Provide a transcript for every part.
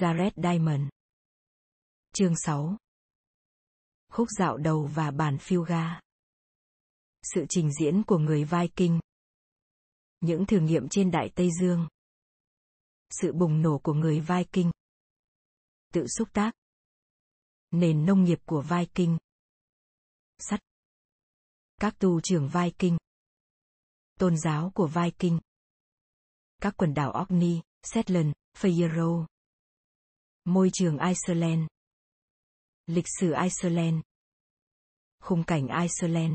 Jared Diamond. Chương 6 Khúc dạo đầu và bản phiêu ga. Sự trình diễn của người Viking. Những thử nghiệm trên Đại Tây Dương. Sự bùng nổ của người Viking. Tự xúc tác. Nền nông nghiệp của Viking. Sắt. Các tu trưởng Viking. Tôn giáo của Viking. Các quần đảo Orkney, Shetland, Faroe Môi trường Iceland. Lịch sử Iceland. Khung cảnh Iceland.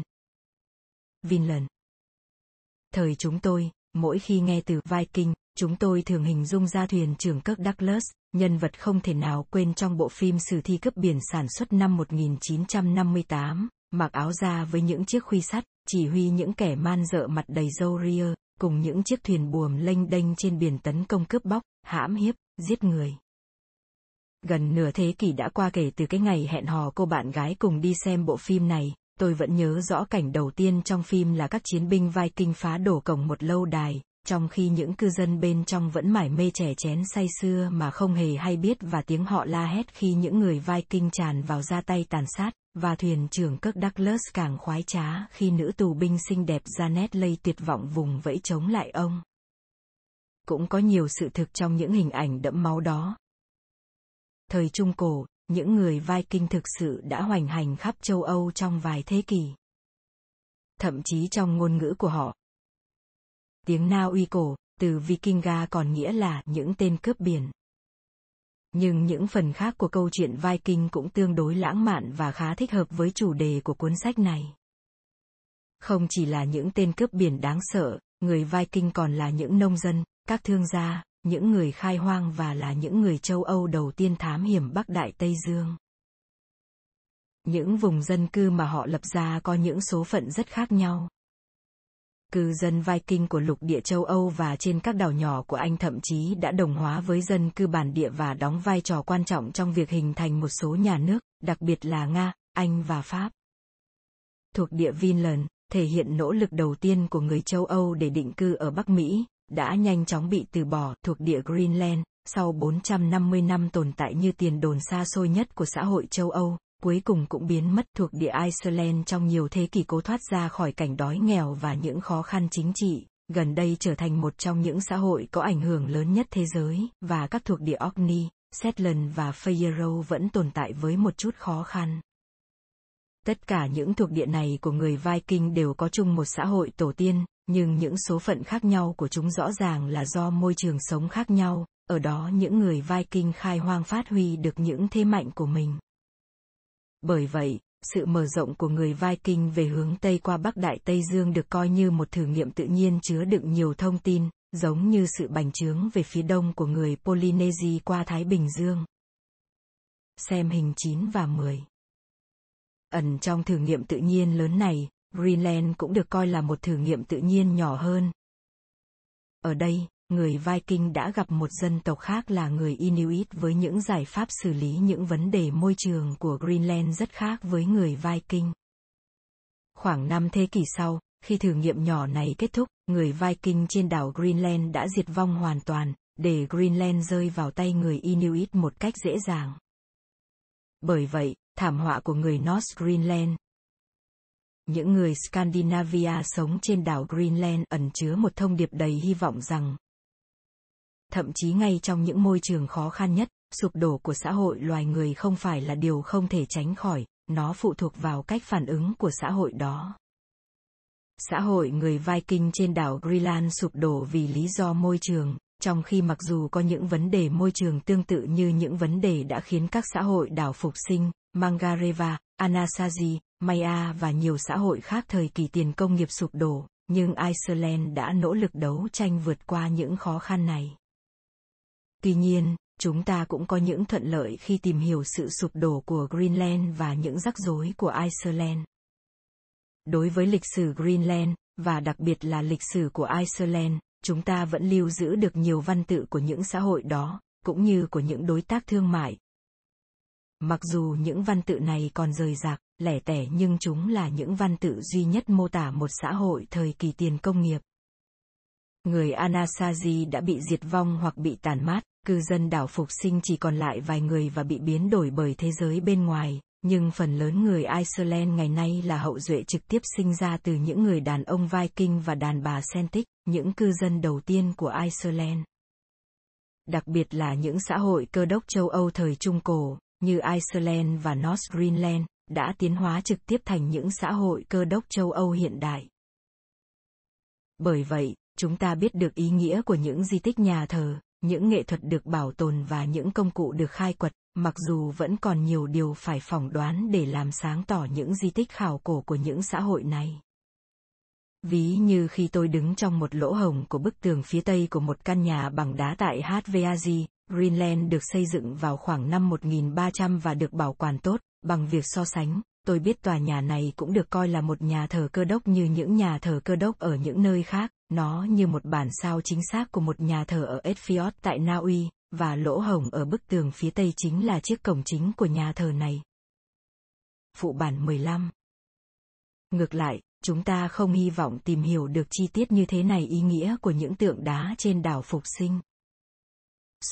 Vinland. Thời chúng tôi, mỗi khi nghe từ Viking, chúng tôi thường hình dung ra thuyền trưởng Kirk Douglas, nhân vật không thể nào quên trong bộ phim sử thi cướp biển sản xuất năm 1958, mặc áo da với những chiếc khuy sắt, chỉ huy những kẻ man dợ mặt đầy râu ria, cùng những chiếc thuyền buồm lênh đênh trên biển tấn công cướp bóc, hãm hiếp, giết người. Gần nửa thế kỷ đã qua kể từ cái ngày hẹn hò cô bạn gái cùng đi xem bộ phim này, tôi vẫn nhớ rõ cảnh đầu tiên trong phim là các chiến binh Viking phá đổ cổng một lâu đài, trong khi những cư dân bên trong vẫn mải mê trẻ chén say xưa mà không hề hay biết và tiếng họ la hét khi những người Viking tràn vào ra tay tàn sát, và thuyền trưởng Kirk Douglas càng khoái trá khi nữ tù binh xinh đẹp Janet lây tuyệt vọng vùng vẫy chống lại ông. Cũng có nhiều sự thực trong những hình ảnh đẫm máu đó, Thời Trung Cổ, những người Viking thực sự đã hoành hành khắp châu Âu trong vài thế kỷ. Thậm chí trong ngôn ngữ của họ. Tiếng Na uy cổ, từ Vikinga còn nghĩa là những tên cướp biển. Nhưng những phần khác của câu chuyện Viking cũng tương đối lãng mạn và khá thích hợp với chủ đề của cuốn sách này. Không chỉ là những tên cướp biển đáng sợ, người Viking còn là những nông dân, các thương gia, những người khai hoang và là những người châu Âu đầu tiên thám hiểm Bắc Đại Tây Dương. Những vùng dân cư mà họ lập ra có những số phận rất khác nhau. Cư dân Viking của lục địa châu Âu và trên các đảo nhỏ của Anh thậm chí đã đồng hóa với dân cư bản địa và đóng vai trò quan trọng trong việc hình thành một số nhà nước, đặc biệt là Nga, Anh và Pháp. Thuộc địa Vinland, thể hiện nỗ lực đầu tiên của người châu Âu để định cư ở Bắc Mỹ, đã nhanh chóng bị từ bỏ thuộc địa Greenland, sau 450 năm tồn tại như tiền đồn xa xôi nhất của xã hội châu Âu, cuối cùng cũng biến mất thuộc địa Iceland trong nhiều thế kỷ cố thoát ra khỏi cảnh đói nghèo và những khó khăn chính trị, gần đây trở thành một trong những xã hội có ảnh hưởng lớn nhất thế giới, và các thuộc địa Orkney, Shetland và Faroe vẫn tồn tại với một chút khó khăn. Tất cả những thuộc địa này của người Viking đều có chung một xã hội tổ tiên, nhưng những số phận khác nhau của chúng rõ ràng là do môi trường sống khác nhau, ở đó những người Viking khai hoang phát huy được những thế mạnh của mình. Bởi vậy, sự mở rộng của người Viking về hướng Tây qua Bắc Đại Tây Dương được coi như một thử nghiệm tự nhiên chứa đựng nhiều thông tin, giống như sự bành trướng về phía đông của người Polynesia qua Thái Bình Dương. Xem hình 9 và 10. Ẩn trong thử nghiệm tự nhiên lớn này, Greenland cũng được coi là một thử nghiệm tự nhiên nhỏ hơn. Ở đây, người Viking đã gặp một dân tộc khác là người Inuit với những giải pháp xử lý những vấn đề môi trường của Greenland rất khác với người Viking. Khoảng năm thế kỷ sau, khi thử nghiệm nhỏ này kết thúc, người Viking trên đảo Greenland đã diệt vong hoàn toàn, để Greenland rơi vào tay người Inuit một cách dễ dàng. Bởi vậy, thảm họa của người North Greenland, những người Scandinavia sống trên đảo Greenland ẩn chứa một thông điệp đầy hy vọng rằng thậm chí ngay trong những môi trường khó khăn nhất, sụp đổ của xã hội loài người không phải là điều không thể tránh khỏi, nó phụ thuộc vào cách phản ứng của xã hội đó. Xã hội người Viking trên đảo Greenland sụp đổ vì lý do môi trường, trong khi mặc dù có những vấn đề môi trường tương tự như những vấn đề đã khiến các xã hội đảo phục sinh, Mangareva, Anasazi, Maya và nhiều xã hội khác thời kỳ tiền công nghiệp sụp đổ, nhưng Iceland đã nỗ lực đấu tranh vượt qua những khó khăn này. Tuy nhiên, chúng ta cũng có những thuận lợi khi tìm hiểu sự sụp đổ của Greenland và những rắc rối của Iceland. Đối với lịch sử Greenland, và đặc biệt là lịch sử của Iceland, chúng ta vẫn lưu giữ được nhiều văn tự của những xã hội đó, cũng như của những đối tác thương mại. Mặc dù những văn tự này còn rời rạc, lẻ tẻ nhưng chúng là những văn tự duy nhất mô tả một xã hội thời kỳ tiền công nghiệp. Người Anasazi đã bị diệt vong hoặc bị tàn mát, cư dân đảo phục sinh chỉ còn lại vài người và bị biến đổi bởi thế giới bên ngoài, nhưng phần lớn người Iceland ngày nay là hậu duệ trực tiếp sinh ra từ những người đàn ông Viking và đàn bà Celtic, những cư dân đầu tiên của Iceland. Đặc biệt là những xã hội cơ đốc châu Âu thời Trung Cổ, như Iceland và North Greenland, đã tiến hóa trực tiếp thành những xã hội cơ đốc châu Âu hiện đại. Bởi vậy, chúng ta biết được ý nghĩa của những di tích nhà thờ, những nghệ thuật được bảo tồn và những công cụ được khai quật, mặc dù vẫn còn nhiều điều phải phỏng đoán để làm sáng tỏ những di tích khảo cổ của những xã hội này. Ví như khi tôi đứng trong một lỗ hổng của bức tường phía tây của một căn nhà bằng đá tại HVAZ, Greenland được xây dựng vào khoảng năm 1300 và được bảo quản tốt, bằng việc so sánh, tôi biết tòa nhà này cũng được coi là một nhà thờ cơ đốc như những nhà thờ cơ đốc ở những nơi khác, nó như một bản sao chính xác của một nhà thờ ở Edfiord tại Na Uy, và lỗ hổng ở bức tường phía tây chính là chiếc cổng chính của nhà thờ này. Phụ bản 15 Ngược lại, chúng ta không hy vọng tìm hiểu được chi tiết như thế này ý nghĩa của những tượng đá trên đảo phục sinh.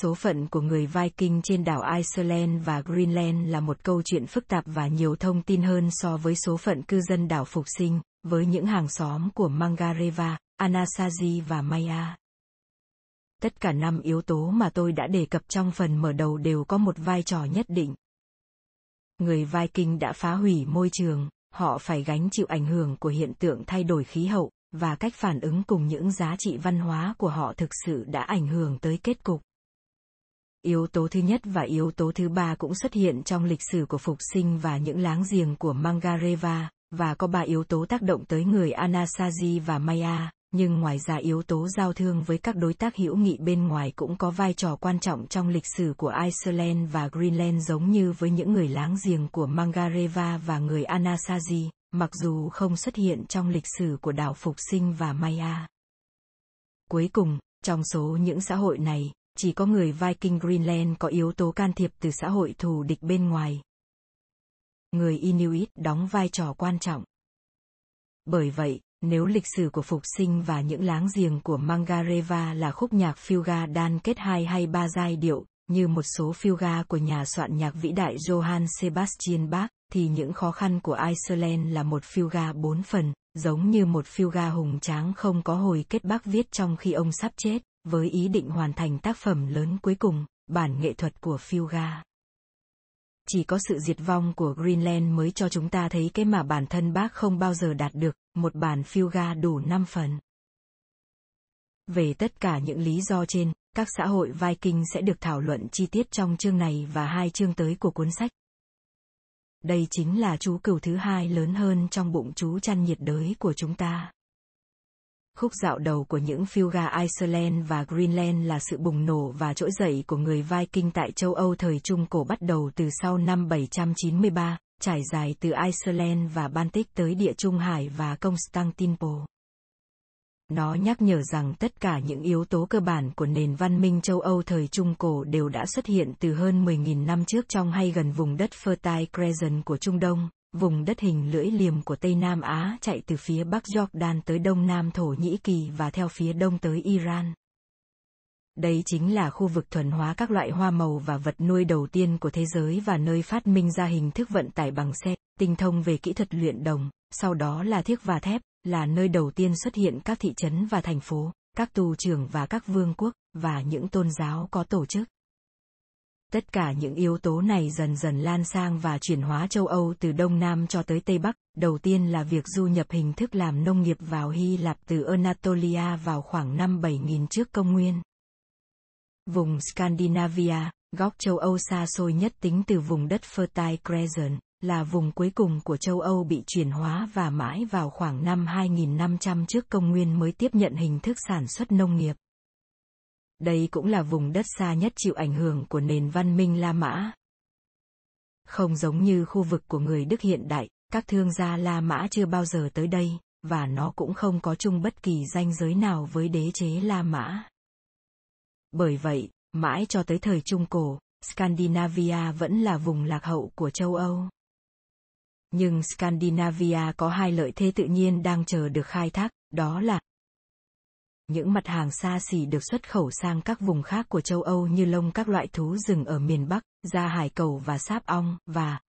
Số phận của người Viking trên đảo Iceland và Greenland là một câu chuyện phức tạp và nhiều thông tin hơn so với số phận cư dân đảo phục sinh, với những hàng xóm của Mangareva, Anasazi và Maya. Tất cả năm yếu tố mà tôi đã đề cập trong phần mở đầu đều có một vai trò nhất định. Người Viking đã phá hủy môi trường, họ phải gánh chịu ảnh hưởng của hiện tượng thay đổi khí hậu, và cách phản ứng cùng những giá trị văn hóa của họ thực sự đã ảnh hưởng tới kết cục. Yếu tố thứ nhất và yếu tố thứ ba cũng xuất hiện trong lịch sử của phục sinh và những láng giềng của Mangareva, và có ba yếu tố tác động tới người Anasazi và Maya, nhưng ngoài ra yếu tố giao thương với các đối tác hữu nghị bên ngoài cũng có vai trò quan trọng trong lịch sử của Iceland và Greenland giống như với những người láng giềng của Mangareva và người Anasazi, mặc dù không xuất hiện trong lịch sử của đảo Phục Sinh và Maya. Cuối cùng, trong số những xã hội này, chỉ có người Viking Greenland có yếu tố can thiệp từ xã hội thù địch bên ngoài. Người Inuit đóng vai trò quan trọng. Bởi vậy, nếu lịch sử của phục sinh và những láng giềng của Mangareva là khúc nhạc Fuga đan kết hai hay ba giai điệu, như một số Fuga của nhà soạn nhạc vĩ đại Johann Sebastian Bach, thì những khó khăn của Iceland là một Fuga bốn phần, giống như một Fuga hùng tráng không có hồi kết Bach viết trong khi ông sắp chết, với ý định hoàn thành tác phẩm lớn cuối cùng, bản nghệ thuật của Fuga chỉ có sự diệt vong của Greenland mới cho chúng ta thấy cái mà bản thân bác không bao giờ đạt được, một bản phiêu ga đủ 5 phần. Về tất cả những lý do trên, các xã hội Viking sẽ được thảo luận chi tiết trong chương này và hai chương tới của cuốn sách. Đây chính là chú cừu thứ hai lớn hơn trong bụng chú chăn nhiệt đới của chúng ta. Khúc dạo đầu của những Fuga Iceland và Greenland là sự bùng nổ và trỗi dậy của người Viking tại châu Âu thời Trung Cổ bắt đầu từ sau năm 793, trải dài từ Iceland và Baltic tới Địa Trung Hải và Constantinople. Nó nhắc nhở rằng tất cả những yếu tố cơ bản của nền văn minh châu Âu thời Trung Cổ đều đã xuất hiện từ hơn 10.000 năm trước trong hay gần vùng đất Fertile Crescent của Trung Đông, vùng đất hình lưỡi liềm của Tây Nam Á chạy từ phía Bắc Jordan tới Đông Nam Thổ Nhĩ Kỳ và theo phía Đông tới Iran. Đây chính là khu vực thuần hóa các loại hoa màu và vật nuôi đầu tiên của thế giới và nơi phát minh ra hình thức vận tải bằng xe, tinh thông về kỹ thuật luyện đồng, sau đó là thiếc và thép, là nơi đầu tiên xuất hiện các thị trấn và thành phố, các tù trưởng và các vương quốc, và những tôn giáo có tổ chức. Tất cả những yếu tố này dần dần lan sang và chuyển hóa châu Âu từ Đông Nam cho tới Tây Bắc, đầu tiên là việc du nhập hình thức làm nông nghiệp vào Hy Lạp từ Anatolia vào khoảng năm 7000 trước công nguyên. Vùng Scandinavia, góc châu Âu xa xôi nhất tính từ vùng đất Fertile Crescent, là vùng cuối cùng của châu Âu bị chuyển hóa và mãi vào khoảng năm 2500 trước công nguyên mới tiếp nhận hình thức sản xuất nông nghiệp. Đây cũng là vùng đất xa nhất chịu ảnh hưởng của nền văn minh La Mã. Không giống như khu vực của người Đức hiện đại, các thương gia La Mã chưa bao giờ tới đây, và nó cũng không có chung bất kỳ danh giới nào với đế chế La Mã. Bởi vậy, mãi cho tới thời Trung Cổ, Scandinavia vẫn là vùng lạc hậu của châu Âu. Nhưng Scandinavia có hai lợi thế tự nhiên đang chờ được khai thác, đó là những mặt hàng xa xỉ được xuất khẩu sang các vùng khác của châu Âu như lông các loại thú rừng ở miền Bắc, da hải cầu và sáp ong, và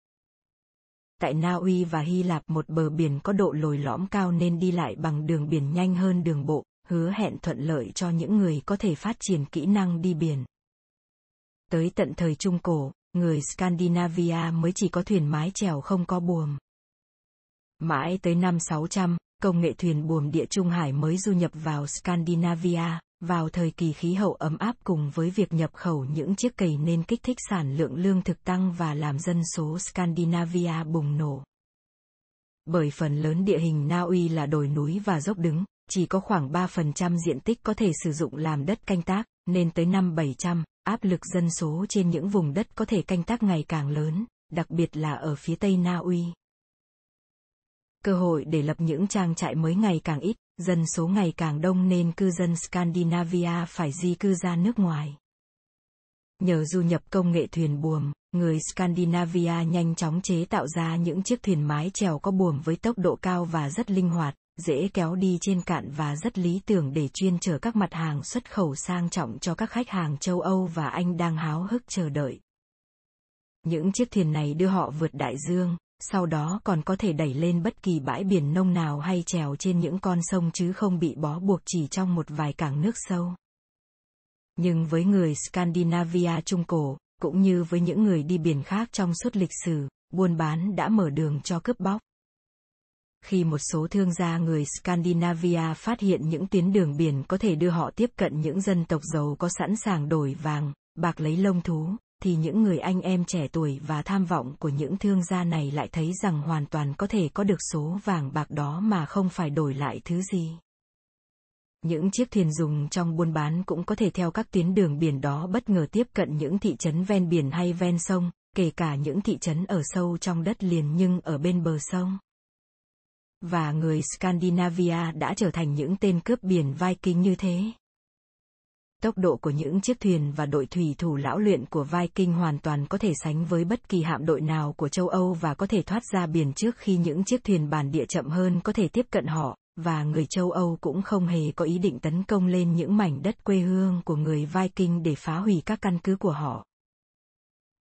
tại Na Uy và Hy Lạp một bờ biển có độ lồi lõm cao nên đi lại bằng đường biển nhanh hơn đường bộ, hứa hẹn thuận lợi cho những người có thể phát triển kỹ năng đi biển. Tới tận thời Trung Cổ, người Scandinavia mới chỉ có thuyền mái chèo không có buồm. Mãi tới năm 600, công nghệ thuyền buồm địa Trung Hải mới du nhập vào Scandinavia, vào thời kỳ khí hậu ấm áp cùng với việc nhập khẩu những chiếc cày nên kích thích sản lượng lương thực tăng và làm dân số Scandinavia bùng nổ. Bởi phần lớn địa hình Na Uy là đồi núi và dốc đứng, chỉ có khoảng 3% diện tích có thể sử dụng làm đất canh tác, nên tới năm 700, áp lực dân số trên những vùng đất có thể canh tác ngày càng lớn, đặc biệt là ở phía tây Na Uy. Cơ hội để lập những trang trại mới ngày càng ít, dân số ngày càng đông nên cư dân Scandinavia phải di cư ra nước ngoài. Nhờ du nhập công nghệ thuyền buồm, người Scandinavia nhanh chóng chế tạo ra những chiếc thuyền mái chèo có buồm với tốc độ cao và rất linh hoạt, dễ kéo đi trên cạn và rất lý tưởng để chuyên chở các mặt hàng xuất khẩu sang trọng cho các khách hàng châu Âu và Anh đang háo hức chờ đợi. Những chiếc thuyền này đưa họ vượt đại dương, sau đó còn có thể đẩy lên bất kỳ bãi biển nông nào hay trèo trên những con sông chứ không bị bó buộc chỉ trong một vài cảng nước sâu. Nhưng với người Scandinavia Trung Cổ, cũng như với những người đi biển khác trong suốt lịch sử, buôn bán đã mở đường cho cướp bóc. Khi một số thương gia người Scandinavia phát hiện những tuyến đường biển có thể đưa họ tiếp cận những dân tộc giàu có sẵn sàng đổi vàng, bạc lấy lông thú, thì những người anh em trẻ tuổi và tham vọng của những thương gia này lại thấy rằng hoàn toàn có thể có được số vàng bạc đó mà không phải đổi lại thứ gì. Những chiếc thuyền dùng trong buôn bán cũng có thể theo các tuyến đường biển đó bất ngờ tiếp cận những thị trấn ven biển hay ven sông, kể cả những thị trấn ở sâu trong đất liền nhưng ở bên bờ sông. Và người Scandinavia đã trở thành những tên cướp biển Viking như thế. Tốc độ của những chiếc thuyền và đội thủy thủ lão luyện của Viking hoàn toàn có thể sánh với bất kỳ hạm đội nào của châu Âu và có thể thoát ra biển trước khi những chiếc thuyền bản địa chậm hơn có thể tiếp cận họ, và người châu Âu cũng không hề có ý định tấn công lên những mảnh đất quê hương của người Viking để phá hủy các căn cứ của họ.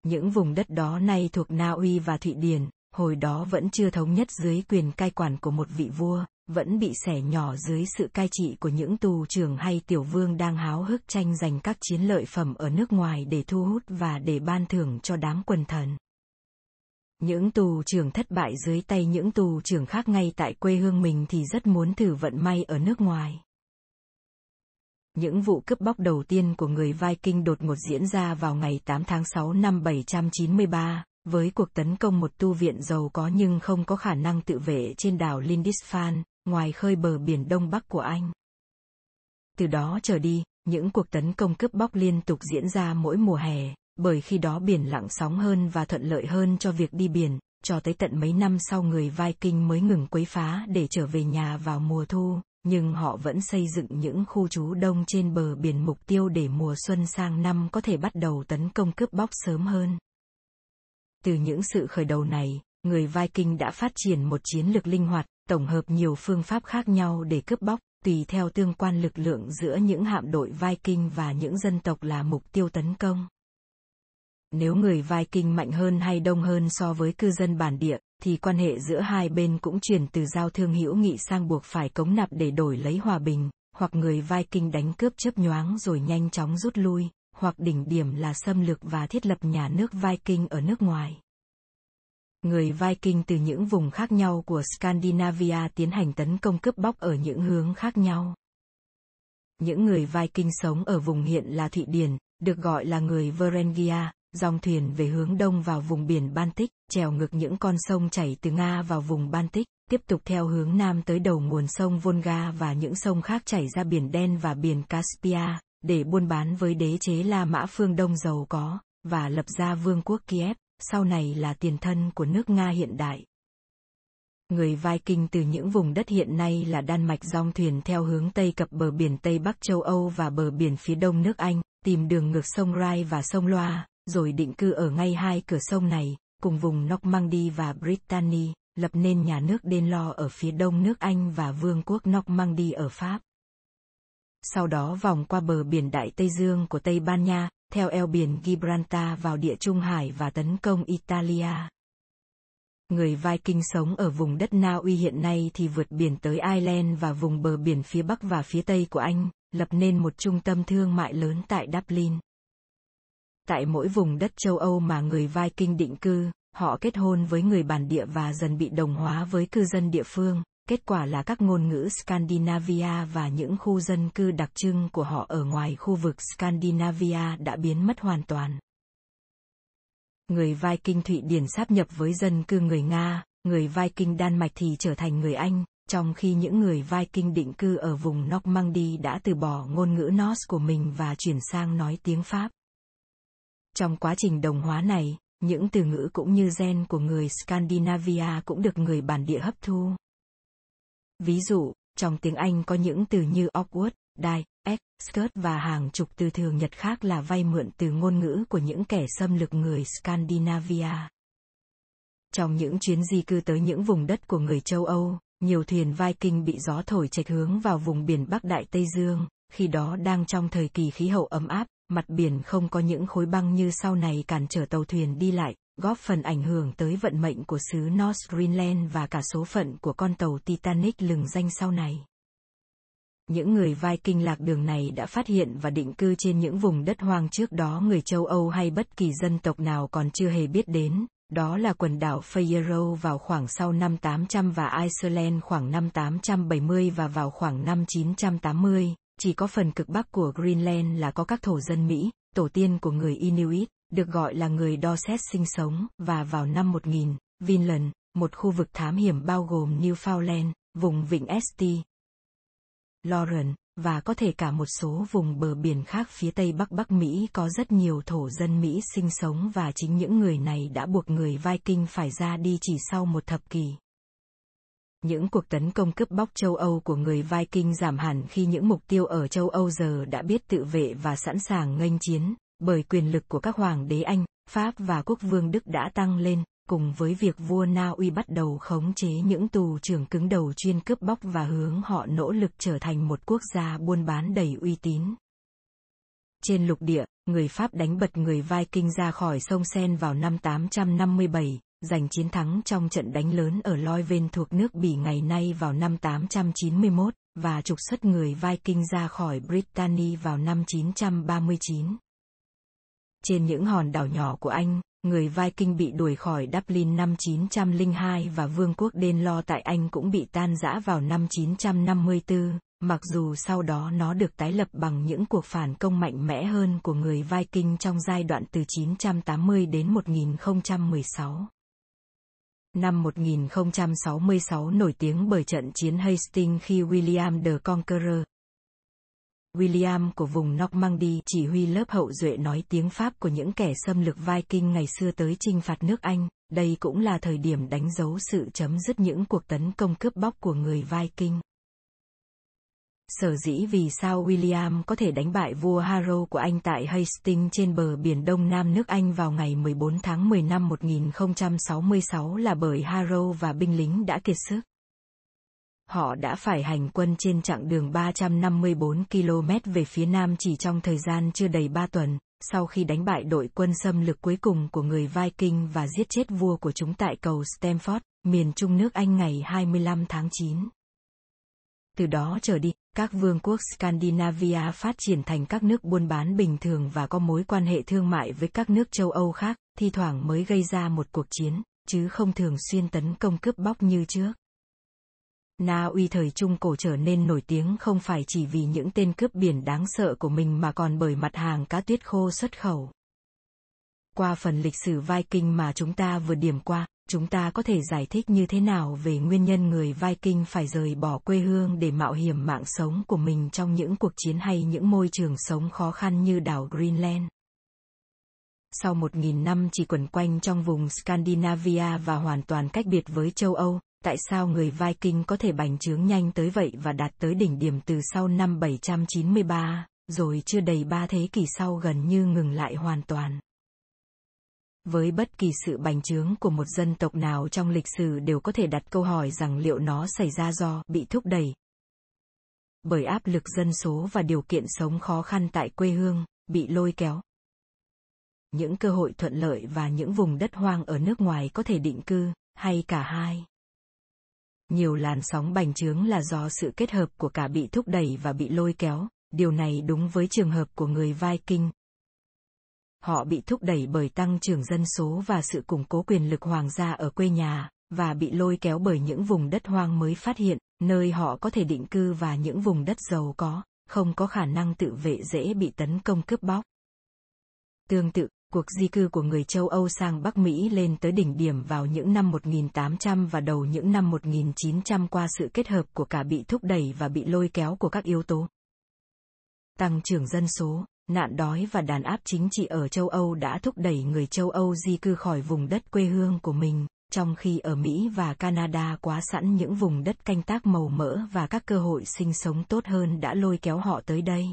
Những vùng đất đó nay thuộc Na Uy và Thụy Điển, hồi đó vẫn chưa thống nhất dưới quyền cai quản của một vị vua, vẫn bị xẻ nhỏ dưới sự cai trị của những tù trưởng hay tiểu vương đang háo hức tranh giành các chiến lợi phẩm ở nước ngoài để thu hút và để ban thưởng cho đám quần thần. Những tù trưởng thất bại dưới tay những tù trưởng khác ngay tại quê hương mình thì rất muốn thử vận may ở nước ngoài. Những vụ cướp bóc đầu tiên của người Viking đột ngột diễn ra vào ngày 8 tháng 6 năm 793, với cuộc tấn công một tu viện giàu có nhưng không có khả năng tự vệ trên đảo Lindisfarne, ngoài khơi bờ biển đông bắc của Anh. Từ đó trở đi, những cuộc tấn công cướp bóc liên tục diễn ra mỗi mùa hè, bởi khi đó biển lặng sóng hơn và thuận lợi hơn cho việc đi biển, cho tới tận mấy năm sau người Viking mới ngừng quấy phá để trở về nhà vào mùa thu, nhưng họ vẫn xây dựng những khu trú đông trên bờ biển mục tiêu để mùa xuân sang năm có thể bắt đầu tấn công cướp bóc sớm hơn. Từ những sự khởi đầu này, người Viking đã phát triển một chiến lược linh hoạt, tổng hợp nhiều phương pháp khác nhau để cướp bóc, tùy theo tương quan lực lượng giữa những hạm đội Viking và những dân tộc là mục tiêu tấn công. Nếu người Viking mạnh hơn hay đông hơn so với cư dân bản địa, thì quan hệ giữa hai bên cũng chuyển từ giao thương hữu nghị sang buộc phải cống nạp để đổi lấy hòa bình, hoặc người Viking đánh cướp chớp nhoáng rồi nhanh chóng rút lui, hoặc đỉnh điểm là xâm lược và thiết lập nhà nước Viking ở nước ngoài. Người Viking từ những vùng khác nhau của Scandinavia tiến hành tấn công cướp bóc ở những hướng khác nhau. Những người Viking sống ở vùng hiện là Thụy Điển, được gọi là người Varengia, dòng thuyền về hướng đông vào vùng biển Baltic, trèo ngược những con sông chảy từ Nga vào vùng Baltic, tiếp tục theo hướng nam tới đầu nguồn sông Volga và những sông khác chảy ra biển Đen và biển Caspia, để buôn bán với đế chế La Mã phương Đông giàu có, và lập ra vương quốc Kiev, sau này là tiền thân của nước Nga hiện đại. Người Viking từ những vùng đất hiện nay là Đan Mạch dòng thuyền theo hướng Tây cập bờ biển Tây Bắc châu Âu và bờ biển phía đông nước Anh, tìm đường ngược sông Rai và sông Loa, rồi định cư ở ngay hai cửa sông này, cùng vùng Normandy và Brittany, lập nên nhà nước denlo ở phía đông nước Anh và vương quốc Normandy ở Pháp. sau đó vòng qua bờ biển Đại Tây Dương của Tây Ban Nha, theo eo biển Gibraltar vào địa Trung Hải và tấn công Italia. Người Viking sống ở vùng đất Na Uy hiện nay thì vượt biển tới Ireland và vùng bờ biển phía Bắc và phía Tây của Anh, lập nên một trung tâm thương mại lớn tại Dublin. Tại mỗi vùng đất châu Âu mà người Viking định cư, họ kết hôn với người bản địa và dần bị đồng hóa với cư dân địa phương, kết quả là các ngôn ngữ Scandinavia và những khu dân cư đặc trưng của họ ở ngoài khu vực Scandinavia đã biến mất hoàn toàn. Người Viking Thụy Điển sáp nhập với dân cư người Nga, người Viking Đan Mạch thì trở thành người Anh, trong khi những người Viking định cư ở vùng Normandy đã từ bỏ ngôn ngữ Norse của mình và chuyển sang nói tiếng Pháp. Trong quá trình đồng hóa này, những từ ngữ cũng như gen của người Scandinavia cũng được người bản địa hấp thu. Ví dụ, trong tiếng Anh có những từ như awkward, die, ex, skirt và hàng chục từ thường nhật khác là vay mượn từ ngôn ngữ của những kẻ xâm lược người Scandinavia. Trong những chuyến di cư tới những vùng đất của người châu Âu, nhiều thuyền Viking bị gió thổi chệch hướng vào vùng biển Bắc Đại Tây Dương, khi đó đang trong thời kỳ khí hậu ấm áp, mặt biển không có những khối băng như sau này cản trở tàu thuyền đi lại, góp phần ảnh hưởng tới vận mệnh của xứ North Greenland và cả số phận của con tàu Titanic lừng danh sau này. Những người Viking lạc đường này đã phát hiện và định cư trên những vùng đất hoang trước đó người châu Âu hay bất kỳ dân tộc nào còn chưa hề biết đến, đó là quần đảo Faroe vào khoảng sau năm 800 và Iceland khoảng năm 870 và vào khoảng năm 980, chỉ có phần cực bắc của Greenland là có các thổ dân Mỹ, tổ tiên của người Inuit, được gọi là người đo xét sinh sống, và vào năm 1000, Vinland, một khu vực thám hiểm bao gồm Newfoundland, vùng vịnh St. Lawrence, và có thể cả một số vùng bờ biển khác phía tây bắc Bắc Mỹ có rất nhiều thổ dân Mỹ sinh sống và chính những người này đã buộc người Viking phải ra đi chỉ sau một thập kỷ. Những cuộc tấn công cướp bóc châu Âu của người Viking giảm hẳn khi những mục tiêu ở châu Âu giờ đã biết tự vệ và sẵn sàng nghênh chiến, bởi quyền lực của các hoàng đế Anh, Pháp và quốc vương Đức đã tăng lên, cùng với việc vua Na Uy bắt đầu khống chế những tù trưởng cứng đầu chuyên cướp bóc và hướng họ nỗ lực trở thành một quốc gia buôn bán đầy uy tín. Trên lục địa, người Pháp đánh bật người Viking ra khỏi sông Sen vào năm 857, giành chiến thắng trong trận đánh lớn ở Loiven thuộc nước Bỉ ngày nay vào năm 891, và trục xuất người Viking ra khỏi Brittany vào năm 939. Trên những hòn đảo nhỏ của Anh, người Viking bị đuổi khỏi Dublin năm 902 và vương quốc Danelaw tại Anh cũng bị tan rã vào năm 954, mặc dù sau đó nó được tái lập bằng những cuộc phản công mạnh mẽ hơn của người Viking trong giai đoạn từ 980 đến 1016. Năm 1066 nổi tiếng bởi trận chiến Hastings khi William the Conqueror, William của vùng Normandy chỉ huy lớp hậu duệ nói tiếng Pháp của những kẻ xâm lược Viking ngày xưa tới chinh phạt nước Anh, đây cũng là thời điểm đánh dấu sự chấm dứt những cuộc tấn công cướp bóc của người Viking. Sở dĩ vì sao William có thể đánh bại vua Harrow của Anh tại Hastings trên bờ biển Đông Nam nước Anh vào ngày 14 tháng 10 năm 1066 là bởi Harrow và binh lính đã kiệt sức họ đã phải hành quân trên chặng đường 354 km về phía nam chỉ trong thời gian chưa đầy 3 tuần, sau khi đánh bại đội quân xâm lược cuối cùng của người Viking và giết chết vua của chúng tại cầu Stamford, miền trung nước Anh ngày 25 tháng 9. Từ đó trở đi, các vương quốc Scandinavia phát triển thành các nước buôn bán bình thường và có mối quan hệ thương mại với các nước châu Âu khác, thi thoảng mới gây ra một cuộc chiến, chứ không thường xuyên tấn công cướp bóc như trước. Na Uy thời Trung Cổ trở nên nổi tiếng không phải chỉ vì những tên cướp biển đáng sợ của mình mà còn bởi mặt hàng cá tuyết khô xuất khẩu. Qua phần lịch sử Viking mà chúng ta vừa điểm qua, chúng ta có thể giải thích như thế nào về nguyên nhân người Viking phải rời bỏ quê hương để mạo hiểm mạng sống của mình trong những cuộc chiến hay những môi trường sống khó khăn như đảo Greenland. Sau một nghìn năm chỉ quẩn quanh trong vùng Scandinavia và hoàn toàn cách biệt với châu Âu, tại sao người Viking có thể bành trướng nhanh tới vậy và đạt tới đỉnh điểm từ sau năm 793, rồi chưa đầy ba thế kỷ sau gần như ngừng lại hoàn toàn. Với bất kỳ sự bành trướng của một dân tộc nào trong lịch sử đều có thể đặt câu hỏi rằng liệu nó xảy ra do bị thúc đẩy, bởi áp lực dân số và điều kiện sống khó khăn tại quê hương, bị lôi kéo. Những cơ hội thuận lợi và những vùng đất hoang ở nước ngoài có thể định cư, hay cả hai. Nhiều làn sóng bành trướng là do sự kết hợp của cả bị thúc đẩy và bị lôi kéo, điều này đúng với trường hợp của người Viking. Họ bị thúc đẩy bởi tăng trưởng dân số và sự củng cố quyền lực hoàng gia ở quê nhà, và bị lôi kéo bởi những vùng đất hoang mới phát hiện, nơi họ có thể định cư và những vùng đất giàu có, không có khả năng tự vệ dễ bị tấn công cướp bóc. Tương tự, cuộc di cư của người châu Âu sang Bắc Mỹ lên tới đỉnh điểm vào những năm 1800 và đầu những năm 1900 qua sự kết hợp của cả bị thúc đẩy và bị lôi kéo của các yếu tố. Tăng trưởng dân số, nạn đói và đàn áp chính trị ở châu Âu đã thúc đẩy người châu Âu di cư khỏi vùng đất quê hương của mình, trong khi ở Mỹ và Canada quá sẵn những vùng đất canh tác màu mỡ và các cơ hội sinh sống tốt hơn đã lôi kéo họ tới đây.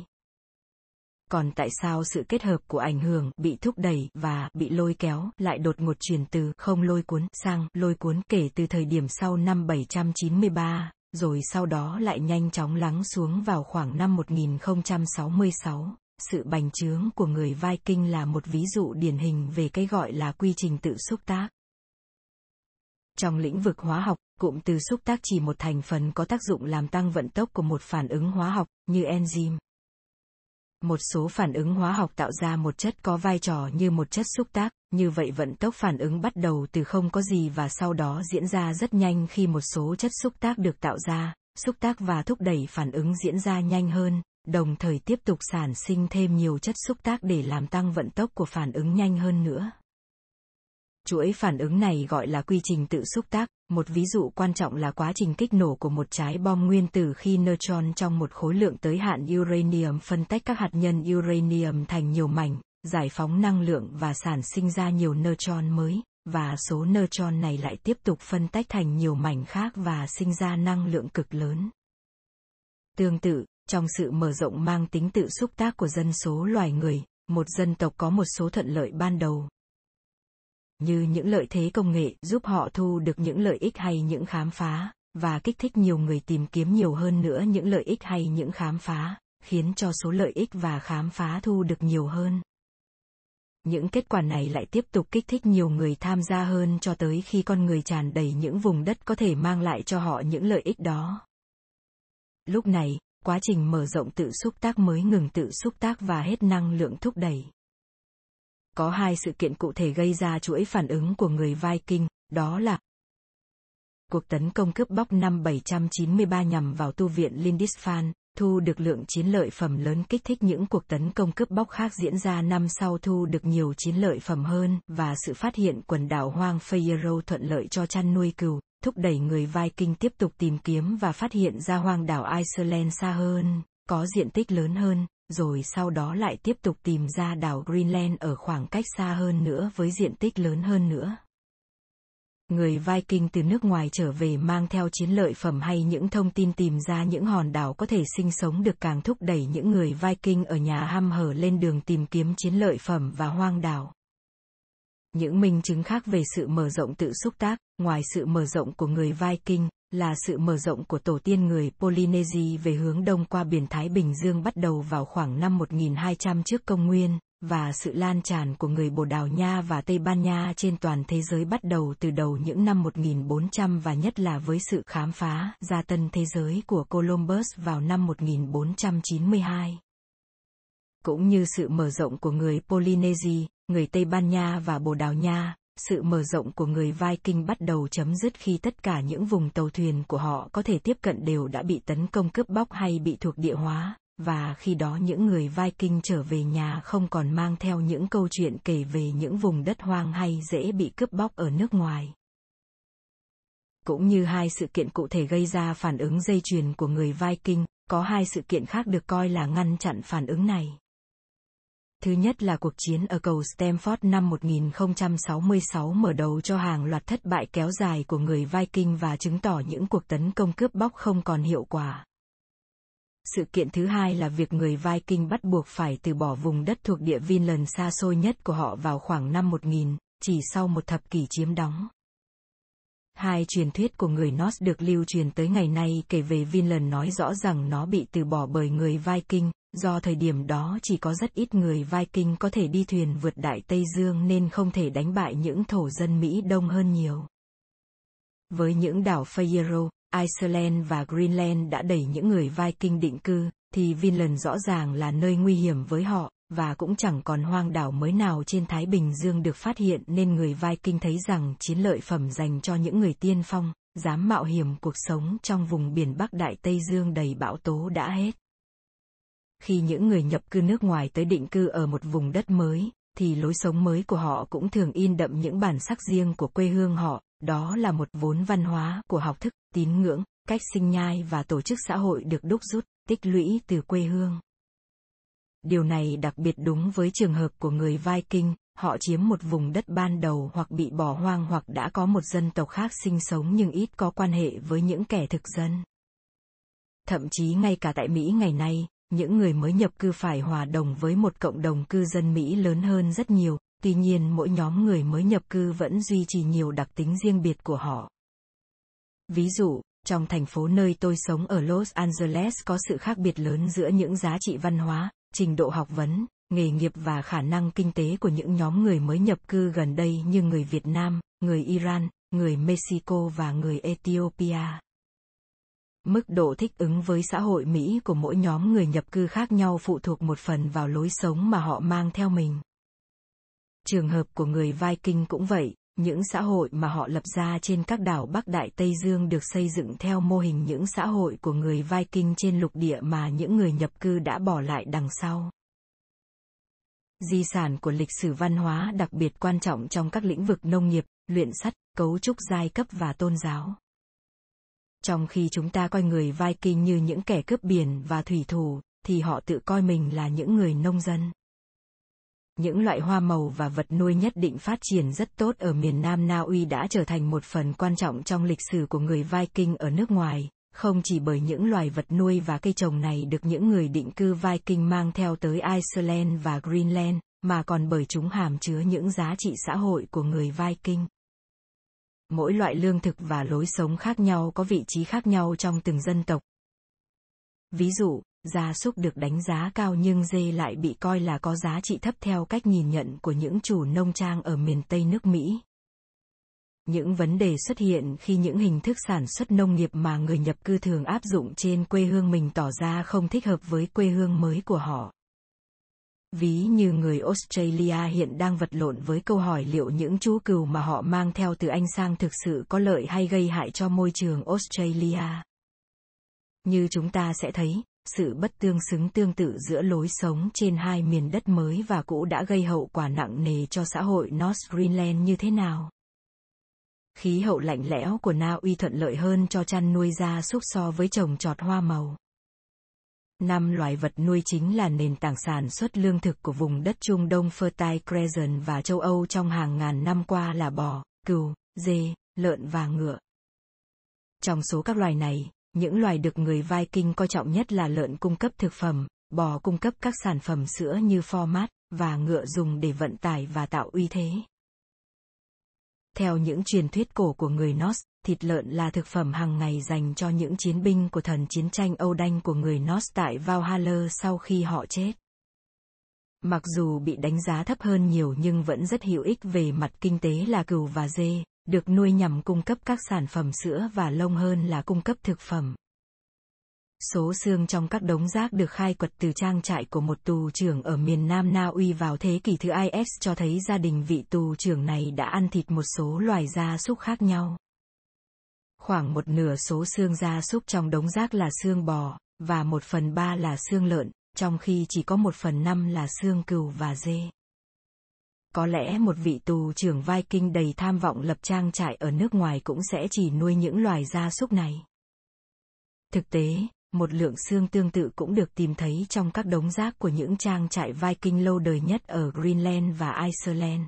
Còn tại sao sự kết hợp của ảnh hưởng bị thúc đẩy và bị lôi kéo lại đột ngột chuyển từ không lôi cuốn sang lôi cuốn kể từ thời điểm sau năm 793, rồi sau đó lại nhanh chóng lắng xuống vào khoảng năm 1066. Sự bành trướng của người Viking là một ví dụ điển hình về cái gọi là quy trình tự xúc tác. Trong lĩnh vực hóa học, cụm từ xúc tác chỉ một thành phần có tác dụng làm tăng vận tốc của một phản ứng hóa học, như enzyme. Một số phản ứng hóa học tạo ra một chất có vai trò như một chất xúc tác, như vậy vận tốc phản ứng bắt đầu từ không có gì và sau đó diễn ra rất nhanh khi một số chất xúc tác được tạo ra, xúc tác và thúc đẩy phản ứng diễn ra nhanh hơn, đồng thời tiếp tục sản sinh thêm nhiều chất xúc tác để làm tăng vận tốc của phản ứng nhanh hơn nữa. Chuỗi phản ứng này gọi là quy trình tự xúc tác, một ví dụ quan trọng là quá trình kích nổ của một trái bom nguyên tử khi neutron trong một khối lượng tới hạn uranium phân tách các hạt nhân uranium thành nhiều mảnh, giải phóng năng lượng và sản sinh ra nhiều neutron mới, và số neutron này lại tiếp tục phân tách thành nhiều mảnh khác và sinh ra năng lượng cực lớn. Tương tự, trong sự mở rộng mang tính tự xúc tác của dân số loài người, một dân tộc có một số thuận lợi ban đầu, như những lợi thế công nghệ giúp họ thu được những lợi ích hay những khám phá, và kích thích nhiều người tìm kiếm nhiều hơn nữa những lợi ích hay những khám phá, khiến cho số lợi ích và khám phá thu được nhiều hơn. Những kết quả này lại tiếp tục kích thích nhiều người tham gia hơn cho tới khi con người tràn đầy những vùng đất có thể mang lại cho họ những lợi ích đó. Lúc này, quá trình mở rộng tự xúc tác mới ngừng tự xúc tác và hết năng lượng thúc đẩy có hai sự kiện cụ thể gây ra chuỗi phản ứng của người Viking, đó là Cuộc tấn công cướp bóc năm 793 nhằm vào tu viện Lindisfarne, thu được lượng chiến lợi phẩm lớn kích thích những cuộc tấn công cướp bóc khác diễn ra năm sau thu được nhiều chiến lợi phẩm hơn và sự phát hiện quần đảo hoang Fayero thuận lợi cho chăn nuôi cừu, thúc đẩy người Viking tiếp tục tìm kiếm và phát hiện ra hoang đảo Iceland xa hơn, có diện tích lớn hơn, rồi sau đó lại tiếp tục tìm ra đảo Greenland ở khoảng cách xa hơn nữa với diện tích lớn hơn nữa. Người Viking từ nước ngoài trở về mang theo chiến lợi phẩm hay những thông tin tìm ra những hòn đảo có thể sinh sống được càng thúc đẩy những người Viking ở nhà ham hở lên đường tìm kiếm chiến lợi phẩm và hoang đảo. Những minh chứng khác về sự mở rộng tự xúc tác, ngoài sự mở rộng của người Viking, là sự mở rộng của tổ tiên người Polynesia về hướng đông qua biển Thái Bình Dương bắt đầu vào khoảng năm 1200 trước công nguyên, và sự lan tràn của người Bồ Đào Nha và Tây Ban Nha trên toàn thế giới bắt đầu từ đầu những năm 1400 và nhất là với sự khám phá ra tân thế giới của Columbus vào năm 1492. Cũng như sự mở rộng của người Polynesia, người Tây Ban Nha và Bồ Đào Nha, sự mở rộng của người Viking bắt đầu chấm dứt khi tất cả những vùng tàu thuyền của họ có thể tiếp cận đều đã bị tấn công cướp bóc hay bị thuộc địa hóa, và khi đó những người Viking trở về nhà không còn mang theo những câu chuyện kể về những vùng đất hoang hay dễ bị cướp bóc ở nước ngoài. Cũng như hai sự kiện cụ thể gây ra phản ứng dây chuyền của người Viking, có hai sự kiện khác được coi là ngăn chặn phản ứng này. Thứ nhất là cuộc chiến ở cầu Stamford năm 1066 mở đầu cho hàng loạt thất bại kéo dài của người Viking và chứng tỏ những cuộc tấn công cướp bóc không còn hiệu quả. Sự kiện thứ hai là việc người Viking bắt buộc phải từ bỏ vùng đất thuộc địa Vinland xa xôi nhất của họ vào khoảng năm 1000, chỉ sau một thập kỷ chiếm đóng. Hai truyền thuyết của người Norse được lưu truyền tới ngày nay kể về Vinland nói rõ rằng nó bị từ bỏ bởi người Viking, do thời điểm đó chỉ có rất ít người Viking có thể đi thuyền vượt Đại Tây Dương nên không thể đánh bại những thổ dân Mỹ đông hơn nhiều. Với những đảo Faroe, Iceland và Greenland đã đẩy những người Viking định cư, thì Vinland rõ ràng là nơi nguy hiểm với họ, và cũng chẳng còn hoang đảo mới nào trên Thái Bình Dương được phát hiện nên người Viking thấy rằng chiến lợi phẩm dành cho những người tiên phong, dám mạo hiểm cuộc sống trong vùng biển Bắc Đại Tây Dương đầy bão tố đã hết. Khi những người nhập cư nước ngoài tới định cư ở một vùng đất mới, thì lối sống mới của họ cũng thường in đậm những bản sắc riêng của quê hương họ, đó là một vốn văn hóa của học thức, tín ngưỡng, cách sinh nhai và tổ chức xã hội được đúc rút, tích lũy từ quê hương. Điều này đặc biệt đúng với trường hợp của người Viking, họ chiếm một vùng đất ban đầu hoặc bị bỏ hoang hoặc đã có một dân tộc khác sinh sống nhưng ít có quan hệ với những kẻ thực dân. Thậm chí ngay cả tại Mỹ ngày nay, những người mới nhập cư phải hòa đồng với một cộng đồng cư dân Mỹ lớn hơn rất nhiều, tuy nhiên mỗi nhóm người mới nhập cư vẫn duy trì nhiều đặc tính riêng biệt của họ. Ví dụ, trong thành phố nơi tôi sống ở Los Angeles có sự khác biệt lớn giữa những giá trị văn hóa, trình độ học vấn, nghề nghiệp và khả năng kinh tế của những nhóm người mới nhập cư gần đây như người Việt Nam, người Iran, người Mexico và người Ethiopia. Mức độ thích ứng với xã hội Mỹ của mỗi nhóm người nhập cư khác nhau phụ thuộc một phần vào lối sống mà họ mang theo mình. Trường hợp của người Viking cũng vậy, những xã hội mà họ lập ra trên các đảo Bắc Đại Tây Dương được xây dựng theo mô hình những xã hội của người Viking trên lục địa mà những người nhập cư đã bỏ lại đằng sau. Di sản của lịch sử văn hóa đặc biệt quan trọng trong các lĩnh vực nông nghiệp, luyện sắt, cấu trúc giai cấp và tôn giáo. Trong khi chúng ta coi người Viking như những kẻ cướp biển và thủy thủ, thì họ tự coi mình là những người nông dân. Những loại hoa màu và vật nuôi nhất định phát triển rất tốt ở miền Nam Na Uy đã trở thành một phần quan trọng trong lịch sử của người Viking ở nước ngoài, không chỉ bởi những loài vật nuôi và cây trồng này được những người định cư Viking mang theo tới Iceland và Greenland, mà còn bởi chúng hàm chứa những giá trị xã hội của người Viking. Mỗi loại lương thực và lối sống khác nhau có vị trí khác nhau trong từng dân tộc. Ví dụ, gia súc được đánh giá cao nhưng dê lại bị coi là có giá trị thấp theo cách nhìn nhận của những chủ nông trang ở miền Tây nước Mỹ. Những vấn đề xuất hiện khi những hình thức sản xuất nông nghiệp mà người nhập cư thường áp dụng trên quê hương mình tỏ ra không thích hợp với quê hương mới của họ. Ví như người Australia hiện đang vật lộn với câu hỏi liệu những chú cừu mà họ mang theo từ Anh sang thực sự có lợi hay gây hại cho môi trường Australia. Như chúng ta sẽ thấy, sự bất tương xứng tương tự giữa lối sống trên hai miền đất mới và cũ đã gây hậu quả nặng nề cho xã hội North Greenland như thế nào. Khí hậu lạnh lẽo của Na Uy thuận lợi hơn cho chăn nuôi gia súc so với trồng trọt hoa màu. Năm loài vật nuôi chính là nền tảng sản xuất lương thực của vùng đất Trung Đông Fertile Crescent và châu Âu trong hàng ngàn năm qua là bò, cừu, dê, lợn và ngựa. Trong số các loài này, những loài được người Viking coi trọng nhất là lợn cung cấp thực phẩm, bò cung cấp các sản phẩm sữa như pho mát và ngựa dùng để vận tải và tạo uy thế. Theo những truyền thuyết cổ của người Norse, thịt lợn là thực phẩm hàng ngày dành cho những chiến binh của thần chiến tranh Âu Đanh của người Norse tại Valhalla sau khi họ chết. Mặc dù bị đánh giá thấp hơn nhiều nhưng vẫn rất hữu ích về mặt kinh tế là cừu và dê, được nuôi nhằm cung cấp các sản phẩm sữa và lông hơn là cung cấp thực phẩm. Số xương trong các đống rác được khai quật từ trang trại của một tù trưởng ở miền Nam Na Uy vào thế kỷ thứ IS cho thấy gia đình vị tù trưởng này đã ăn thịt một số loài gia súc khác nhau. Khoảng một nửa số xương gia súc trong đống rác là xương bò, và một phần ba là xương lợn, trong khi chỉ có một phần năm là xương cừu và dê. Có lẽ một vị tù trưởng Viking đầy tham vọng lập trang trại ở nước ngoài cũng sẽ chỉ nuôi những loài gia súc này. Thực tế, một lượng xương tương tự cũng được tìm thấy trong các đống rác của những trang trại Viking lâu đời nhất ở Greenland và Iceland.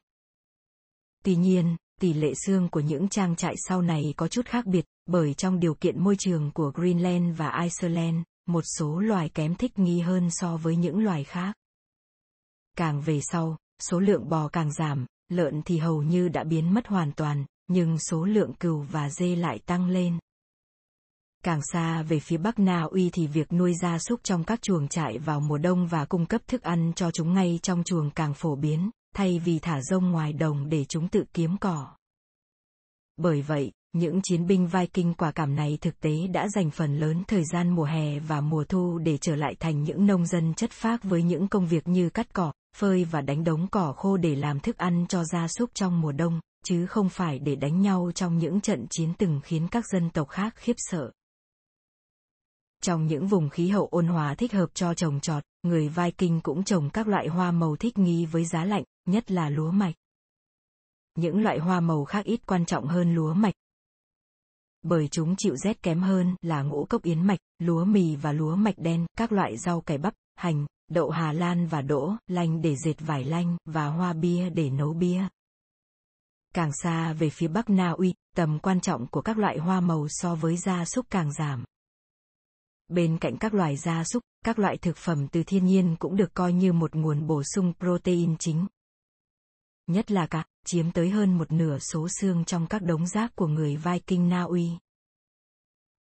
Tuy nhiên, tỷ lệ xương của những trang trại sau này có chút khác biệt, bởi trong điều kiện môi trường của Greenland và Iceland, một số loài kém thích nghi hơn so với những loài khác. Càng về sau, số lượng bò càng giảm, lợn thì hầu như đã biến mất hoàn toàn, nhưng số lượng cừu và dê lại tăng lên. Càng xa về phía Bắc Na Uy thì việc nuôi gia súc trong các chuồng trại vào mùa đông và cung cấp thức ăn cho chúng ngay trong chuồng càng phổ biến, thay vì thả rông ngoài đồng để chúng tự kiếm cỏ. Bởi vậy, những chiến binh Viking quả cảm này thực tế đã dành phần lớn thời gian mùa hè và mùa thu để trở lại thành những nông dân chất phác với những công việc như cắt cỏ, phơi và đánh đống cỏ khô để làm thức ăn cho gia súc trong mùa đông, chứ không phải để đánh nhau trong những trận chiến từng khiến các dân tộc khác khiếp sợ. Trong những vùng khí hậu ôn hòa thích hợp cho trồng trọt, người Viking cũng trồng các loại hoa màu thích nghi với giá lạnh, nhất là lúa mạch. Những loại hoa màu khác ít quan trọng hơn lúa mạch. Bởi chúng chịu rét kém hơn là ngũ cốc yến mạch, lúa mì và lúa mạch đen, các loại rau cải bắp, hành, đậu Hà Lan và đỗ, lanh để dệt vải lanh, và hoa bia để nấu bia. Càng xa về phía Bắc Na Uy, tầm quan trọng của các loại hoa màu so với gia súc càng giảm. Bên cạnh các loài gia súc, các loại thực phẩm từ thiên nhiên cũng được coi như một nguồn bổ sung protein chính. Nhất là cá, chiếm tới hơn một nửa số xương trong các đống rác của người Viking Na Uy.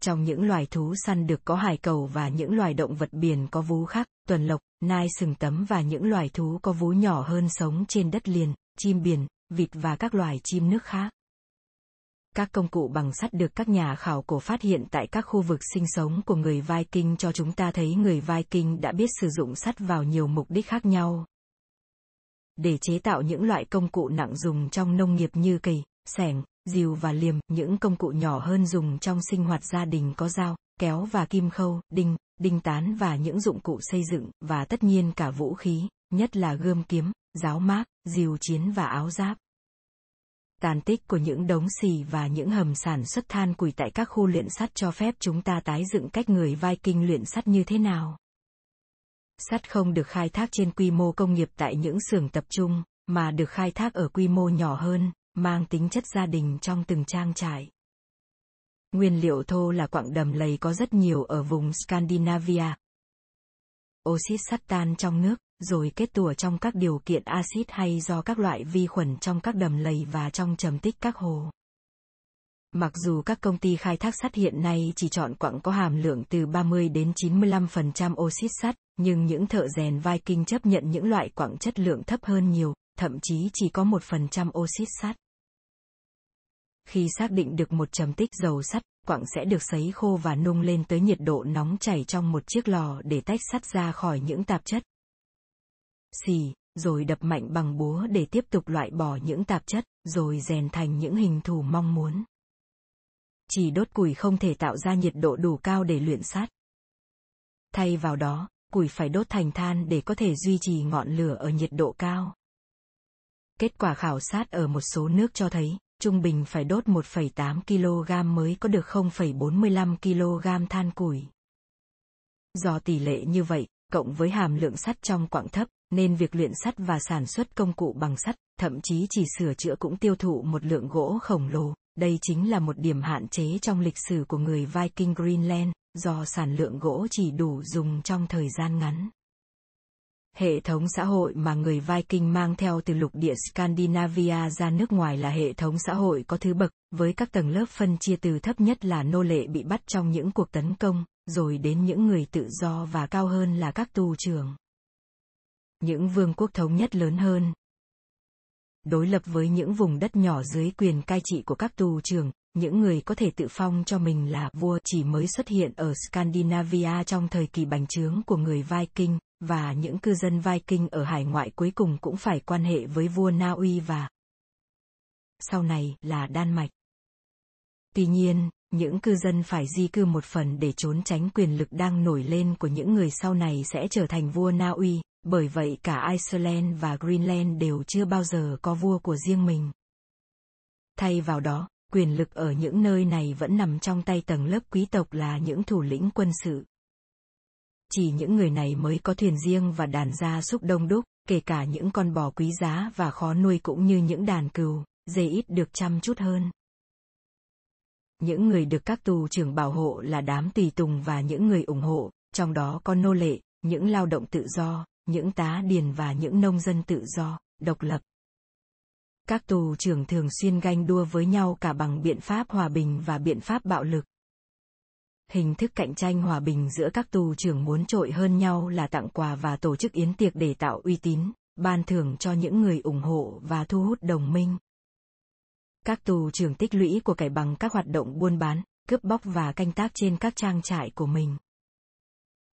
Trong những loài thú săn được có hải cầu và những loài động vật biển có vú khác, tuần lộc, nai sừng tấm và những loài thú có vú nhỏ hơn sống trên đất liền, chim biển, vịt và các loài chim nước khác. Các công cụ bằng sắt được các nhà khảo cổ phát hiện tại các khu vực sinh sống của người Viking cho chúng ta thấy người Viking đã biết sử dụng sắt vào nhiều mục đích khác nhau. Để chế tạo những loại công cụ nặng dùng trong nông nghiệp như cày, sẻng, dìu và liềm, những công cụ nhỏ hơn dùng trong sinh hoạt gia đình có dao, kéo và kim khâu, đinh, đinh tán và những dụng cụ xây dựng, và tất nhiên cả vũ khí, nhất là gươm kiếm, giáo mác, dìu chiến và áo giáp. Tàn tích của những đống xì và những hầm sản xuất than củi tại các khu luyện sắt cho phép chúng ta tái dựng cách người Viking luyện sắt như thế nào. Sắt không được khai thác trên quy mô công nghiệp tại những xưởng tập trung, mà được khai thác ở quy mô nhỏ hơn, mang tính chất gia đình trong từng trang trại. Nguyên liệu thô là quặng đầm lầy có rất nhiều ở vùng Scandinavia. Oxit sắt tan trong nước, rồi kết tủa trong các điều kiện axit hay do các loại vi khuẩn trong các đầm lầy và trong trầm tích các hồ. Mặc dù các công ty khai thác sắt hiện nay chỉ chọn quặng có hàm lượng từ 30 đến 95% oxit sắt, nhưng những thợ rèn Viking chấp nhận những loại quặng chất lượng thấp hơn nhiều, thậm chí chỉ có 1% oxit sắt. Khi xác định được một trầm tích dầu sắt, quặng sẽ được sấy khô và nung lên tới nhiệt độ nóng chảy trong một chiếc lò để tách sắt ra khỏi những tạp chất. Xì, rồi đập mạnh bằng búa để tiếp tục loại bỏ những tạp chất, rồi rèn thành những hình thù mong muốn. Chỉ đốt củi không thể tạo ra nhiệt độ đủ cao để luyện sắt. Thay vào đó, củi phải đốt thành than để có thể duy trì ngọn lửa ở nhiệt độ cao. Kết quả khảo sát ở một số nước cho thấy, trung bình phải đốt 1,8 kg mới có được 0,45 kg than củi. Do tỷ lệ như vậy, cộng với hàm lượng sắt trong quặng thấp, nên việc luyện sắt và sản xuất công cụ bằng sắt, thậm chí chỉ sửa chữa cũng tiêu thụ một lượng gỗ khổng lồ. Đây chính là một điểm hạn chế trong lịch sử của người Viking Greenland, do sản lượng gỗ chỉ đủ dùng trong thời gian ngắn. Hệ thống xã hội mà người Viking mang theo từ lục địa Scandinavia ra nước ngoài là hệ thống xã hội có thứ bậc, với các tầng lớp phân chia từ thấp nhất là nô lệ bị bắt trong những cuộc tấn công, rồi đến những người tự do và cao hơn là các tù trưởng. Những vương quốc thống nhất lớn hơn. Đối lập với những vùng đất nhỏ dưới quyền cai trị của các tù trưởng, những người có thể tự phong cho mình là vua chỉ mới xuất hiện ở Scandinavia trong thời kỳ bành trướng của người Viking, và những cư dân Viking ở hải ngoại cuối cùng cũng phải quan hệ với vua Na Uy và sau này là Đan Mạch. Tuy nhiên, những cư dân phải di cư một phần để trốn tránh quyền lực đang nổi lên của những người sau này sẽ trở thành vua Na Uy, bởi vậy cả Iceland và Greenland đều chưa bao giờ có vua của riêng mình. Thay vào đó, quyền lực ở những nơi này vẫn nằm trong tay tầng lớp quý tộc là những thủ lĩnh quân sự. Chỉ những người này mới có thuyền riêng và đàn gia súc đông đúc, kể cả những con bò quý giá và khó nuôi cũng như những đàn cừu, dê ít được chăm chút hơn. Những người được các tù trưởng bảo hộ là đám tùy tùng và những người ủng hộ, trong đó có nô lệ, những lao động tự do, những tá điền và những nông dân tự do, độc lập. Các tù trưởng thường xuyên ganh đua với nhau cả bằng biện pháp hòa bình và biện pháp bạo lực. Hình thức cạnh tranh hòa bình giữa các tù trưởng muốn trội hơn nhau là tặng quà và tổ chức yến tiệc để tạo uy tín, ban thưởng cho những người ủng hộ và thu hút đồng minh. Các tù trưởng tích lũy của cải bằng các hoạt động buôn bán, cướp bóc và canh tác trên các trang trại của mình.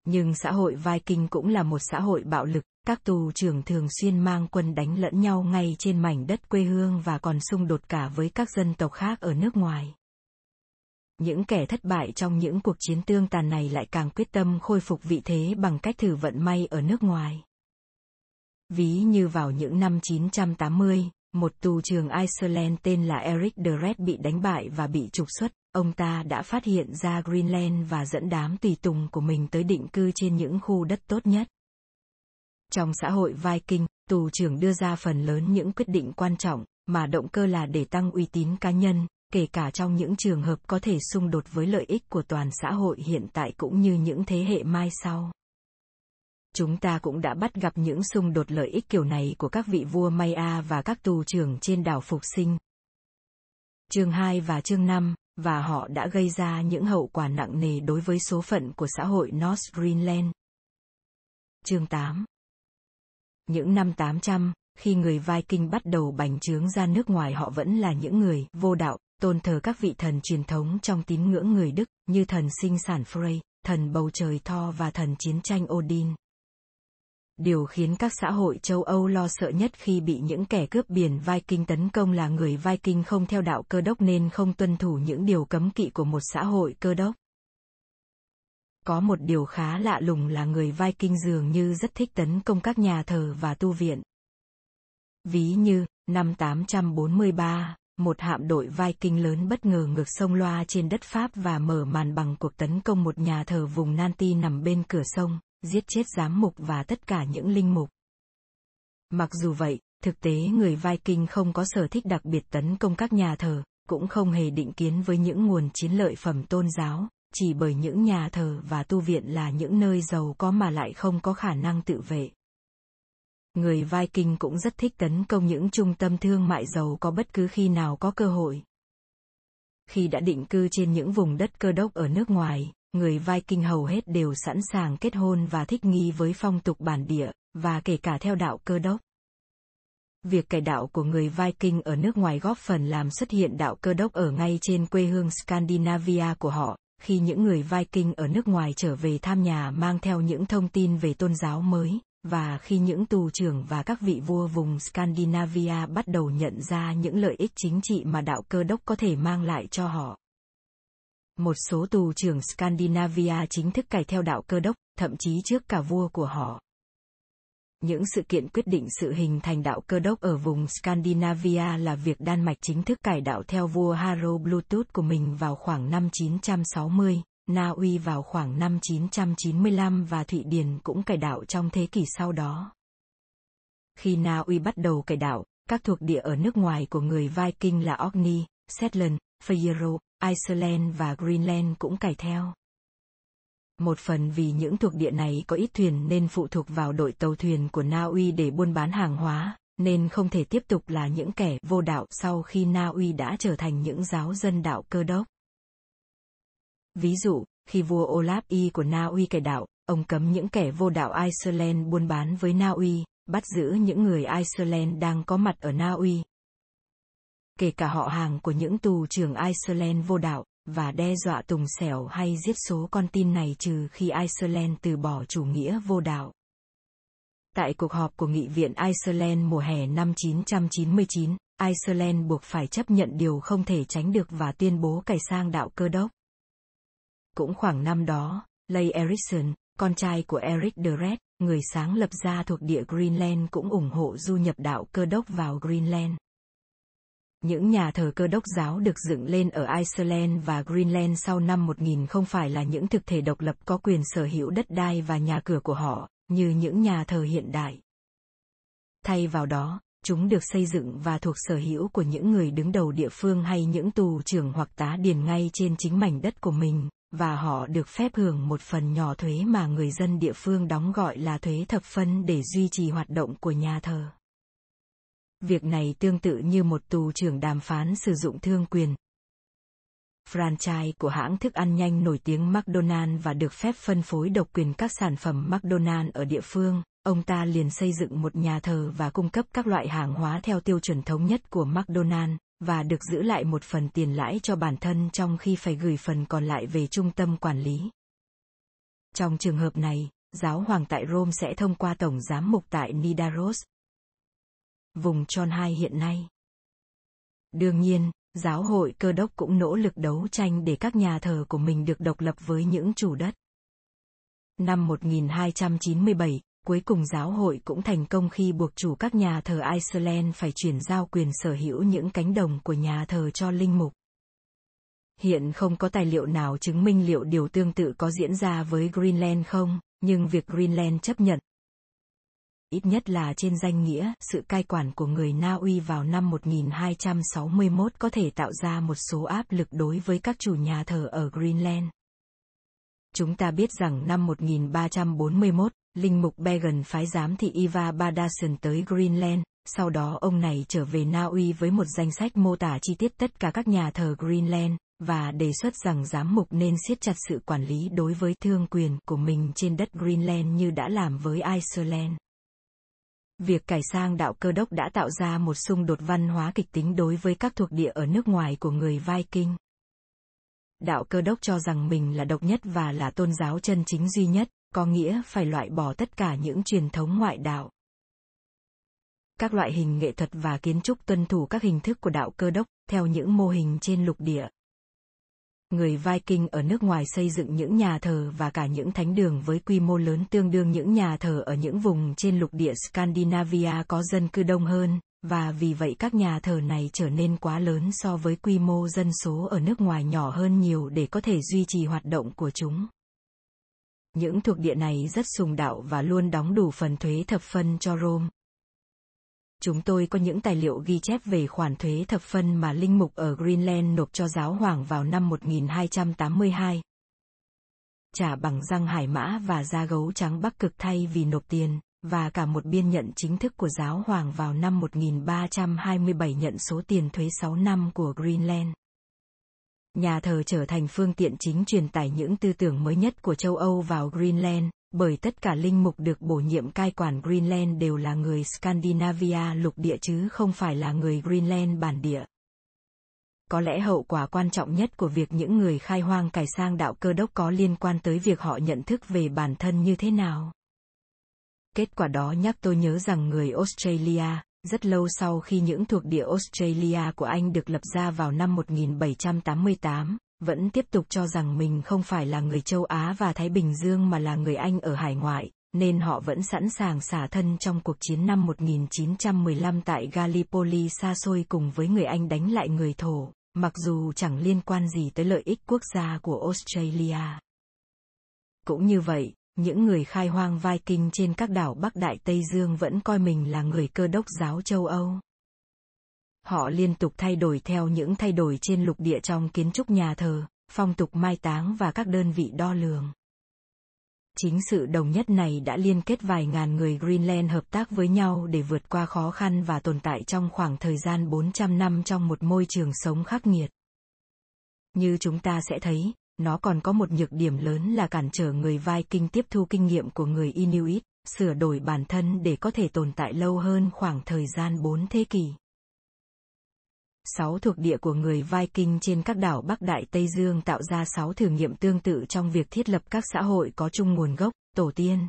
Nhưng xã hội Viking cũng là một xã hội bạo lực, các tù trưởng thường xuyên mang quân đánh lẫn nhau ngay trên mảnh đất quê hương và còn xung đột cả với các dân tộc khác ở nước ngoài. Những kẻ thất bại trong những cuộc chiến tương tàn này lại càng quyết tâm khôi phục vị thế bằng cách thử vận may ở nước ngoài. Ví như vào những năm 980, một tù trưởng Iceland tên là Eric the Red bị đánh bại và bị trục xuất, ông ta đã phát hiện ra Greenland và dẫn đám tùy tùng của mình tới định cư trên những khu đất tốt nhất. Trong xã hội Viking, tù trưởng đưa ra phần lớn những quyết định quan trọng, mà động cơ là để tăng uy tín cá nhân, kể cả trong những trường hợp có thể xung đột với lợi ích của toàn xã hội hiện tại cũng như những thế hệ mai sau. Chúng ta cũng đã bắt gặp những xung đột lợi ích kiểu này của các vị vua Maya và các tù trưởng trên đảo Phục Sinh. Chương 2 và chương 5, và họ đã gây ra những hậu quả nặng nề đối với số phận của xã hội North Greenland. Chương 8 Những năm 800, khi người Viking bắt đầu bành trướng ra nước ngoài họ vẫn là những người vô đạo, tôn thờ các vị thần truyền thống trong tín ngưỡng người Đức, như thần sinh sản Frey, thần bầu trời Thor và thần chiến tranh Odin. Điều khiến các xã hội châu Âu lo sợ nhất khi bị những kẻ cướp biển Viking tấn công là người Viking không theo đạo cơ đốc nên không tuân thủ những điều cấm kỵ của một xã hội cơ đốc. Có một điều khá lạ lùng là người Viking dường như rất thích tấn công các nhà thờ và tu viện. Ví như, năm 843, một hạm đội Viking lớn bất ngờ ngược sông Loa trên đất Pháp và mở màn bằng cuộc tấn công một nhà thờ vùng Nanti nằm bên cửa sông, giết chết giám mục và tất cả những linh mục. Mặc dù vậy, thực tế người Viking không có sở thích đặc biệt tấn công các nhà thờ, cũng không hề định kiến với những nguồn chiến lợi phẩm tôn giáo, chỉ bởi những nhà thờ và tu viện là những nơi giàu có mà lại không có khả năng tự vệ. Người Viking cũng rất thích tấn công những trung tâm thương mại giàu có bất cứ khi nào có cơ hội. Khi đã định cư trên những vùng đất cơ đốc ở nước ngoài, người Viking hầu hết đều sẵn sàng kết hôn và thích nghi với phong tục bản địa, và kể cả theo đạo cơ đốc. Việc cải đạo của người Viking ở nước ngoài góp phần làm xuất hiện đạo cơ đốc ở ngay trên quê hương Scandinavia của họ, khi những người Viking ở nước ngoài trở về thăm nhà mang theo những thông tin về tôn giáo mới, và khi những tù trưởng và các vị vua vùng Scandinavia bắt đầu nhận ra những lợi ích chính trị mà đạo cơ đốc có thể mang lại cho họ. Một số tù trưởng Scandinavia chính thức cải theo đạo cơ đốc, thậm chí trước cả vua của họ. Những sự kiện quyết định sự hình thành đạo cơ đốc ở vùng Scandinavia là việc Đan Mạch chính thức cải đạo theo vua Harald Bluetooth của mình vào khoảng năm 960, Na Uy vào khoảng năm 995 và Thụy Điển cũng cải đạo trong thế kỷ sau đó. Khi Na Uy bắt đầu cải đạo, các thuộc địa ở nước ngoài của người Viking là Orkney, Shetland, Faroe, Iceland và Greenland cũng cải theo. Một phần vì những thuộc địa này có ít thuyền nên phụ thuộc vào đội tàu thuyền của Na Uy để buôn bán hàng hóa, nên không thể tiếp tục là những kẻ vô đạo sau khi Na Uy đã trở thành những giáo dân đạo cơ đốc. Ví dụ, khi vua Olaf I của Na Uy cải đạo, ông cấm những kẻ vô đạo Iceland buôn bán với Na Uy, bắt giữ những người Iceland đang có mặt ở Na Uy, kể cả họ hàng của những tù trưởng Iceland vô đạo, và đe dọa tùng xẻo hay giết số con tin này trừ khi Iceland từ bỏ chủ nghĩa vô đạo. Tại cuộc họp của Nghị viện Iceland mùa hè năm 999, Iceland buộc phải chấp nhận điều không thể tránh được và tuyên bố cải sang đạo cơ đốc. Cũng khoảng năm đó, Lay Erikson, con trai của Eric the Red, người sáng lập ra thuộc địa Greenland cũng ủng hộ du nhập đạo cơ đốc vào Greenland. Những nhà thờ cơ đốc giáo được dựng lên ở Iceland và Greenland sau năm 1000 không phải là những thực thể độc lập có quyền sở hữu đất đai và nhà cửa của họ, như những nhà thờ hiện đại. Thay vào đó, chúng được xây dựng và thuộc sở hữu của những người đứng đầu địa phương hay những tù trưởng hoặc tá điền ngay trên chính mảnh đất của mình, và họ được phép hưởng một phần nhỏ thuế mà người dân địa phương đóng gọi là thuế thập phân để duy trì hoạt động của nhà thờ. Việc này tương tự như một tù trưởng đàm phán sử dụng thương quyền. Franchise của hãng thức ăn nhanh nổi tiếng McDonald và được phép phân phối độc quyền các sản phẩm McDonald ở địa phương, ông ta liền xây dựng một nhà thờ và cung cấp các loại hàng hóa theo tiêu chuẩn thống nhất của McDonald, và được giữ lại một phần tiền lãi cho bản thân trong khi phải gửi phần còn lại về trung tâm quản lý. Trong trường hợp này, giáo hoàng tại Rome sẽ thông qua tổng giám mục tại Nidaros, vùng tròn hai hiện nay. Đương nhiên, giáo hội cơ đốc cũng nỗ lực đấu tranh để các nhà thờ của mình được độc lập với những chủ đất. Năm 1297, cuối cùng giáo hội cũng thành công khi buộc chủ các nhà thờ Iceland phải chuyển giao quyền sở hữu những cánh đồng của nhà thờ cho linh mục. Hiện không có tài liệu nào chứng minh liệu điều tương tự có diễn ra với Greenland không, nhưng việc Greenland chấp nhận ít nhất là trên danh nghĩa sự cai quản của người Na Uy vào năm 1261 có thể tạo ra một số áp lực đối với các chủ nhà thờ ở Greenland. Chúng ta biết rằng năm 1341, linh mục Began phái giám thị Iva Badason tới Greenland, sau đó ông này trở về Na Uy với một danh sách mô tả chi tiết tất cả các nhà thờ Greenland, và đề xuất rằng giám mục nên siết chặt sự quản lý đối với thương quyền của mình trên đất Greenland như đã làm với Iceland. Việc cải sang đạo cơ đốc đã tạo ra một xung đột văn hóa kịch tính đối với các thuộc địa ở nước ngoài của người Viking. Đạo cơ đốc cho rằng mình là độc nhất và là tôn giáo chân chính duy nhất, có nghĩa phải loại bỏ tất cả những truyền thống ngoại đạo. Các loại hình nghệ thuật và kiến trúc tuân thủ các hình thức của đạo cơ đốc, theo những mô hình trên lục địa người Viking ở nước ngoài xây dựng những nhà thờ và cả những thánh đường với quy mô lớn tương đương những nhà thờ ở những vùng trên lục địa Scandinavia có dân cư đông hơn, và vì vậy các nhà thờ này trở nên quá lớn so với quy mô dân số ở nước ngoài nhỏ hơn nhiều để có thể duy trì hoạt động của chúng. Những thuộc địa này rất sùng đạo và luôn đóng đủ phần thuế thập phân cho Rome, chúng tôi có những tài liệu ghi chép về khoản thuế thập phân mà linh mục ở Greenland nộp cho giáo hoàng vào năm 1282. Trả bằng răng hải mã và da gấu trắng bắc cực thay vì nộp tiền, và cả một biên nhận chính thức của giáo hoàng vào năm 1327 nhận số tiền thuế 6 năm của Greenland. Nhà thờ trở thành phương tiện chính truyền tải những tư tưởng mới nhất của châu Âu vào Greenland, bởi tất cả linh mục được bổ nhiệm cai quản Greenland đều là người Scandinavia lục địa chứ không phải là người Greenland bản địa. Có lẽ hậu quả quan trọng nhất của việc những người khai hoang cải sang đạo cơ đốc có liên quan tới việc họ nhận thức về bản thân như thế nào. Kết quả đó nhắc tôi nhớ rằng người Australia, rất lâu sau khi những thuộc địa Australia của Anh được lập ra vào năm 1788, vẫn tiếp tục cho rằng mình không phải là người châu Á và Thái Bình Dương mà là người Anh ở hải ngoại, nên họ vẫn sẵn sàng xả thân trong cuộc chiến năm 1915 tại Gallipoli xa xôi cùng với người Anh đánh lại người thổ, mặc dù chẳng liên quan gì tới lợi ích quốc gia của Australia. Cũng như vậy, những người khai hoang Viking trên các đảo Bắc Đại Tây Dương vẫn coi mình là người cơ đốc giáo châu Âu. Họ liên tục thay đổi theo những thay đổi trên lục địa trong kiến trúc nhà thờ, phong tục mai táng và các đơn vị đo lường. Chính sự đồng nhất này đã liên kết vài ngàn người Greenland hợp tác với nhau để vượt qua khó khăn và tồn tại trong khoảng thời gian 400 năm trong một môi trường sống khắc nghiệt. Như chúng ta sẽ thấy, nó còn có một nhược điểm lớn là cản trở người Viking tiếp thu kinh nghiệm của người Inuit, sửa đổi bản thân để có thể tồn tại lâu hơn khoảng thời gian 4 thế kỷ. Sáu thuộc địa của người Viking trên các đảo Bắc Đại Tây Dương tạo ra sáu thử nghiệm tương tự trong việc thiết lập các xã hội có chung nguồn gốc, tổ tiên.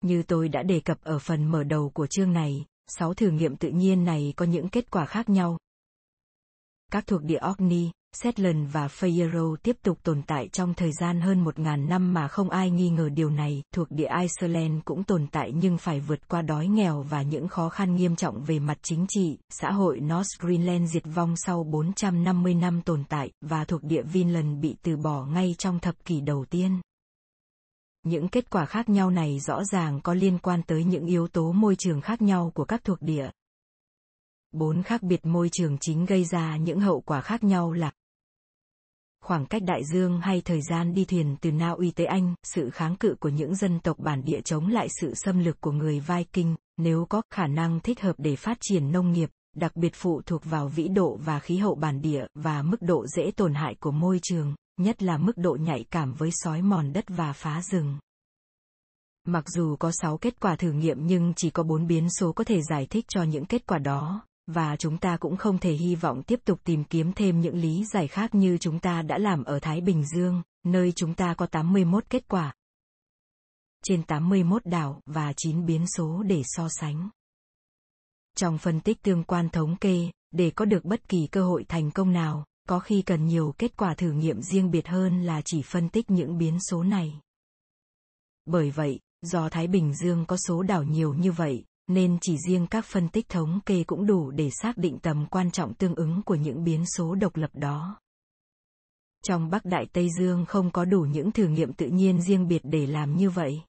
Như tôi đã đề cập ở phần mở đầu của chương này, sáu thử nghiệm tự nhiên này có những kết quả khác nhau. Các thuộc địa Orkney, Shetland và Faroe tiếp tục tồn tại trong thời gian hơn một ngàn năm mà không ai nghi ngờ điều này, thuộc địa Iceland cũng tồn tại nhưng phải vượt qua đói nghèo và những khó khăn nghiêm trọng về mặt chính trị, xã hội North Greenland diệt vong sau 450 năm tồn tại, và thuộc địa Vinland bị từ bỏ ngay trong thập kỷ đầu tiên. Những kết quả khác nhau này rõ ràng có liên quan tới những yếu tố môi trường khác nhau của các thuộc địa. Bốn khác biệt môi trường chính gây ra những hậu quả khác nhau là khoảng cách đại dương hay thời gian đi thuyền từ Na Uy tới Anh, sự kháng cự của những dân tộc bản địa chống lại sự xâm lược của người Viking, nếu có khả năng thích hợp để phát triển nông nghiệp, đặc biệt phụ thuộc vào vĩ độ và khí hậu bản địa và mức độ dễ tổn hại của môi trường, nhất là mức độ nhạy cảm với sói mòn đất và phá rừng. Mặc dù có 6 kết quả thử nghiệm nhưng chỉ có 4 biến số có thể giải thích cho những kết quả đó, và chúng ta cũng không thể hy vọng tiếp tục tìm kiếm thêm những lý giải khác như chúng ta đã làm ở Thái Bình Dương, nơi chúng ta có 81 kết quả. Trên 81 đảo và 9 biến số để so sánh. Trong phân tích tương quan thống kê, để có được bất kỳ cơ hội thành công nào, có khi cần nhiều kết quả thử nghiệm riêng biệt hơn là chỉ phân tích những biến số này. Bởi vậy, do Thái Bình Dương có số đảo nhiều như vậy, nên chỉ riêng các phân tích thống kê cũng đủ để xác định tầm quan trọng tương ứng của những biến số độc lập đó. Trong Bắc Đại Tây Dương không có đủ những thử nghiệm tự nhiên riêng biệt để làm như vậy.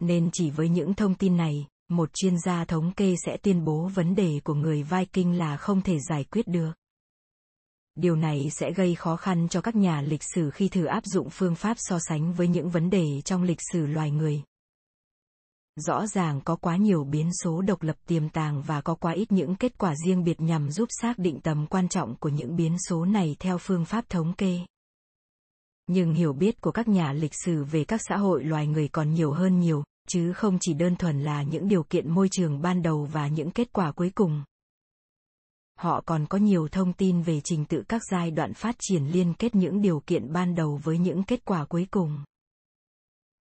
Nên chỉ với những thông tin này, một chuyên gia thống kê sẽ tuyên bố vấn đề của người Viking là không thể giải quyết được. Điều này sẽ gây khó khăn cho các nhà lịch sử khi thử áp dụng phương pháp so sánh với những vấn đề trong lịch sử loài người. Rõ ràng có quá nhiều biến số độc lập tiềm tàng và có quá ít những kết quả riêng biệt nhằm giúp xác định tầm quan trọng của những biến số này theo phương pháp thống kê. Nhưng hiểu biết của các nhà lịch sử về các xã hội loài người còn nhiều hơn nhiều, chứ không chỉ đơn thuần là những điều kiện môi trường ban đầu và những kết quả cuối cùng. Họ còn có nhiều thông tin về trình tự các giai đoạn phát triển liên kết những điều kiện ban đầu với những kết quả cuối cùng.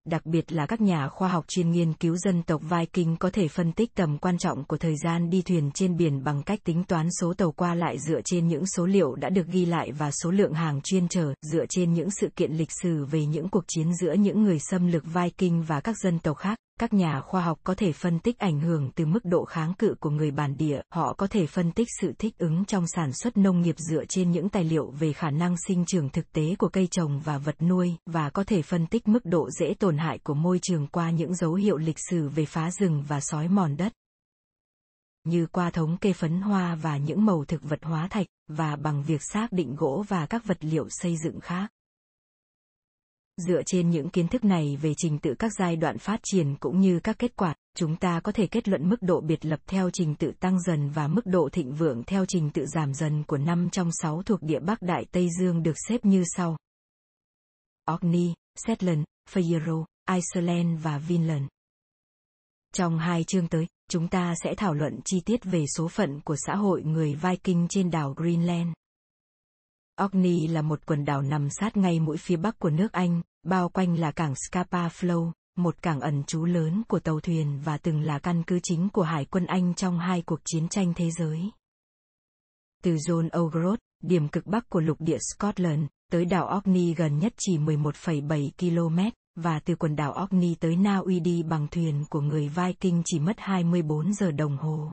Đặc biệt là các nhà khoa học chuyên nghiên cứu dân tộc Viking có thể phân tích tầm quan trọng của thời gian đi thuyền trên biển bằng cách tính toán số tàu qua lại dựa trên những số liệu đã được ghi lại và số lượng hàng chuyên chở, dựa trên những sự kiện lịch sử về những cuộc chiến giữa những người xâm lược Viking và các dân tộc khác các nhà khoa học có thể phân tích ảnh hưởng từ mức độ kháng cự của người bản địa. Họ có thể phân tích sự thích ứng trong sản xuất nông nghiệp dựa trên những tài liệu về khả năng sinh trưởng thực tế của cây trồng và vật nuôi, và có thể phân tích mức độ dễ tổn hại của môi trường qua những dấu hiệu lịch sử về phá rừng và sói mòn đất. Như qua thống kê phấn hoa và những màu thực vật hóa thạch, và bằng việc xác định gỗ và các vật liệu xây dựng khác. Dựa trên những kiến thức này về trình tự các giai đoạn phát triển cũng như các kết quả, chúng ta có thể kết luận mức độ biệt lập theo trình tự tăng dần và mức độ thịnh vượng theo trình tự giảm dần của năm trong sáu thuộc địa Bắc Đại Tây Dương được xếp như sau. Orkney, Shetland, Faroe, Iceland và Vinland. Trong hai chương tới, chúng ta sẽ thảo luận chi tiết về số phận của xã hội người Viking trên đảo Greenland. Orkney là một quần đảo nằm sát ngay mũi phía bắc của nước Anh, bao quanh là cảng Scapa Flow, một cảng ẩn trú lớn của tàu thuyền và từng là căn cứ chính của Hải quân Anh trong hai cuộc chiến tranh thế giới. Từ John O'Groat, điểm cực bắc của lục địa Scotland, tới đảo Orkney gần nhất chỉ 11,7 km, và từ quần đảo Orkney tới Na Uy đi bằng thuyền của người Viking chỉ mất 24 giờ đồng hồ.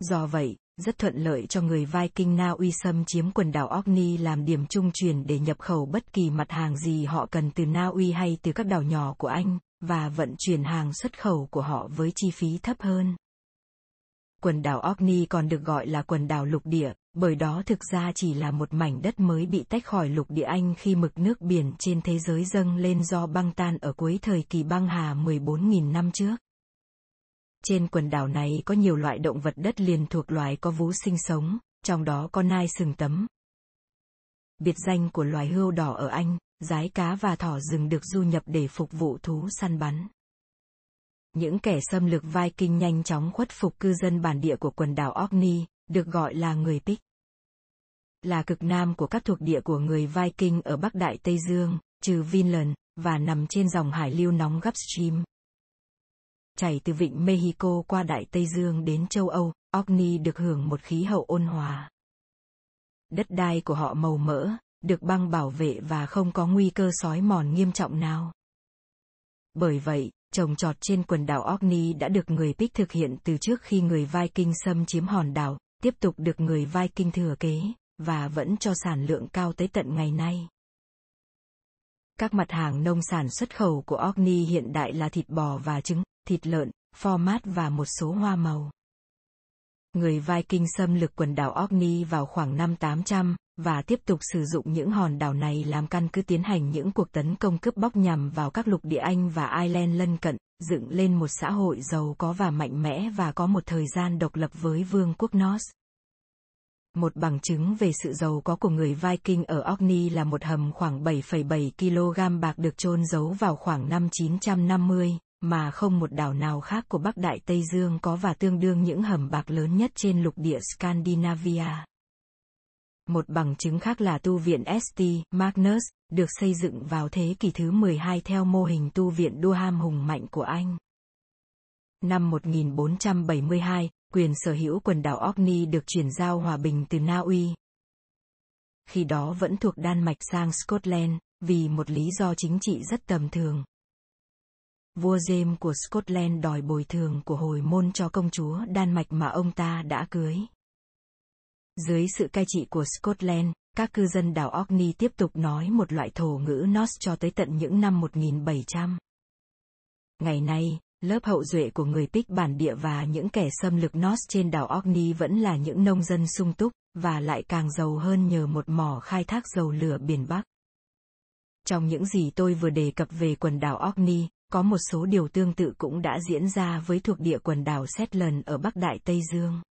Do vậy, rất thuận lợi cho người Viking Na Uy xâm chiếm quần đảo Orkney làm điểm trung chuyển để nhập khẩu bất kỳ mặt hàng gì họ cần từ Na Uy hay từ các đảo nhỏ của Anh, và vận chuyển hàng xuất khẩu của họ với chi phí thấp hơn. Quần đảo Orkney còn được gọi là quần đảo lục địa, bởi đó thực ra chỉ là một mảnh đất mới bị tách khỏi lục địa Anh khi mực nước biển trên thế giới dâng lên do băng tan ở cuối thời kỳ băng hà 14.000 năm trước. Trên quần đảo này có nhiều loại động vật đất liền thuộc loài có vú sinh sống, trong đó có nai sừng tấm. Biệt danh của loài hươu đỏ ở Anh, rái cá và thỏ rừng được du nhập để phục vụ thú săn bắn. Những kẻ xâm lược Viking nhanh chóng khuất phục cư dân bản địa của quần đảo Orkney, được gọi là người Pic. Là cực nam của các thuộc địa của người Viking ở Bắc Đại Tây Dương, trừ Vinland, và nằm trên dòng hải lưu nóng Gulfstream, chảy từ vịnh Mexico qua Đại Tây Dương đến châu Âu, Orkney được hưởng một khí hậu ôn hòa. Đất đai của họ màu mỡ, được băng bảo vệ và không có nguy cơ sói mòn nghiêm trọng nào. Bởi vậy, trồng trọt trên quần đảo Orkney đã được người Pích thực hiện từ trước khi người Viking xâm chiếm hòn đảo, tiếp tục được người Viking thừa kế, và vẫn cho sản lượng cao tới tận ngày nay. Các mặt hàng nông sản xuất khẩu của Orkney hiện đại là thịt bò và trứng, thịt lợn, format và một số hoa màu. Người Viking xâm lược quần đảo Orkney vào khoảng năm 800, và tiếp tục sử dụng những hòn đảo này làm căn cứ tiến hành những cuộc tấn công cướp bóc nhằm vào các lục địa Anh và Ireland lân cận, dựng lên một xã hội giàu có và mạnh mẽ và có một thời gian độc lập với vương quốc Norse. Một bằng chứng về sự giàu có của người Viking ở Orkney là một hầm khoảng 7,7 kg bạc được chôn giấu vào khoảng năm 950, mà không một đảo nào khác của Bắc Đại Tây Dương có và tương đương những hầm bạc lớn nhất trên lục địa Scandinavia. Một bằng chứng khác là tu viện St. Magnus, được xây dựng vào thế kỷ thứ 12 theo mô hình tu viện Durham hùng mạnh của Anh. Năm 1472, quyền sở hữu quần đảo Orkney được chuyển giao hòa bình từ Na Uy. Khi đó vẫn thuộc Đan Mạch sang Scotland, vì một lý do chính trị rất tầm thường. Vua James của Scotland đòi bồi thường của hồi môn cho công chúa Đan Mạch mà ông ta đã cưới. Dưới sự cai trị của Scotland, các cư dân đảo Orkney tiếp tục nói một loại thổ ngữ Norse cho tới tận những năm 1700. Ngày nay, lớp hậu duệ của người Pict bản địa và những kẻ xâm lược Norse trên đảo Orkney vẫn là những nông dân sung túc, và lại càng giàu hơn nhờ một mỏ khai thác dầu lửa biển Bắc. Trong những gì tôi vừa đề cập về quần đảo Orkney, có một số điều tương tự cũng đã diễn ra với thuộc địa quần đảo Shetland ở Bắc Đại Tây Dương.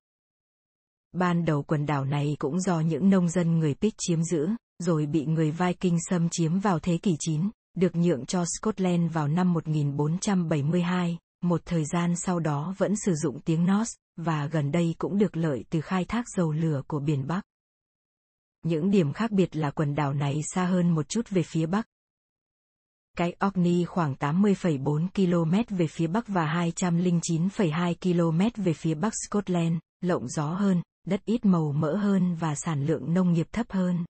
Ban đầu quần đảo này cũng do những nông dân người Pict chiếm giữ, rồi bị người Viking xâm chiếm vào thế kỷ 9, được nhượng cho Scotland vào năm 1472, một thời gian sau đó vẫn sử dụng tiếng Norse, và gần đây cũng được lợi từ khai thác dầu lửa của biển Bắc. Những điểm khác biệt là quần đảo này xa hơn một chút về phía Bắc. Cái Orkney khoảng 80,4 km về phía Bắc và 209,2 km về phía Bắc Scotland, lộng gió hơn, đất ít màu mỡ hơn và sản lượng nông nghiệp thấp hơn.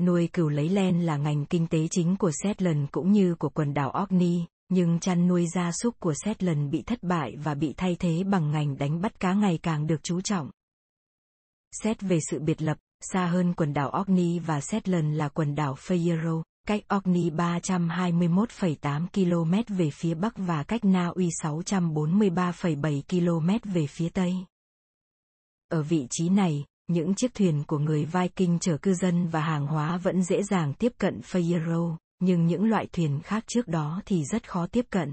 Nuôi cừu lấy len là ngành kinh tế chính của Shetland cũng như của quần đảo Orkney, nhưng chăn nuôi gia súc của Shetland bị thất bại và bị thay thế bằng ngành đánh bắt cá ngày càng được chú trọng. Xét về sự biệt lập, xa hơn quần đảo Orkney và Shetland là quần đảo Faroe, cách Orkney 321,8 km về phía bắc và cách Na Uy 643,7 km về phía tây. Ở vị trí này, những chiếc thuyền của người Viking chở cư dân và hàng hóa vẫn dễ dàng tiếp cận Fayero, nhưng những loại thuyền khác trước đó thì rất khó tiếp cận.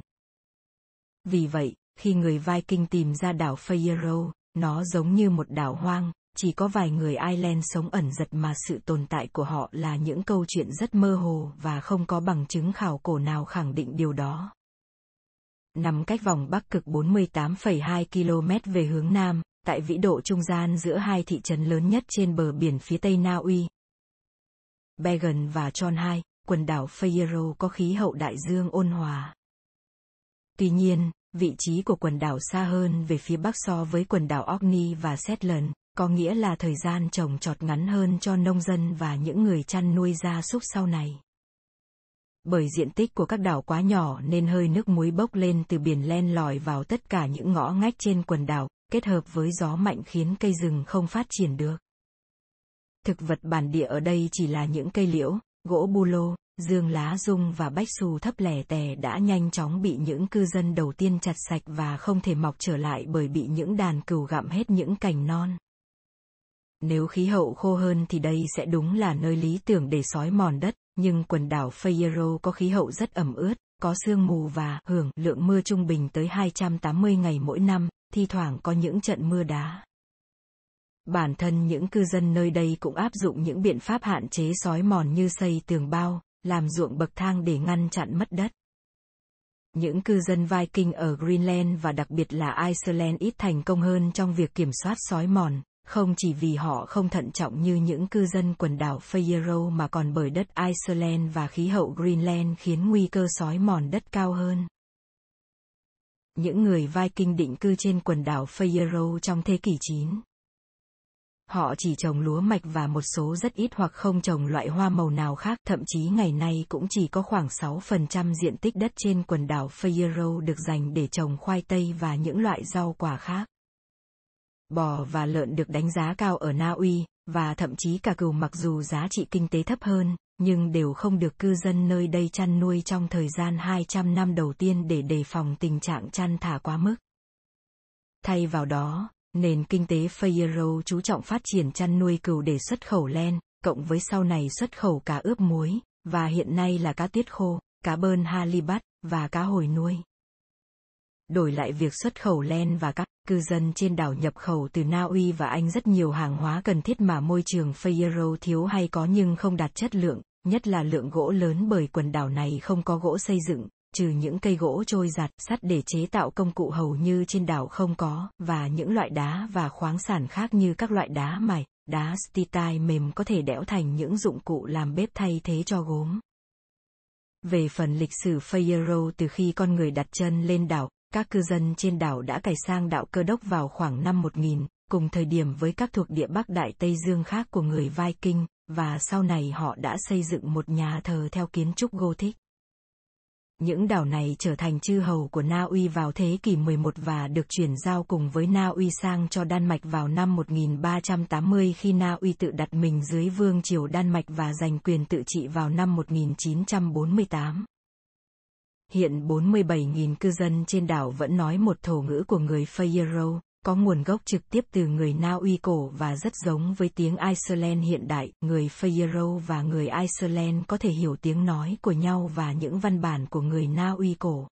Vì vậy, khi người Viking tìm ra đảo Fayero, nó giống như một đảo hoang, chỉ có vài người Ireland sống ẩn giật mà sự tồn tại của họ là những câu chuyện rất mơ hồ và không có bằng chứng khảo cổ nào khẳng định điều đó. Nằm cách vòng Bắc cực 48,2 km về hướng Nam, tại vĩ độ trung gian giữa hai thị trấn lớn nhất trên bờ biển phía tây Na Uy. Bergen và Trondheim, quần đảo Faroe có khí hậu đại dương ôn hòa. Tuy nhiên, vị trí của quần đảo xa hơn về phía bắc so với quần đảo Orkney và Shetland, có nghĩa là thời gian trồng trọt ngắn hơn cho nông dân và những người chăn nuôi gia súc sau này. Bởi diện tích của các đảo quá nhỏ nên hơi nước muối bốc lên từ biển len lỏi vào tất cả những ngõ ngách trên quần đảo, kết hợp với gió mạnh khiến cây rừng không phát triển được. Thực vật bản địa ở đây chỉ là những cây liễu, gỗ bu lô, dương lá rung và bách xù thấp lẻ tè đã nhanh chóng bị những cư dân đầu tiên chặt sạch và không thể mọc trở lại bởi bị những đàn cừu gặm hết những cành non. Nếu khí hậu khô hơn thì đây sẽ đúng là nơi lý tưởng để sói mòn đất, nhưng quần đảo Fayero có khí hậu rất ẩm ướt, có sương mù và hưởng lượng mưa trung bình tới 280 ngày mỗi năm, thi thoảng có những trận mưa đá. Bản thân những cư dân nơi đây cũng áp dụng những biện pháp hạn chế sói mòn như xây tường bao, làm ruộng bậc thang để ngăn chặn mất đất. Những cư dân Viking ở Greenland và đặc biệt là Iceland ít thành công hơn trong việc kiểm soát sói mòn, không chỉ vì họ không thận trọng như những cư dân quần đảo Faroe mà còn bởi đất Iceland và khí hậu Greenland khiến nguy cơ sói mòn đất cao hơn. Những người Viking định cư trên quần đảo Faroe trong thế kỷ 9. Họ chỉ trồng lúa mạch và một số rất ít hoặc không trồng loại hoa màu nào khác, thậm chí ngày nay cũng chỉ có khoảng 6% diện tích đất trên quần đảo Faroe được dành để trồng khoai tây và những loại rau quả khác. Bò và lợn được đánh giá cao ở Na Uy, và thậm chí cả cừu mặc dù giá trị kinh tế thấp hơn, nhưng đều không được cư dân nơi đây chăn nuôi trong thời gian 200 năm đầu tiên để đề phòng tình trạng chăn thả quá mức. Thay vào đó, Nền kinh tế Fayero chú trọng phát triển chăn nuôi cừu để xuất khẩu len, cộng với sau này xuất khẩu cá ướp muối, và hiện nay là cá tiết khô, cá bơn halibut, và cá hồi nuôi. Đổi lại việc xuất khẩu len và các cư dân trên đảo nhập khẩu từ Na Uy và Anh rất nhiều hàng hóa cần thiết mà môi trường Fayero thiếu hay có nhưng không đạt chất lượng, nhất là lượng gỗ lớn bởi quần đảo này không có gỗ xây dựng, trừ những cây gỗ trôi giặt, sắt để chế tạo công cụ hầu như trên đảo không có, và những loại đá và khoáng sản khác như các loại đá mài, đá stitite mềm có thể đẽo thành những dụng cụ làm bếp thay thế cho gốm. Về phần lịch sử Fayero từ khi con người đặt chân lên đảo, các cư dân trên đảo đã cải sang đạo cơ đốc vào khoảng năm 1000, cùng thời điểm với các thuộc địa Bắc Đại Tây Dương khác của người Viking, và sau này họ đã xây dựng một nhà thờ theo kiến trúc Gothic. Những đảo này trở thành chư hầu của Na Uy vào thế kỷ 11 và được chuyển giao cùng với Na Uy sang cho Đan Mạch vào năm 1380 khi Na Uy tự đặt mình dưới vương triều Đan Mạch và giành quyền tự trị vào năm 1948. Hiện 47.000 cư dân trên đảo vẫn nói một thổ ngữ của người Fayero, có nguồn gốc trực tiếp từ người Na Uy cổ và rất giống với tiếng Iceland hiện đại. Người Fayero và người Iceland có thể hiểu tiếng nói của nhau và những văn bản của người Na Uy cổ.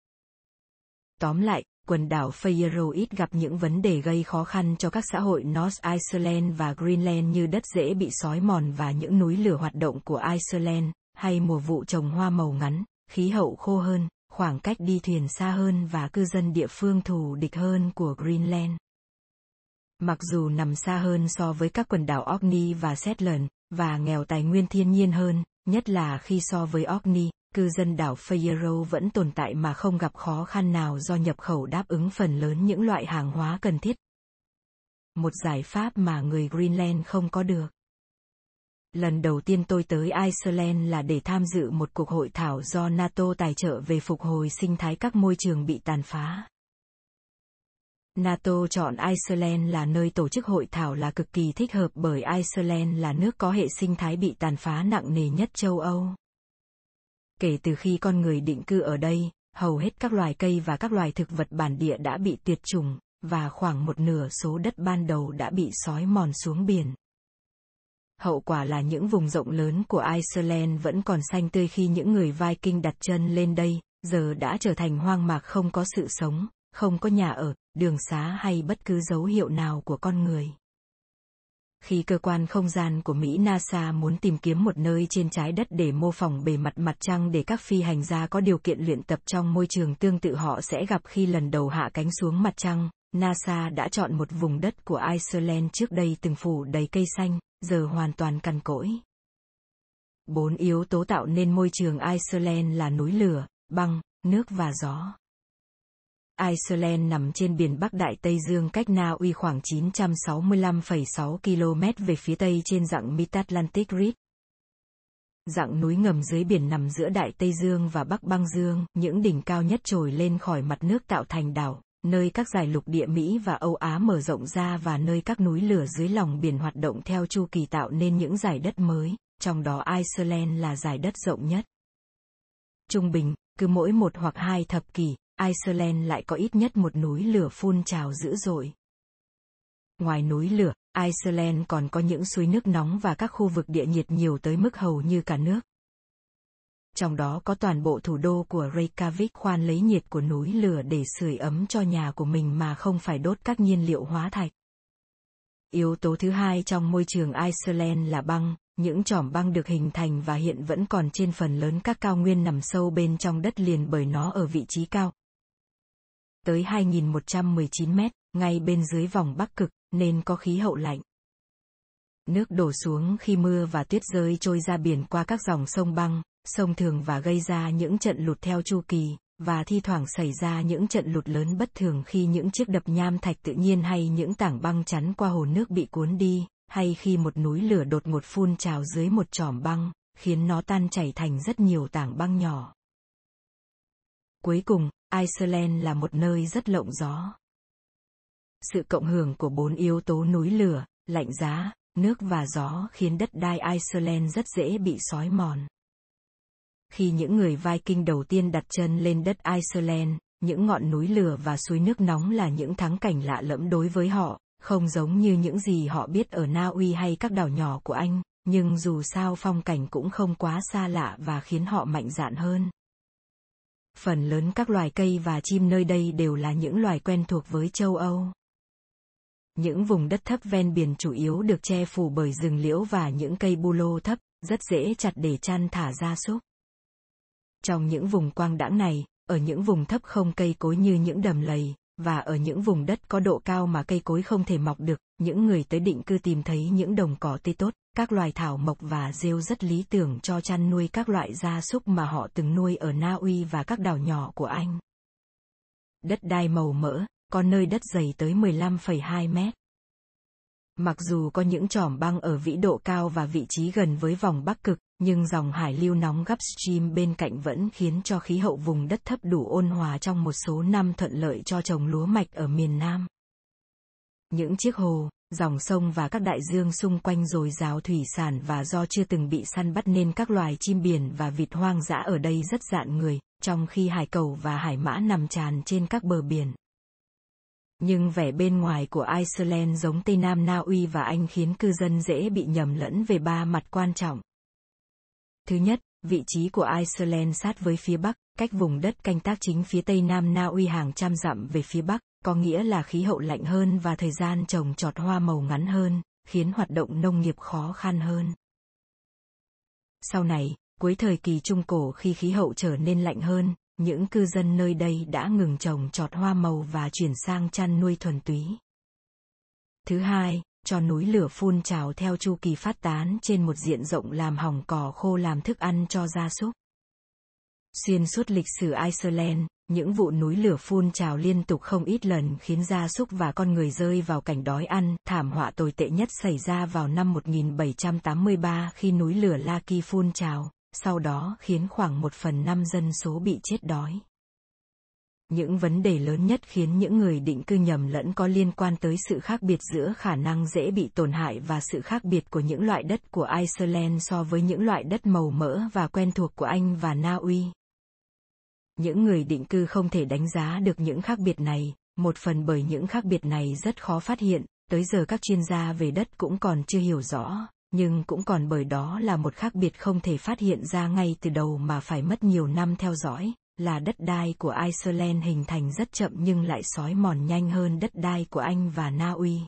Tóm lại, quần đảo Fayero ít gặp những vấn đề gây khó khăn cho các xã hội North Iceland và Greenland như đất dễ bị sói mòn và những núi lửa hoạt động của Iceland, hay mùa vụ trồng hoa màu ngắn, khí hậu khô hơn, khoảng cách đi thuyền xa hơn và cư dân địa phương thù địch hơn của Greenland. Mặc dù nằm xa hơn so với các quần đảo Orkney và Shetland, và nghèo tài nguyên thiên nhiên hơn, nhất là khi so với Orkney, cư dân đảo Faroe vẫn tồn tại mà không gặp khó khăn nào do nhập khẩu đáp ứng phần lớn những loại hàng hóa cần thiết. Một giải pháp mà người Greenland không có được. Lần đầu tiên tôi tới Iceland là để tham dự một cuộc hội thảo do NATO tài trợ về phục hồi sinh thái các môi trường bị tàn phá. NATO chọn Iceland là nơi tổ chức hội thảo là cực kỳ thích hợp bởi Iceland là nước có hệ sinh thái bị tàn phá nặng nề nhất châu Âu. Kể từ khi con người định cư ở đây, hầu hết các loài cây và các loài thực vật bản địa đã bị tuyệt chủng, và khoảng một nửa số đất ban đầu đã bị sói mòn xuống biển. Hậu quả là những vùng rộng lớn của Iceland vẫn còn xanh tươi khi những người Viking đặt chân lên đây, giờ đã trở thành hoang mạc không có sự sống, không có nhà ở, đường xá hay bất cứ dấu hiệu nào của con người. Khi cơ quan không gian của Mỹ NASA muốn tìm kiếm một nơi trên trái đất để mô phỏng bề mặt mặt trăng để các phi hành gia có điều kiện luyện tập trong môi trường tương tự họ sẽ gặp khi lần đầu hạ cánh xuống mặt trăng, NASA đã chọn một vùng đất của Iceland trước đây từng phủ đầy cây xanh, giờ hoàn toàn cằn cỗi. Bốn yếu tố tạo nên môi trường Iceland là núi lửa, băng, nước và gió. Iceland nằm trên biển Bắc Đại Tây Dương cách Na Uy khoảng 965,6 km về phía tây trên dạng Mid-Atlantic Ridge. Dạng núi ngầm dưới biển nằm giữa Đại Tây Dương và Bắc Băng Dương, những đỉnh cao nhất trồi lên khỏi mặt nước tạo thành đảo, nơi các giải lục địa Mỹ và Âu Á mở rộng ra và nơi các núi lửa dưới lòng biển hoạt động theo chu kỳ tạo nên những giải đất mới, trong đó Iceland là giải đất rộng nhất. Trung bình, cứ mỗi một hoặc hai thập kỷ, Iceland lại có ít nhất một núi lửa phun trào dữ dội. Ngoài núi lửa, Iceland còn có những suối nước nóng và các khu vực địa nhiệt nhiều tới mức hầu như cả nước. Trong đó có toàn bộ thủ đô của Reykjavik khoan lấy nhiệt của núi lửa để sưởi ấm cho nhà của mình mà không phải đốt các nhiên liệu hóa thạch. Yếu tố thứ hai trong môi trường Iceland là băng, những trỏm băng được hình thành và hiện vẫn còn trên phần lớn các cao nguyên nằm sâu bên trong đất liền bởi nó ở vị trí cao, tới 2.119 mét, ngay bên dưới vòng bắc cực, nên có khí hậu lạnh. Nước đổ xuống khi mưa và tuyết rơi trôi ra biển qua các dòng sông băng, sông thường và gây ra những trận lụt theo chu kỳ, và thi thoảng xảy ra những trận lụt lớn bất thường khi những chiếc đập nham thạch tự nhiên hay những tảng băng chắn qua hồ nước bị cuốn đi, hay khi một núi lửa đột ngột phun trào dưới một tròm băng, khiến nó tan chảy thành rất nhiều tảng băng nhỏ. Cuối cùng, Iceland là một nơi rất lộng gió. Sự cộng hưởng của bốn yếu tố núi lửa, lạnh giá, nước và gió khiến đất đai Iceland rất dễ bị sói mòn. Khi những người Viking đầu tiên đặt chân lên đất Iceland, những ngọn núi lửa và suối nước nóng là những thắng cảnh lạ lẫm đối với họ, không giống như những gì họ biết ở Na Uy hay các đảo nhỏ của Anh, nhưng dù sao phong cảnh cũng không quá xa lạ và khiến họ mạnh dạn hơn. Phần lớn các loài cây và chim nơi đây đều là những loài quen thuộc với châu Âu. Những vùng đất thấp ven biển chủ yếu được che phủ bởi rừng liễu và những cây bu lô thấp, rất dễ chặt để chăn thả gia súc. Trong những vùng quang đãng này, ở những vùng thấp không cây cối như những đầm lầy, và ở những vùng đất có độ cao mà cây cối không thể mọc được, những người tới định cư tìm thấy những đồng cỏ tươi tốt, các loài thảo mộc và rêu rất lý tưởng cho chăn nuôi các loại gia súc mà họ từng nuôi ở Na Uy và các đảo nhỏ của Anh. Đất đai màu mỡ, có nơi đất dày tới 15,2 mét. Mặc dù có những tròm băng ở vĩ độ cao và vị trí gần với vòng Bắc Cực, nhưng dòng hải lưu nóng gấp stream bên cạnh vẫn khiến cho khí hậu vùng đất thấp đủ ôn hòa trong một số năm thuận lợi cho trồng lúa mạch ở miền Nam. Những chiếc hồ, dòng sông và các đại dương xung quanh dồi dào thủy sản và do chưa từng bị săn bắt nên các loài chim biển và vịt hoang dã ở đây rất dạn người, trong khi hải cầu và hải mã nằm tràn trên các bờ biển. Nhưng vẻ bên ngoài của Iceland giống Tây Nam Na Uy và Anh khiến cư dân dễ bị nhầm lẫn về ba mặt quan trọng. Thứ nhất, vị trí của Iceland sát với phía Bắc, cách vùng đất canh tác chính phía Tây Nam Na Uy hàng trăm dặm về phía Bắc, có nghĩa là khí hậu lạnh hơn và thời gian trồng trọt hoa màu ngắn hơn, khiến hoạt động nông nghiệp khó khăn hơn. Sau này, cuối thời kỳ Trung Cổ khi khí hậu trở nên lạnh hơn, những cư dân nơi đây đã ngừng trồng trọt hoa màu và chuyển sang chăn nuôi thuần túy. Thứ hai, cho núi lửa phun trào theo chu kỳ phát tán trên một diện rộng làm hỏng cỏ khô làm thức ăn cho gia súc. Xuyên suốt lịch sử Iceland, những vụ núi lửa phun trào liên tục không ít lần khiến gia súc và con người rơi vào cảnh đói ăn. Thảm họa tồi tệ nhất xảy ra vào năm 1783 khi núi lửa Laki phun trào, sau đó khiến khoảng một phần năm dân số bị chết đói. Những vấn đề lớn nhất khiến những người định cư nhầm lẫn có liên quan tới sự khác biệt giữa khả năng dễ bị tổn hại và sự khác biệt của những loại đất của Iceland so với những loại đất màu mỡ và quen thuộc của Anh và Na Uy. Những người định cư không thể đánh giá được những khác biệt này, một phần bởi những khác biệt này rất khó phát hiện, tới giờ các chuyên gia về đất cũng còn chưa hiểu rõ, nhưng cũng còn bởi đó là một khác biệt không thể phát hiện ra ngay từ đầu mà phải mất nhiều năm theo dõi, là đất đai của Iceland hình thành rất chậm nhưng lại sói mòn nhanh hơn đất đai của Anh và Na Uy.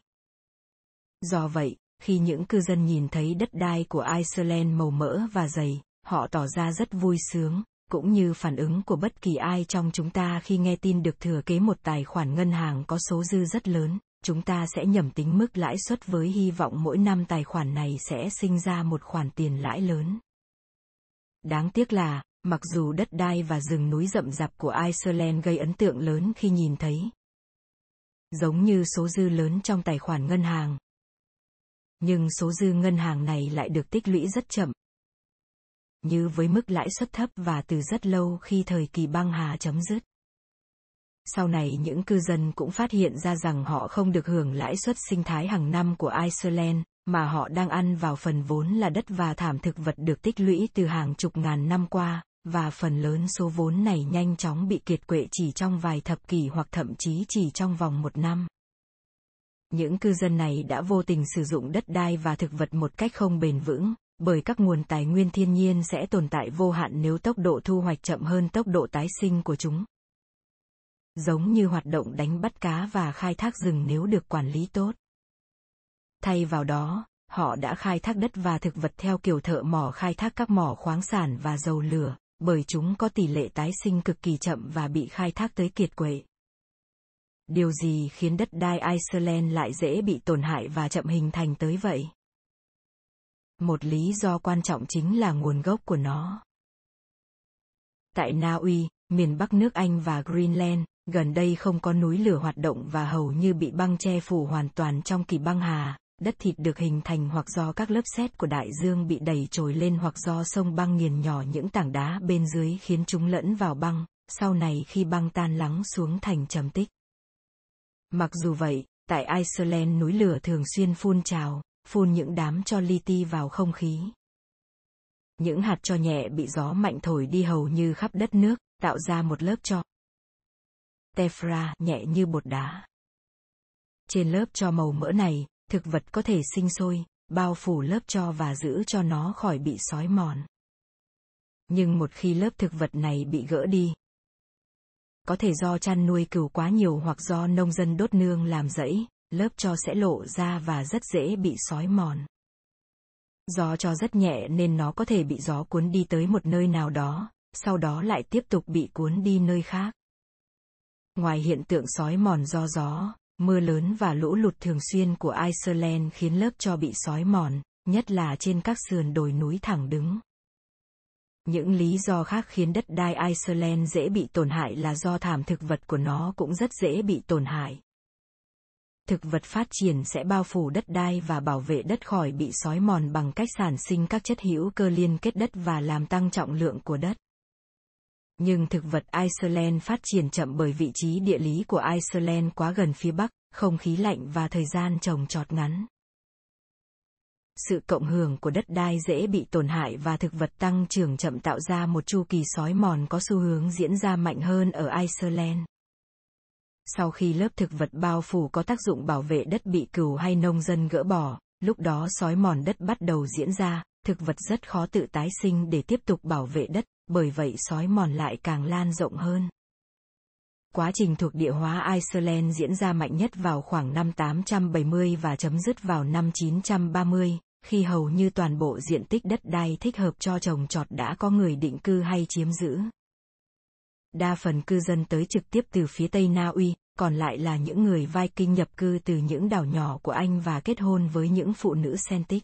Do vậy, khi những cư dân nhìn thấy đất đai của Iceland màu mỡ và dày, họ tỏ ra rất vui sướng, cũng như phản ứng của bất kỳ ai trong chúng ta khi nghe tin được thừa kế một tài khoản ngân hàng có số dư rất lớn, chúng ta sẽ nhầm tính mức lãi suất với hy vọng mỗi năm tài khoản này sẽ sinh ra một khoản tiền lãi lớn. Đáng tiếc là, mặc dù đất đai và rừng núi rậm rạp của Iceland gây ấn tượng lớn khi nhìn thấy. Giống như số dư lớn trong tài khoản ngân hàng. Nhưng số dư ngân hàng này lại được tích lũy rất chậm. Như với mức lãi suất thấp và từ rất lâu khi thời kỳ băng hà chấm dứt. Sau này những cư dân cũng phát hiện ra rằng họ không được hưởng lãi suất sinh thái hàng năm của Iceland, mà họ đang ăn vào phần vốn là đất và thảm thực vật được tích lũy từ hàng chục ngàn năm qua, và phần lớn số vốn này nhanh chóng bị kiệt quệ chỉ trong vài thập kỷ hoặc thậm chí chỉ trong vòng một năm. Những cư dân này đã vô tình sử dụng đất đai và thực vật một cách không bền vững, bởi các nguồn tài nguyên thiên nhiên sẽ tồn tại vô hạn nếu tốc độ thu hoạch chậm hơn tốc độ tái sinh của chúng. Giống như hoạt động đánh bắt cá và khai thác rừng nếu được quản lý tốt. Thay vào đó, họ đã khai thác đất và thực vật theo kiểu thợ mỏ khai thác các mỏ khoáng sản và dầu lửa, bởi chúng có tỷ lệ tái sinh cực kỳ chậm và bị khai thác tới kiệt quệ. Điều gì khiến đất đai Iceland lại dễ bị tổn hại và chậm hình thành tới vậy? Một lý do quan trọng chính là nguồn gốc của nó. Tại Na Uy, miền Bắc nước Anh và Greenland, gần đây không có núi lửa hoạt động và hầu như bị băng che phủ hoàn toàn trong kỳ băng hà, đất thịt được hình thành hoặc do các lớp sét của đại dương bị đẩy trồi lên hoặc do sông băng nghiền nhỏ những tảng đá bên dưới khiến chúng lẫn vào băng, sau này khi băng tan lắng xuống thành trầm tích. Mặc dù vậy, tại Iceland núi lửa thường xuyên phun trào, phun những đám cho li ti vào không khí. Những hạt cho nhẹ bị gió mạnh thổi đi hầu như khắp đất nước, tạo ra một lớp cho. Tefra nhẹ như bột đá. Trên lớp cho màu mỡ này, thực vật có thể sinh sôi, bao phủ lớp cho và giữ cho nó khỏi bị sói mòn. Nhưng một khi lớp thực vật này bị gỡ đi, có thể do chăn nuôi cừu quá nhiều hoặc do nông dân đốt nương làm rẫy, lớp cho sẽ lộ ra và rất dễ bị sói mòn. gió cho rất nhẹ nên nó có thể bị gió cuốn đi tới một nơi nào đó, sau đó lại tiếp tục bị cuốn đi nơi khác. Ngoài hiện tượng sói mòn do gió, mưa lớn và lũ lụt thường xuyên của Iceland khiến lớp cho bị sói mòn, nhất là trên các sườn đồi núi thẳng đứng. Những lý do khác khiến đất đai Iceland dễ bị tổn hại là do thảm thực vật của nó cũng rất dễ bị tổn hại. Thực vật phát triển sẽ bao phủ đất đai và bảo vệ đất khỏi bị sói mòn bằng cách sản sinh các chất hữu cơ liên kết đất và làm tăng trọng lượng của đất. Nhưng thực vật Iceland phát triển chậm bởi vị trí địa lý của Iceland quá gần phía bắc, không khí lạnh và thời gian trồng trọt ngắn sự cộng hưởng của đất đai dễ bị tổn hại và thực vật tăng trưởng chậm tạo ra một chu kỳ sói mòn có xu hướng diễn ra mạnh hơn ở Iceland. Sau khi lớp thực vật bao phủ có tác dụng bảo vệ đất bị cừu hay nông dân gỡ bỏ, lúc đó sói mòn đất bắt đầu diễn ra, thực vật rất khó tự tái sinh để tiếp tục bảo vệ đất, bởi vậy sói mòn lại càng lan rộng hơn. Quá trình thuộc địa hóa Iceland diễn ra mạnh nhất vào khoảng năm 870 và chấm dứt vào năm 930, khi hầu như toàn bộ diện tích đất đai thích hợp cho trồng trọt đã có người định cư hay chiếm giữ. Đa phần cư dân tới trực tiếp từ phía Tây Na Uy, còn lại là những người Viking nhập cư từ những đảo nhỏ của Anh và kết hôn với những phụ nữ Celtic.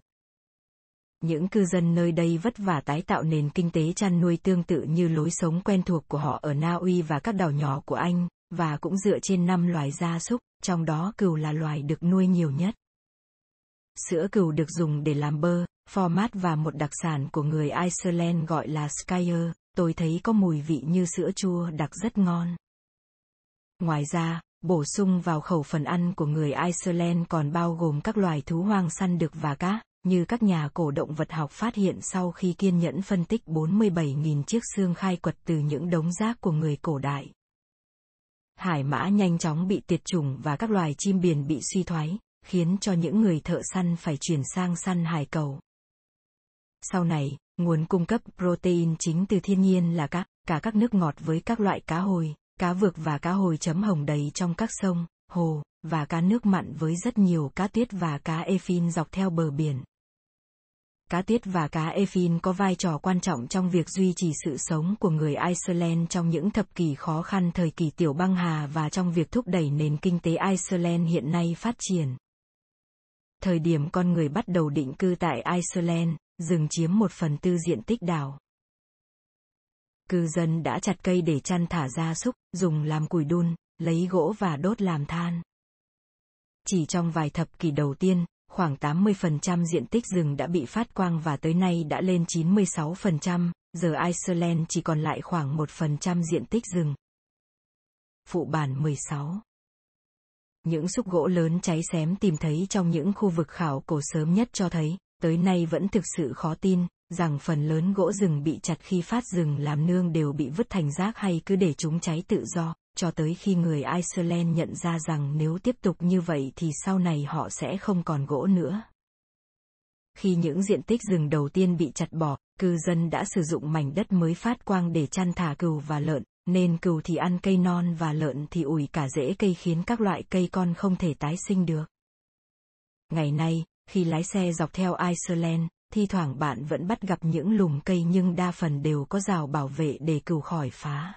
Những cư dân nơi đây vất vả tái tạo nền kinh tế chăn nuôi tương tự như lối sống quen thuộc của họ ở Na Uy và các đảo nhỏ của Anh, và cũng dựa trên năm loài gia súc, trong đó cừu là loài được nuôi nhiều nhất. Sữa cừu được dùng để làm bơ, format và một đặc sản của người Iceland gọi là skyer, tôi thấy có mùi vị như sữa chua đặc rất ngon. Ngoài ra, bổ sung vào khẩu phần ăn của người Iceland còn bao gồm các loài thú hoang săn được và cá, như các nhà cổ động vật học phát hiện sau khi kiên nhẫn phân tích 47.000 chiếc xương khai quật từ những đống rác của người cổ đại. Hải mã nhanh chóng bị tiệt chủng và các loài chim biển bị suy thoái, khiến cho những người thợ săn phải chuyển sang săn hải cầu. Sau này, nguồn cung cấp protein chính từ thiên nhiên là các cả các nước ngọt với các loại cá hồi, cá vược và cá hồi chấm hồng đầy trong các sông, hồ, và cá nước mặn với rất nhiều cá tuyết và cá ephine dọc theo bờ biển. Cá tuyết và cá efin có vai trò quan trọng trong việc duy trì sự sống của người Iceland trong những thập kỷ khó khăn thời kỳ tiểu băng hà và trong việc thúc đẩy nền kinh tế Iceland hiện nay phát triển thời điểm con người bắt đầu định cư tại Iceland, rừng chiếm một phần tư diện tích đảo. Cư dân đã chặt cây để chăn thả gia súc, dùng làm củi đun, lấy gỗ và đốt làm than. Chỉ trong vài thập kỷ đầu tiên, khoảng 80% diện tích rừng đã bị phát quang và tới nay đã lên 96%, giờ Iceland chỉ còn lại khoảng 1% diện tích rừng. Phụ bản 16 những xúc gỗ lớn cháy xém tìm thấy trong những khu vực khảo cổ sớm nhất cho thấy, tới nay vẫn thực sự khó tin, rằng phần lớn gỗ rừng bị chặt khi phát rừng làm nương đều bị vứt thành rác hay cứ để chúng cháy tự do, cho tới khi người Iceland nhận ra rằng nếu tiếp tục như vậy thì sau này họ sẽ không còn gỗ nữa. Khi những diện tích rừng đầu tiên bị chặt bỏ, cư dân đã sử dụng mảnh đất mới phát quang để chăn thả cừu và lợn, nên cừu thì ăn cây non và lợn thì ủi cả rễ cây khiến các loại cây con không thể tái sinh được. Ngày nay, khi lái xe dọc theo Iceland, thi thoảng bạn vẫn bắt gặp những lùm cây nhưng đa phần đều có rào bảo vệ để cừu khỏi phá.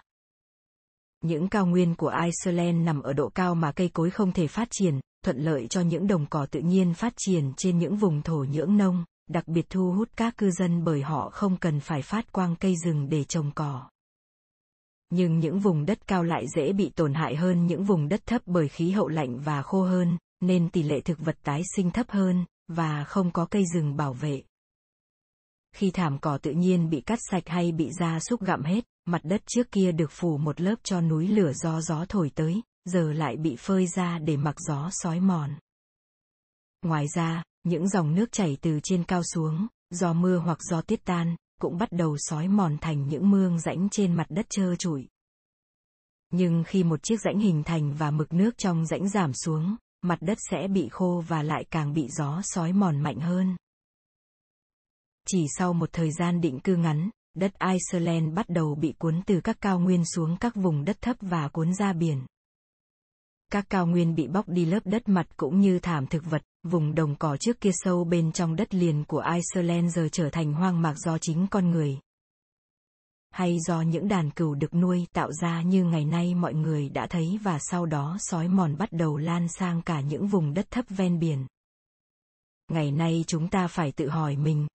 Những cao nguyên của Iceland nằm ở độ cao mà cây cối không thể phát triển, thuận lợi cho những đồng cỏ tự nhiên phát triển trên những vùng thổ nhưỡng nông, đặc biệt thu hút các cư dân bởi họ không cần phải phát quang cây rừng để trồng cỏ nhưng những vùng đất cao lại dễ bị tổn hại hơn những vùng đất thấp bởi khí hậu lạnh và khô hơn, nên tỷ lệ thực vật tái sinh thấp hơn, và không có cây rừng bảo vệ. Khi thảm cỏ tự nhiên bị cắt sạch hay bị gia súc gặm hết, mặt đất trước kia được phủ một lớp cho núi lửa do gió thổi tới, giờ lại bị phơi ra để mặc gió sói mòn. Ngoài ra, những dòng nước chảy từ trên cao xuống, do mưa hoặc do tiết tan, cũng bắt đầu sói mòn thành những mương rãnh trên mặt đất trơ trụi. Nhưng khi một chiếc rãnh hình thành và mực nước trong rãnh giảm xuống, mặt đất sẽ bị khô và lại càng bị gió sói mòn mạnh hơn. Chỉ sau một thời gian định cư ngắn, đất Iceland bắt đầu bị cuốn từ các cao nguyên xuống các vùng đất thấp và cuốn ra biển. Các cao nguyên bị bóc đi lớp đất mặt cũng như thảm thực vật, vùng đồng cỏ trước kia sâu bên trong đất liền của Iceland giờ trở thành hoang mạc do chính con người. Hay do những đàn cừu được nuôi tạo ra như ngày nay mọi người đã thấy và sau đó sói mòn bắt đầu lan sang cả những vùng đất thấp ven biển. Ngày nay chúng ta phải tự hỏi mình,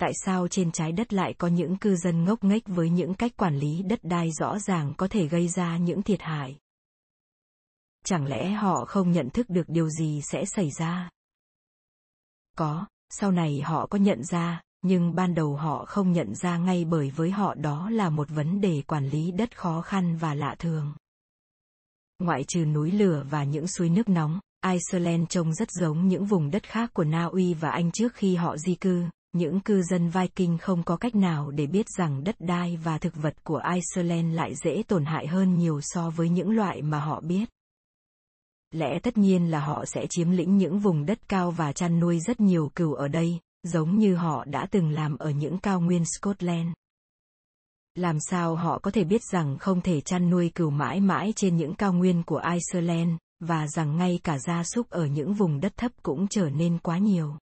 tại sao trên trái đất lại có những cư dân ngốc nghếch với những cách quản lý đất đai rõ ràng có thể gây ra những thiệt hại? Chẳng lẽ họ không nhận thức được điều gì sẽ xảy ra? Có, sau này họ có nhận ra, nhưng ban đầu họ không nhận ra ngay bởi với họ đó là một vấn đề quản lý đất khó khăn và lạ thường. Ngoại trừ núi lửa và những suối nước nóng, iceland trông rất giống những vùng đất khác của na uy và anh trước khi họ di cư những cư dân Viking không có cách nào để biết rằng đất đai và thực vật của Iceland lại dễ tổn hại hơn nhiều so với những loại mà họ biết. Lẽ tất nhiên là họ sẽ chiếm lĩnh những vùng đất cao và chăn nuôi rất nhiều cừu ở đây, giống như họ đã từng làm ở những cao nguyên Scotland. Làm sao họ có thể biết rằng không thể chăn nuôi cừu mãi mãi trên những cao nguyên của Iceland, và rằng ngay cả gia súc ở những vùng đất thấp cũng trở nên quá nhiều.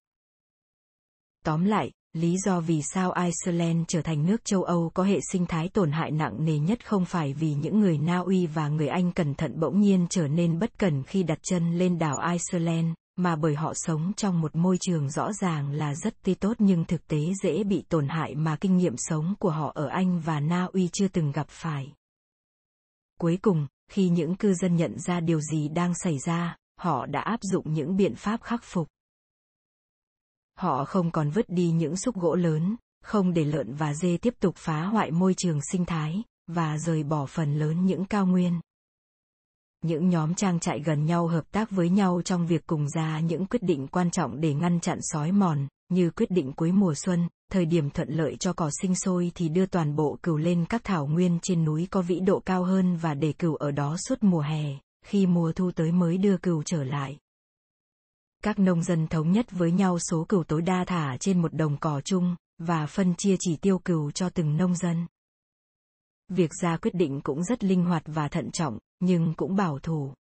Tóm lại, lý do vì sao Iceland trở thành nước châu Âu có hệ sinh thái tổn hại nặng nề nhất không phải vì những người Na Uy và người Anh cẩn thận bỗng nhiên trở nên bất cẩn khi đặt chân lên đảo Iceland, mà bởi họ sống trong một môi trường rõ ràng là rất tươi tốt nhưng thực tế dễ bị tổn hại mà kinh nghiệm sống của họ ở Anh và Na Uy chưa từng gặp phải. Cuối cùng, khi những cư dân nhận ra điều gì đang xảy ra, họ đã áp dụng những biện pháp khắc phục. Họ không còn vứt đi những xúc gỗ lớn, không để lợn và dê tiếp tục phá hoại môi trường sinh thái, và rời bỏ phần lớn những cao nguyên. Những nhóm trang trại gần nhau hợp tác với nhau trong việc cùng ra những quyết định quan trọng để ngăn chặn sói mòn, như quyết định cuối mùa xuân, thời điểm thuận lợi cho cỏ sinh sôi thì đưa toàn bộ cừu lên các thảo nguyên trên núi có vĩ độ cao hơn và để cừu ở đó suốt mùa hè, khi mùa thu tới mới đưa cừu trở lại các nông dân thống nhất với nhau số cừu tối đa thả trên một đồng cỏ chung, và phân chia chỉ tiêu cừu cho từng nông dân. Việc ra quyết định cũng rất linh hoạt và thận trọng, nhưng cũng bảo thủ.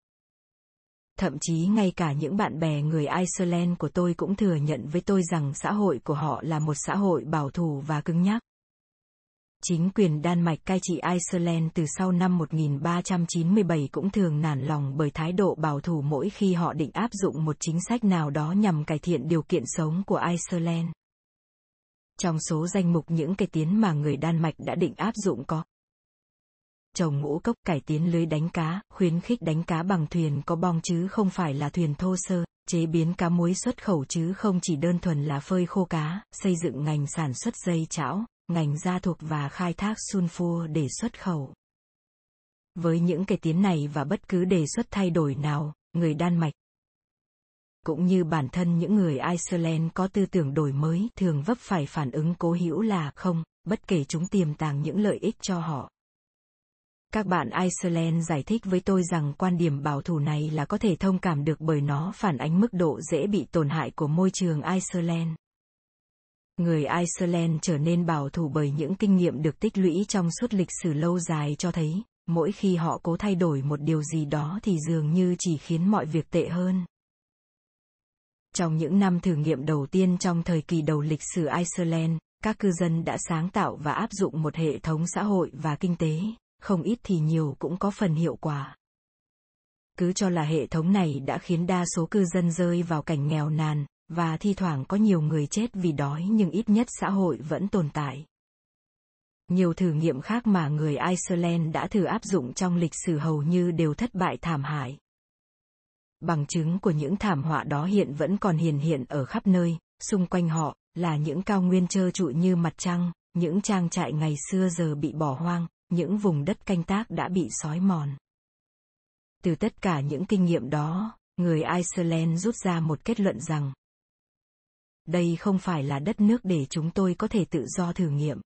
Thậm chí ngay cả những bạn bè người Iceland của tôi cũng thừa nhận với tôi rằng xã hội của họ là một xã hội bảo thủ và cứng nhắc. Chính quyền Đan Mạch cai trị Iceland từ sau năm 1397 cũng thường nản lòng bởi thái độ bảo thủ mỗi khi họ định áp dụng một chính sách nào đó nhằm cải thiện điều kiện sống của Iceland. Trong số danh mục những cải tiến mà người Đan Mạch đã định áp dụng có trồng ngũ cốc cải tiến lưới đánh cá, khuyến khích đánh cá bằng thuyền có bong chứ không phải là thuyền thô sơ, chế biến cá muối xuất khẩu chứ không chỉ đơn thuần là phơi khô cá, xây dựng ngành sản xuất dây chảo, ngành gia thuộc và khai thác sunfua để xuất khẩu. Với những cải tiến này và bất cứ đề xuất thay đổi nào, người Đan Mạch cũng như bản thân những người Iceland có tư tưởng đổi mới thường vấp phải phản ứng cố hữu là không, bất kể chúng tiềm tàng những lợi ích cho họ. Các bạn Iceland giải thích với tôi rằng quan điểm bảo thủ này là có thể thông cảm được bởi nó phản ánh mức độ dễ bị tổn hại của môi trường Iceland. Người Iceland trở nên bảo thủ bởi những kinh nghiệm được tích lũy trong suốt lịch sử lâu dài cho thấy, mỗi khi họ cố thay đổi một điều gì đó thì dường như chỉ khiến mọi việc tệ hơn. Trong những năm thử nghiệm đầu tiên trong thời kỳ đầu lịch sử Iceland, các cư dân đã sáng tạo và áp dụng một hệ thống xã hội và kinh tế, không ít thì nhiều cũng có phần hiệu quả. Cứ cho là hệ thống này đã khiến đa số cư dân rơi vào cảnh nghèo nàn, và thi thoảng có nhiều người chết vì đói nhưng ít nhất xã hội vẫn tồn tại. Nhiều thử nghiệm khác mà người Iceland đã thử áp dụng trong lịch sử hầu như đều thất bại thảm hại. Bằng chứng của những thảm họa đó hiện vẫn còn hiền hiện ở khắp nơi, xung quanh họ, là những cao nguyên trơ trụi như mặt trăng, những trang trại ngày xưa giờ bị bỏ hoang, những vùng đất canh tác đã bị sói mòn. Từ tất cả những kinh nghiệm đó, người Iceland rút ra một kết luận rằng đây không phải là đất nước để chúng tôi có thể tự do thử nghiệm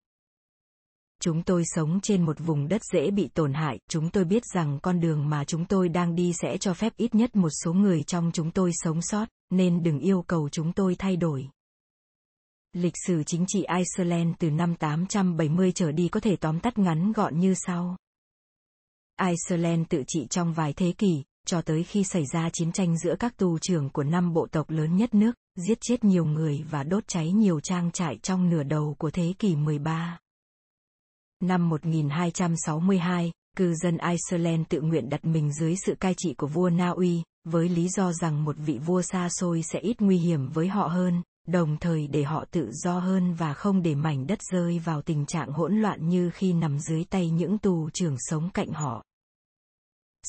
Chúng tôi sống trên một vùng đất dễ bị tổn hại, chúng tôi biết rằng con đường mà chúng tôi đang đi sẽ cho phép ít nhất một số người trong chúng tôi sống sót, nên đừng yêu cầu chúng tôi thay đổi. Lịch sử chính trị Iceland từ năm 870 trở đi có thể tóm tắt ngắn gọn như sau. Iceland tự trị trong vài thế kỷ, cho tới khi xảy ra chiến tranh giữa các tù trưởng của năm bộ tộc lớn nhất nước, giết chết nhiều người và đốt cháy nhiều trang trại trong nửa đầu của thế kỷ 13. Năm 1262, cư dân Iceland tự nguyện đặt mình dưới sự cai trị của vua Na Uy, với lý do rằng một vị vua xa xôi sẽ ít nguy hiểm với họ hơn, đồng thời để họ tự do hơn và không để mảnh đất rơi vào tình trạng hỗn loạn như khi nằm dưới tay những tù trưởng sống cạnh họ.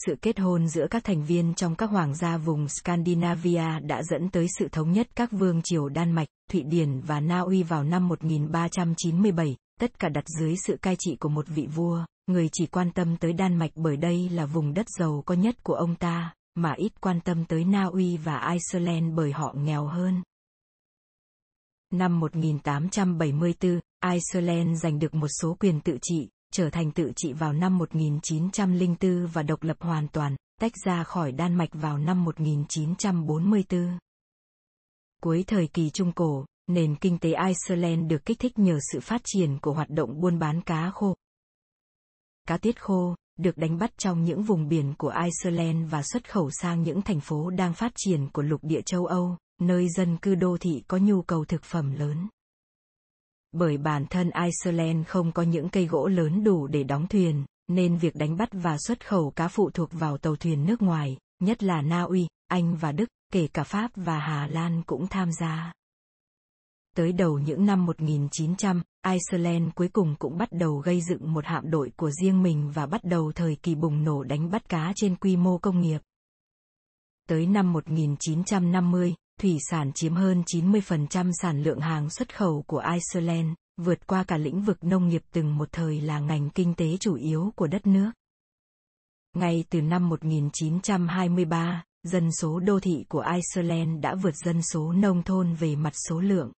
Sự kết hôn giữa các thành viên trong các hoàng gia vùng Scandinavia đã dẫn tới sự thống nhất các vương triều Đan Mạch, Thụy Điển và Na Uy vào năm 1397, tất cả đặt dưới sự cai trị của một vị vua, người chỉ quan tâm tới Đan Mạch bởi đây là vùng đất giàu có nhất của ông ta, mà ít quan tâm tới Na Uy và Iceland bởi họ nghèo hơn. Năm 1874, Iceland giành được một số quyền tự trị, trở thành tự trị vào năm 1904 và độc lập hoàn toàn, tách ra khỏi Đan Mạch vào năm 1944. Cuối thời kỳ Trung Cổ, nền kinh tế Iceland được kích thích nhờ sự phát triển của hoạt động buôn bán cá khô. Cá tiết khô, được đánh bắt trong những vùng biển của Iceland và xuất khẩu sang những thành phố đang phát triển của lục địa châu Âu, nơi dân cư đô thị có nhu cầu thực phẩm lớn. Bởi bản thân Iceland không có những cây gỗ lớn đủ để đóng thuyền, nên việc đánh bắt và xuất khẩu cá phụ thuộc vào tàu thuyền nước ngoài, nhất là Na Uy, Anh và Đức, kể cả Pháp và Hà Lan cũng tham gia. Tới đầu những năm 1900, Iceland cuối cùng cũng bắt đầu gây dựng một hạm đội của riêng mình và bắt đầu thời kỳ bùng nổ đánh bắt cá trên quy mô công nghiệp. Tới năm 1950, thủy sản chiếm hơn 90% sản lượng hàng xuất khẩu của Iceland, vượt qua cả lĩnh vực nông nghiệp từng một thời là ngành kinh tế chủ yếu của đất nước. Ngay từ năm 1923, dân số đô thị của Iceland đã vượt dân số nông thôn về mặt số lượng.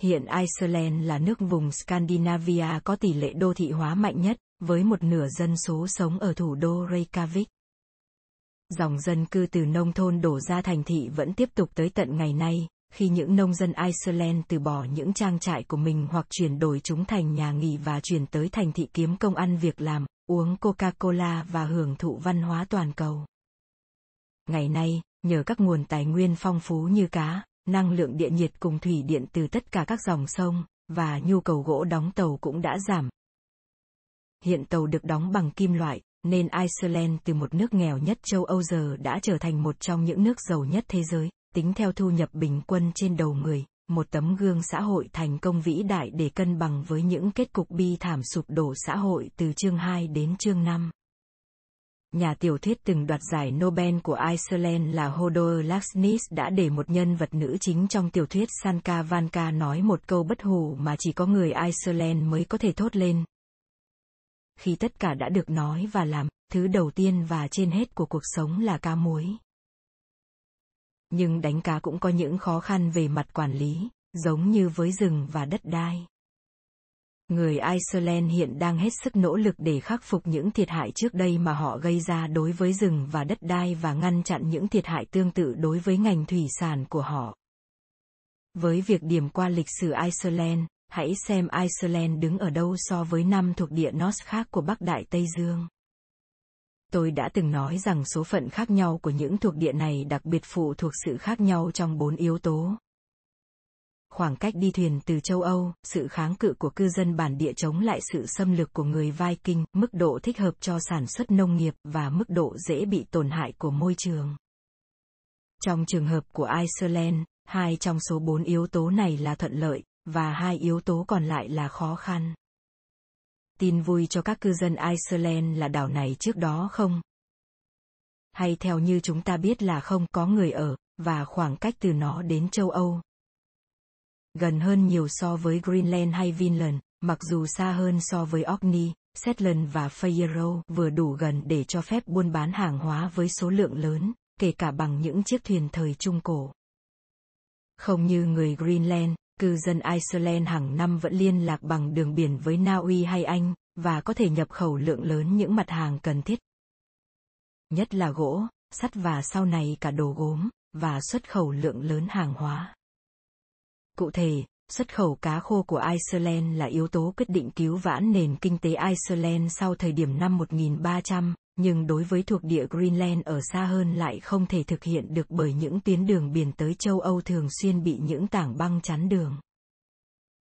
Hiện Iceland là nước vùng Scandinavia có tỷ lệ đô thị hóa mạnh nhất, với một nửa dân số sống ở thủ đô Reykjavik. Dòng dân cư từ nông thôn đổ ra thành thị vẫn tiếp tục tới tận ngày nay, khi những nông dân Iceland từ bỏ những trang trại của mình hoặc chuyển đổi chúng thành nhà nghỉ và chuyển tới thành thị kiếm công ăn việc làm, uống Coca-Cola và hưởng thụ văn hóa toàn cầu. Ngày nay, nhờ các nguồn tài nguyên phong phú như cá, năng lượng địa nhiệt cùng thủy điện từ tất cả các dòng sông, và nhu cầu gỗ đóng tàu cũng đã giảm. Hiện tàu được đóng bằng kim loại, nên Iceland từ một nước nghèo nhất châu Âu giờ đã trở thành một trong những nước giàu nhất thế giới, tính theo thu nhập bình quân trên đầu người, một tấm gương xã hội thành công vĩ đại để cân bằng với những kết cục bi thảm sụp đổ xã hội từ chương 2 đến chương 5. Nhà tiểu thuyết từng đoạt giải Nobel của Iceland là Hodor Laxness đã để một nhân vật nữ chính trong tiểu thuyết Sanka Vanka nói một câu bất hủ mà chỉ có người Iceland mới có thể thốt lên, khi tất cả đã được nói và làm, thứ đầu tiên và trên hết của cuộc sống là cá muối. Nhưng đánh cá cũng có những khó khăn về mặt quản lý, giống như với rừng và đất đai. Người Iceland hiện đang hết sức nỗ lực để khắc phục những thiệt hại trước đây mà họ gây ra đối với rừng và đất đai và ngăn chặn những thiệt hại tương tự đối với ngành thủy sản của họ. Với việc điểm qua lịch sử Iceland, hãy xem Iceland đứng ở đâu so với năm thuộc địa Norse khác của Bắc Đại Tây Dương. Tôi đã từng nói rằng số phận khác nhau của những thuộc địa này đặc biệt phụ thuộc sự khác nhau trong bốn yếu tố. Khoảng cách đi thuyền từ châu Âu, sự kháng cự của cư dân bản địa chống lại sự xâm lược của người Viking, mức độ thích hợp cho sản xuất nông nghiệp và mức độ dễ bị tổn hại của môi trường. Trong trường hợp của Iceland, hai trong số bốn yếu tố này là thuận lợi, và hai yếu tố còn lại là khó khăn. Tin vui cho các cư dân Iceland là đảo này trước đó không? Hay theo như chúng ta biết là không có người ở, và khoảng cách từ nó đến châu Âu. Gần hơn nhiều so với Greenland hay Vinland, mặc dù xa hơn so với Orkney, Shetland và Faroe vừa đủ gần để cho phép buôn bán hàng hóa với số lượng lớn, kể cả bằng những chiếc thuyền thời Trung Cổ. Không như người Greenland, cư dân Iceland hàng năm vẫn liên lạc bằng đường biển với Na Uy hay Anh, và có thể nhập khẩu lượng lớn những mặt hàng cần thiết. Nhất là gỗ, sắt và sau này cả đồ gốm, và xuất khẩu lượng lớn hàng hóa. Cụ thể, xuất khẩu cá khô của Iceland là yếu tố quyết định cứu vãn nền kinh tế Iceland sau thời điểm năm 1300, nhưng đối với thuộc địa Greenland ở xa hơn lại không thể thực hiện được bởi những tuyến đường biển tới châu Âu thường xuyên bị những tảng băng chắn đường.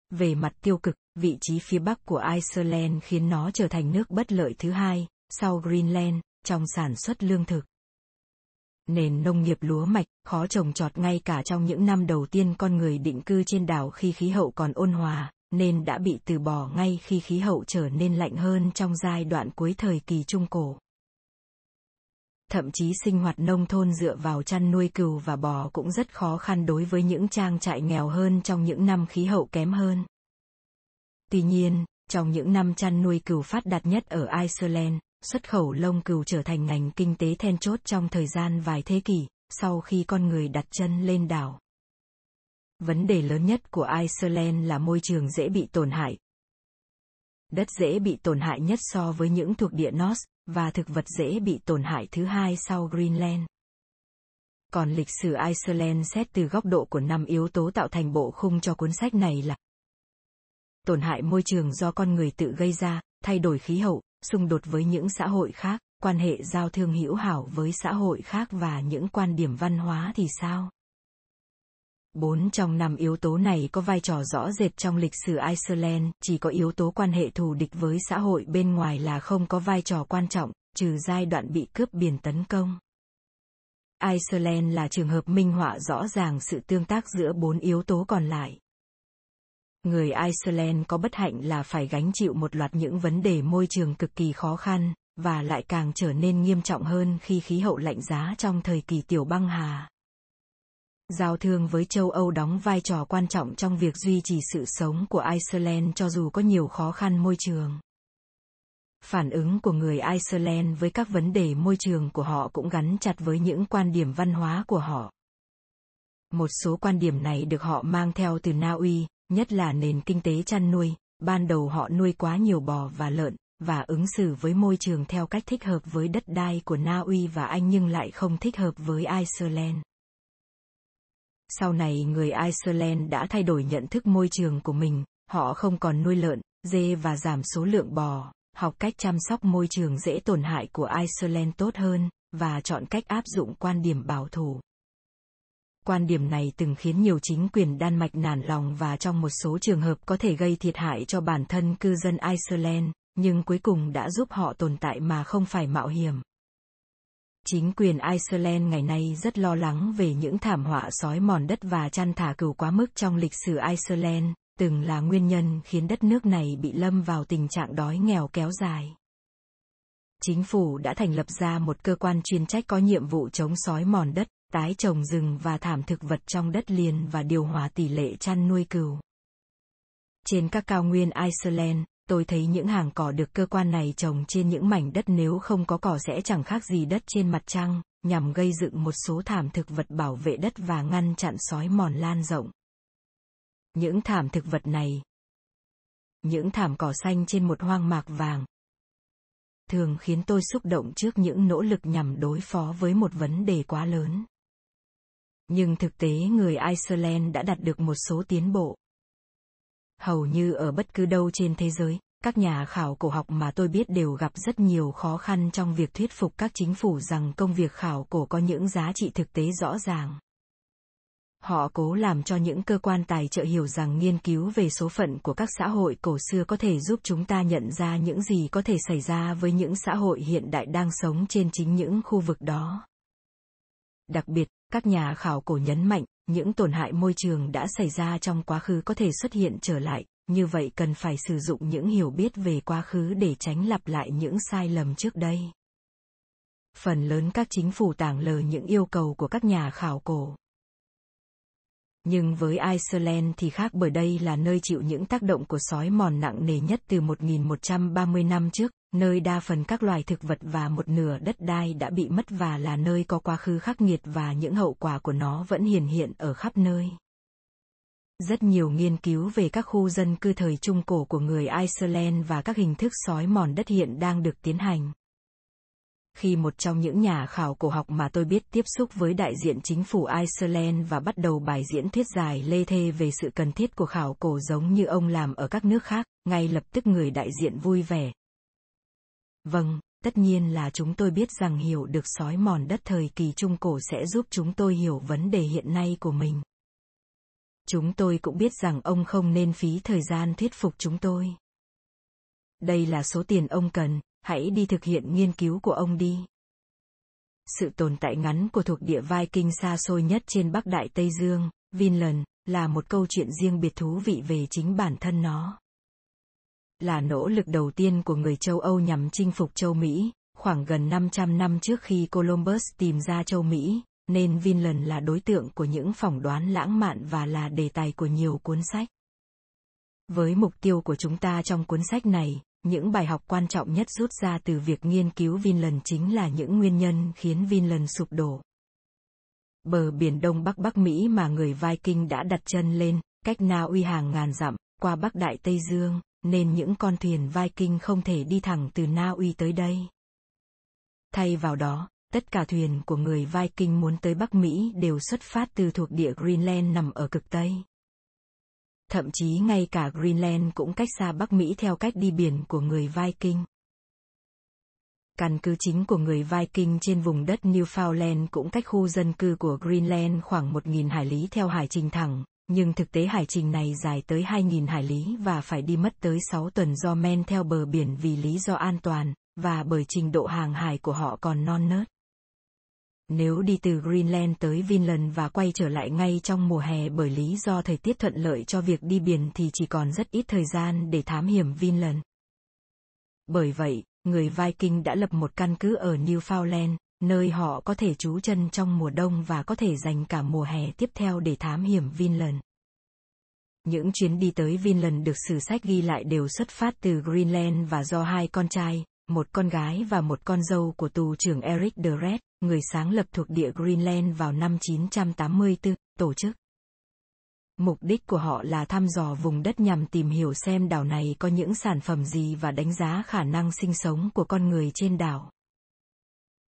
Về mặt tiêu cực, vị trí phía bắc của Iceland khiến nó trở thành nước bất lợi thứ hai, sau Greenland, trong sản xuất lương thực. Nền nông nghiệp lúa mạch, khó trồng trọt ngay cả trong những năm đầu tiên con người định cư trên đảo khi khí hậu còn ôn hòa, nên đã bị từ bỏ ngay khi khí hậu trở nên lạnh hơn trong giai đoạn cuối thời kỳ Trung Cổ. Thậm chí sinh hoạt nông thôn dựa vào chăn nuôi cừu và bò cũng rất khó khăn đối với những trang trại nghèo hơn trong những năm khí hậu kém hơn. Tuy nhiên, trong những năm chăn nuôi cừu phát đạt nhất ở Iceland, xuất khẩu lông cừu trở thành ngành kinh tế then chốt trong thời gian vài thế kỷ, sau khi con người đặt chân lên đảo. Vấn đề lớn nhất của Iceland là môi trường dễ bị tổn hại. Đất dễ bị tổn hại nhất so với những thuộc địa North, và thực vật dễ bị tổn hại thứ hai sau Greenland. Còn lịch sử Iceland xét từ góc độ của năm yếu tố tạo thành bộ khung cho cuốn sách này là tổn hại môi trường do con người tự gây ra, thay đổi khí hậu, xung đột với những xã hội khác, quan hệ giao thương hữu hảo với xã hội khác và những quan điểm văn hóa thì sao? Bốn trong năm yếu tố này có vai trò rõ rệt trong lịch sử Iceland, chỉ có yếu tố quan hệ thù địch với xã hội bên ngoài là không có vai trò quan trọng, trừ giai đoạn bị cướp biển tấn công. Iceland là trường hợp minh họa rõ ràng sự tương tác giữa bốn yếu tố còn lại. Người Iceland có bất hạnh là phải gánh chịu một loạt những vấn đề môi trường cực kỳ khó khăn, và lại càng trở nên nghiêm trọng hơn khi khí hậu lạnh giá trong thời kỳ tiểu băng hà. Giao thương với châu Âu đóng vai trò quan trọng trong việc duy trì sự sống của Iceland cho dù có nhiều khó khăn môi trường. Phản ứng của người Iceland với các vấn đề môi trường của họ cũng gắn chặt với những quan điểm văn hóa của họ. Một số quan điểm này được họ mang theo từ Na Uy, nhất là nền kinh tế chăn nuôi, ban đầu họ nuôi quá nhiều bò và lợn, và ứng xử với môi trường theo cách thích hợp với đất đai của Na Uy và Anh nhưng lại không thích hợp với Iceland. Sau này người Iceland đã thay đổi nhận thức môi trường của mình, họ không còn nuôi lợn, dê và giảm số lượng bò, học cách chăm sóc môi trường dễ tổn hại của Iceland tốt hơn, và chọn cách áp dụng quan điểm bảo thủ. Quan điểm này từng khiến nhiều chính quyền Đan Mạch nản lòng và trong một số trường hợp có thể gây thiệt hại cho bản thân cư dân Iceland, nhưng cuối cùng đã giúp họ tồn tại mà không phải mạo hiểm. Chính quyền Iceland ngày nay rất lo lắng về những thảm họa sói mòn đất và chăn thả cừu quá mức trong lịch sử Iceland, từng là nguyên nhân khiến đất nước này bị lâm vào tình trạng đói nghèo kéo dài. Chính phủ đã thành lập ra một cơ quan chuyên trách có nhiệm vụ chống sói mòn đất, tái trồng rừng và thảm thực vật trong đất liền và điều hòa tỷ lệ chăn nuôi cừu. Trên các cao nguyên Iceland, tôi thấy những hàng cỏ được cơ quan này trồng trên những mảnh đất nếu không có cỏ sẽ chẳng khác gì đất trên mặt trăng, nhằm gây dựng một số thảm thực vật bảo vệ đất và ngăn chặn sói mòn lan rộng. Những thảm thực vật này, những thảm cỏ xanh trên một hoang mạc vàng, thường khiến tôi xúc động trước những nỗ lực nhằm đối phó với một vấn đề quá lớn. Nhưng thực tế người Iceland đã đạt được một số tiến bộ. Hầu như ở bất cứ đâu trên thế giới, các nhà khảo cổ học mà tôi biết đều gặp rất nhiều khó khăn trong việc thuyết phục các chính phủ rằng công việc khảo cổ có những giá trị thực tế rõ ràng. Họ cố làm cho những cơ quan tài trợ hiểu rằng nghiên cứu về số phận của các xã hội cổ xưa có thể giúp chúng ta nhận ra những gì có thể xảy ra với những xã hội hiện đại đang sống trên chính những khu vực đó. Đặc biệt, các nhà khảo cổ nhấn mạnh, những tổn hại môi trường đã xảy ra trong quá khứ có thể xuất hiện trở lại, như vậy cần phải sử dụng những hiểu biết về quá khứ để tránh lặp lại những sai lầm trước đây. Phần lớn các chính phủ tảng lờ những yêu cầu của các nhà khảo cổ. Nhưng với Iceland thì khác bởi đây là nơi chịu những tác động của sói mòn nặng nề nhất từ 1130 năm trước, nơi đa phần các loài thực vật và một nửa đất đai đã bị mất và là nơi có quá khứ khắc nghiệt và những hậu quả của nó vẫn hiển hiện ở khắp nơi. Rất nhiều nghiên cứu về các khu dân cư thời Trung Cổ của người Iceland và các hình thức sói mòn đất hiện đang được tiến hành. Khi một trong những nhà khảo cổ học mà tôi biết tiếp xúc với đại diện chính phủ Iceland và bắt đầu bài diễn thuyết dài lê thê về sự cần thiết của khảo cổ giống như ông làm ở các nước khác, ngay lập tức người đại diện vui vẻ. Vâng, tất nhiên là chúng tôi biết rằng hiểu được sói mòn đất thời kỳ Trung Cổ sẽ giúp chúng tôi hiểu vấn đề hiện nay của mình. Chúng tôi cũng biết rằng ông không nên phí thời gian thuyết phục chúng tôi. Đây là số tiền ông cần, hãy đi thực hiện nghiên cứu của ông đi. Sự tồn tại ngắn của thuộc địa Viking xa xôi nhất trên Bắc Đại Tây Dương, Vinland, là một câu chuyện riêng biệt thú vị về chính bản thân nó. Là nỗ lực đầu tiên của người châu Âu nhằm chinh phục châu Mỹ, khoảng gần 500 năm trước khi Columbus tìm ra châu Mỹ, nên Vinland là đối tượng của những phỏng đoán lãng mạn và là đề tài của nhiều cuốn sách. Với mục tiêu của chúng ta trong cuốn sách này, những bài học quan trọng nhất rút ra từ việc nghiên cứu Vinland chính là những nguyên nhân khiến Vinland sụp đổ. Bờ biển đông bắc Bắc Mỹ mà người Viking đã đặt chân lên, cách Na Uy hàng ngàn dặm, qua Bắc Đại Tây Dương, nên những con thuyền Viking không thể đi thẳng từ Na Uy tới đây. Thay vào đó, tất cả thuyền của người Viking muốn tới Bắc Mỹ đều xuất phát từ thuộc địa Greenland nằm ở cực Tây. Thậm chí ngay cả Greenland cũng cách xa Bắc Mỹ theo cách đi biển của người Viking. Căn cứ chính của người Viking trên vùng đất Newfoundland cũng cách khu dân cư của Greenland khoảng 1.000 hải lý theo hải trình thẳng, nhưng thực tế hải trình này dài tới 2.000 hải lý và phải đi mất tới 6 tuần do men theo bờ biển vì lý do an toàn, và bởi trình độ hàng hải của họ còn non nớt. Nếu đi từ Greenland tới Vinland và quay trở lại ngay trong mùa hè bởi lý do thời tiết thuận lợi cho việc đi biển thì chỉ còn rất ít thời gian để thám hiểm Vinland. Bởi vậy, người Viking đã lập một căn cứ ở Newfoundland, nơi họ có thể trú chân trong mùa đông và có thể dành cả mùa hè tiếp theo để thám hiểm Vinland. Những chuyến đi tới Vinland được sử sách ghi lại đều xuất phát từ Greenland và do hai con trai, một con gái và một con dâu của tù trưởng Eric de Red, người sáng lập thuộc địa Greenland vào năm 984, tổ chức. Mục đích của họ là thăm dò vùng đất nhằm tìm hiểu xem đảo này có những sản phẩm gì và đánh giá khả năng sinh sống của con người trên đảo.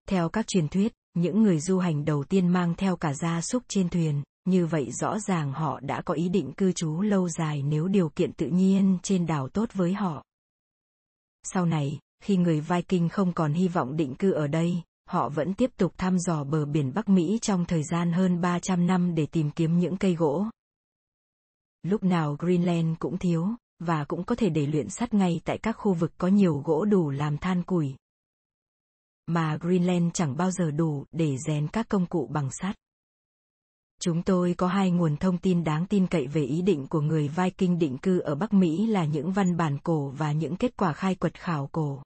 Theo các truyền thuyết, những người du hành đầu tiên mang theo cả gia súc trên thuyền, như vậy rõ ràng họ đã có ý định cư trú lâu dài nếu điều kiện tự nhiên trên đảo tốt với họ. Sau này, khi người Viking không còn hy vọng định cư ở đây, họ vẫn tiếp tục thăm dò bờ biển Bắc Mỹ trong thời gian hơn 300 năm để tìm kiếm những cây gỗ. Lúc nào Greenland cũng thiếu, và cũng có thể để luyện sắt ngay tại các khu vực có nhiều gỗ đủ làm than củi. Mà Greenland chẳng bao giờ đủ để rèn các công cụ bằng sắt. Chúng tôi có hai nguồn thông tin đáng tin cậy về ý định của người Viking định cư ở Bắc Mỹ là những văn bản cổ và những kết quả khai quật khảo cổ.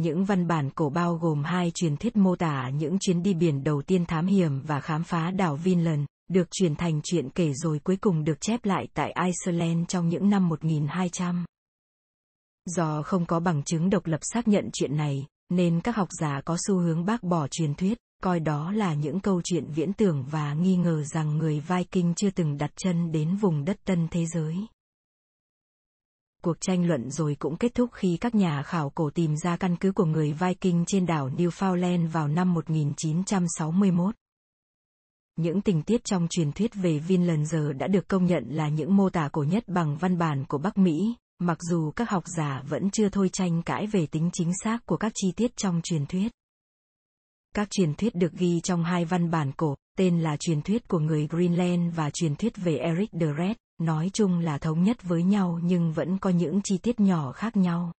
Những văn bản cổ bao gồm hai truyền thuyết mô tả những chuyến đi biển đầu tiên thám hiểm và khám phá đảo Vinland, được truyền thành chuyện kể rồi cuối cùng được chép lại tại Iceland trong những năm 1200. Do không có bằng chứng độc lập xác nhận chuyện này, nên các học giả có xu hướng bác bỏ truyền thuyết, coi đó là những câu chuyện viễn tưởng và nghi ngờ rằng người Viking chưa từng đặt chân đến vùng đất tân thế giới. Cuộc tranh luận rồi cũng kết thúc khi các nhà khảo cổ tìm ra căn cứ của người Viking trên đảo Newfoundland vào năm 1961. Những tình tiết trong truyền thuyết về Vinland giờ đã được công nhận là những mô tả cổ nhất bằng văn bản của Bắc Mỹ, mặc dù các học giả vẫn chưa thôi tranh cãi về tính chính xác của các chi tiết trong truyền thuyết. Các truyền thuyết được ghi trong hai văn bản cổ, tên là truyền thuyết của người Greenland và truyền thuyết về Eric the Red, nói chung là thống nhất với nhau nhưng vẫn có những chi tiết nhỏ khác nhau.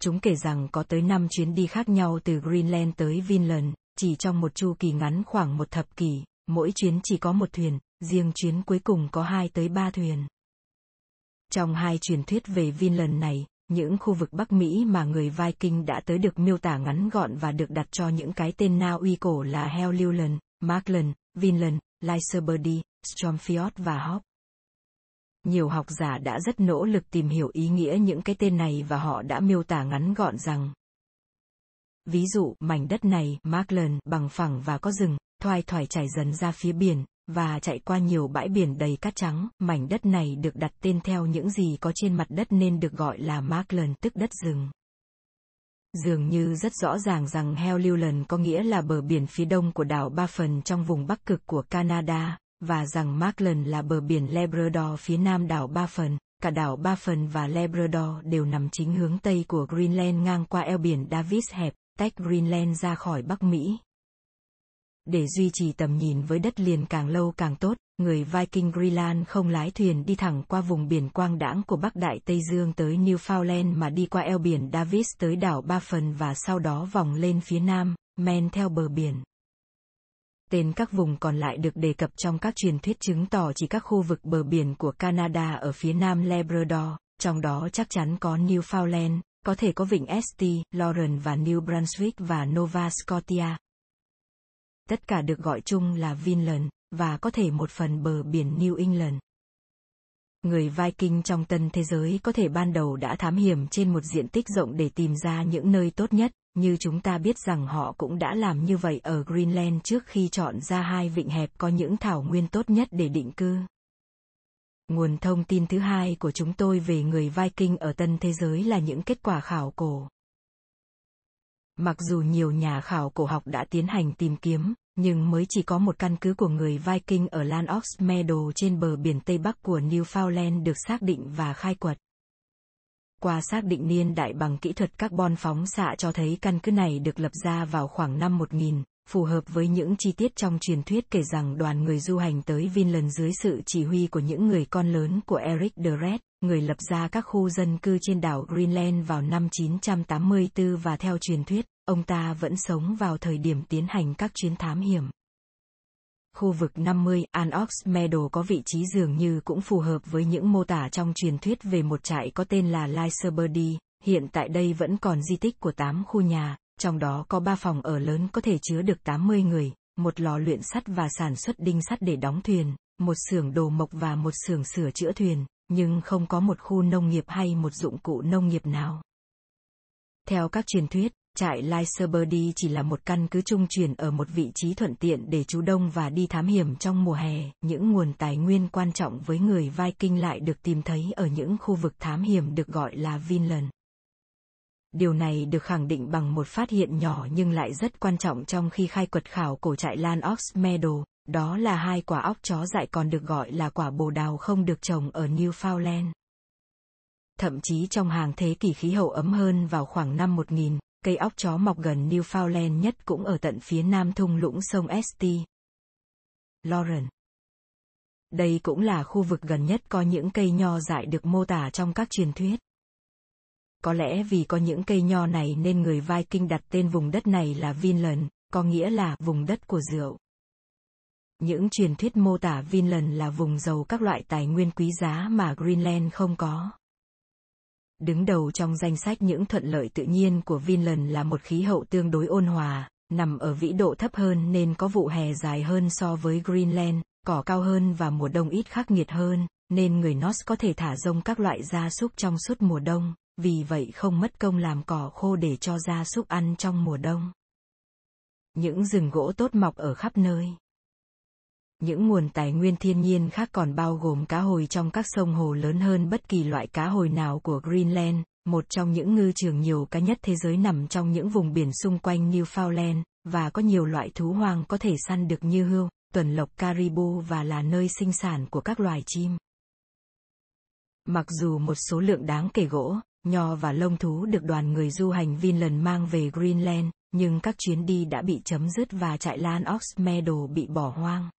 Chúng kể rằng có tới 5 chuyến đi khác nhau từ Greenland tới Vinland, chỉ trong một chu kỳ ngắn khoảng một thập kỷ, mỗi chuyến chỉ có một thuyền, riêng chuyến cuối cùng có 2 tới 3 thuyền. Trong hai truyền thuyết về Vinland này, những khu vực Bắc Mỹ mà người Viking đã tới được miêu tả ngắn gọn và được đặt cho những cái tên Na Uy cổ là Helluland, Markland, Vinland, Lyserberdy, Stromfjord và Hop. Nhiều học giả đã rất nỗ lực tìm hiểu ý nghĩa những cái tên này và họ đã miêu tả ngắn gọn rằng Ví dụ, mảnh đất này, Markland, bằng phẳng và có rừng, thoai thoải trải dần ra phía biển, và chạy qua nhiều bãi biển đầy cát trắng. Mảnh đất này được đặt tên theo những gì có trên mặt đất nên được gọi là Markland tức đất rừng. Dường như rất rõ ràng rằng Helluland có nghĩa là bờ biển phía đông của đảo Ba phần trong vùng bắc cực của Canada, và rằng Markland là bờ biển Labrador phía nam đảo Ba phần. Cả đảo Ba phần và Labrador đều nằm chính hướng tây của Greenland ngang qua eo biển Davis hẹp, tách Greenland ra khỏi Bắc Mỹ. Để duy trì tầm nhìn với đất liền càng lâu càng tốt, người Viking Greenland không lái thuyền đi thẳng qua vùng biển quang đãng của Bắc Đại Tây Dương tới Newfoundland mà đi qua eo biển Davis tới đảo Ba phần và sau đó vòng lên phía nam, men theo bờ biển. Tên các vùng còn lại được đề cập trong các truyền thuyết chứng tỏ chỉ các khu vực bờ biển của Canada ở phía nam Labrador, trong đó chắc chắn có Newfoundland, có thể có vịnh St. Lawrence và New Brunswick và Nova Scotia. Tất cả được gọi chung là Vinland, và có thể một phần bờ biển New England. Người Viking trong tân thế giới có thể ban đầu đã thám hiểm trên một diện tích rộng để tìm ra những nơi tốt nhất, như chúng ta biết rằng họ cũng đã làm như vậy ở Greenland trước khi chọn ra hai vịnh hẹp có những thảo nguyên tốt nhất để định cư. Nguồn thông tin thứ hai của chúng tôi về người Viking ở tân thế giới là những kết quả khảo cổ. Mặc dù nhiều nhà khảo cổ học đã tiến hành tìm kiếm, nhưng mới chỉ có một căn cứ của người Viking ở Lan Meadow trên bờ biển Tây Bắc của Newfoundland được xác định và khai quật. Qua xác định niên đại bằng kỹ thuật carbon phóng xạ cho thấy căn cứ này được lập ra vào khoảng năm 1000, phù hợp với những chi tiết trong truyền thuyết kể rằng đoàn người du hành tới Vinland dưới sự chỉ huy của những người con lớn của Eric the Red, người lập ra các khu dân cư trên đảo Greenland vào năm 984 và theo truyền thuyết, ông ta vẫn sống vào thời điểm tiến hành các chuyến thám hiểm. Khu vực 50 Anox Meadow có vị trí dường như cũng phù hợp với những mô tả trong truyền thuyết về một trại có tên là Lyserberdy, hiện tại đây vẫn còn di tích của 8 khu nhà, trong đó có 3 phòng ở lớn có thể chứa được 80 người, một lò luyện sắt và sản xuất đinh sắt để đóng thuyền, một xưởng đồ mộc và một xưởng sửa chữa thuyền, nhưng không có một khu nông nghiệp hay một dụng cụ nông nghiệp nào. Theo các truyền thuyết, trại Lyserberdy chỉ là một căn cứ trung chuyển ở một vị trí thuận tiện để trú đông và đi thám hiểm trong mùa hè. Những nguồn tài nguyên quan trọng với người Viking lại được tìm thấy ở những khu vực thám hiểm được gọi là Vinland. Điều này được khẳng định bằng một phát hiện nhỏ nhưng lại rất quan trọng trong khi khai quật khảo cổ trại Lan Ox Meadow, đó là hai quả óc chó dại còn được gọi là quả bồ đào không được trồng ở Newfoundland. Thậm chí trong hàng thế kỷ khí hậu ấm hơn vào khoảng năm 1000, cây óc chó mọc gần Newfoundland nhất cũng ở tận phía nam thung lũng sông St. Lawrence. Đây cũng là khu vực gần nhất có những cây nho dại được mô tả trong các truyền thuyết. Có lẽ vì có những cây nho này nên người Viking đặt tên vùng đất này là Vinland, có nghĩa là vùng đất của rượu. Những truyền thuyết mô tả Vinland là vùng giàu các loại tài nguyên quý giá mà Greenland không có. Đứng đầu trong danh sách những thuận lợi tự nhiên của Vinland là một khí hậu tương đối ôn hòa, nằm ở vĩ độ thấp hơn nên có vụ hè dài hơn so với Greenland, cỏ cao hơn và mùa đông ít khắc nghiệt hơn, nên người Norse có thể thả rông các loại gia súc trong suốt mùa đông, vì vậy không mất công làm cỏ khô để cho gia súc ăn trong mùa đông. Những rừng gỗ tốt mọc ở khắp nơi. Những nguồn tài nguyên thiên nhiên khác còn bao gồm cá hồi trong các sông hồ lớn hơn bất kỳ loại cá hồi nào của Greenland, một trong những ngư trường nhiều cá nhất thế giới nằm trong những vùng biển xung quanh Newfoundland, và có nhiều loại thú hoang có thể săn được như hươu, tuần lộc caribou và là nơi sinh sản của các loài chim. Mặc dù một số lượng đáng kể gỗ, nho và lông thú được đoàn người du hành Vinland mang về Greenland, nhưng các chuyến đi đã bị chấm dứt và trại Lan Ox Meadow bị bỏ hoang.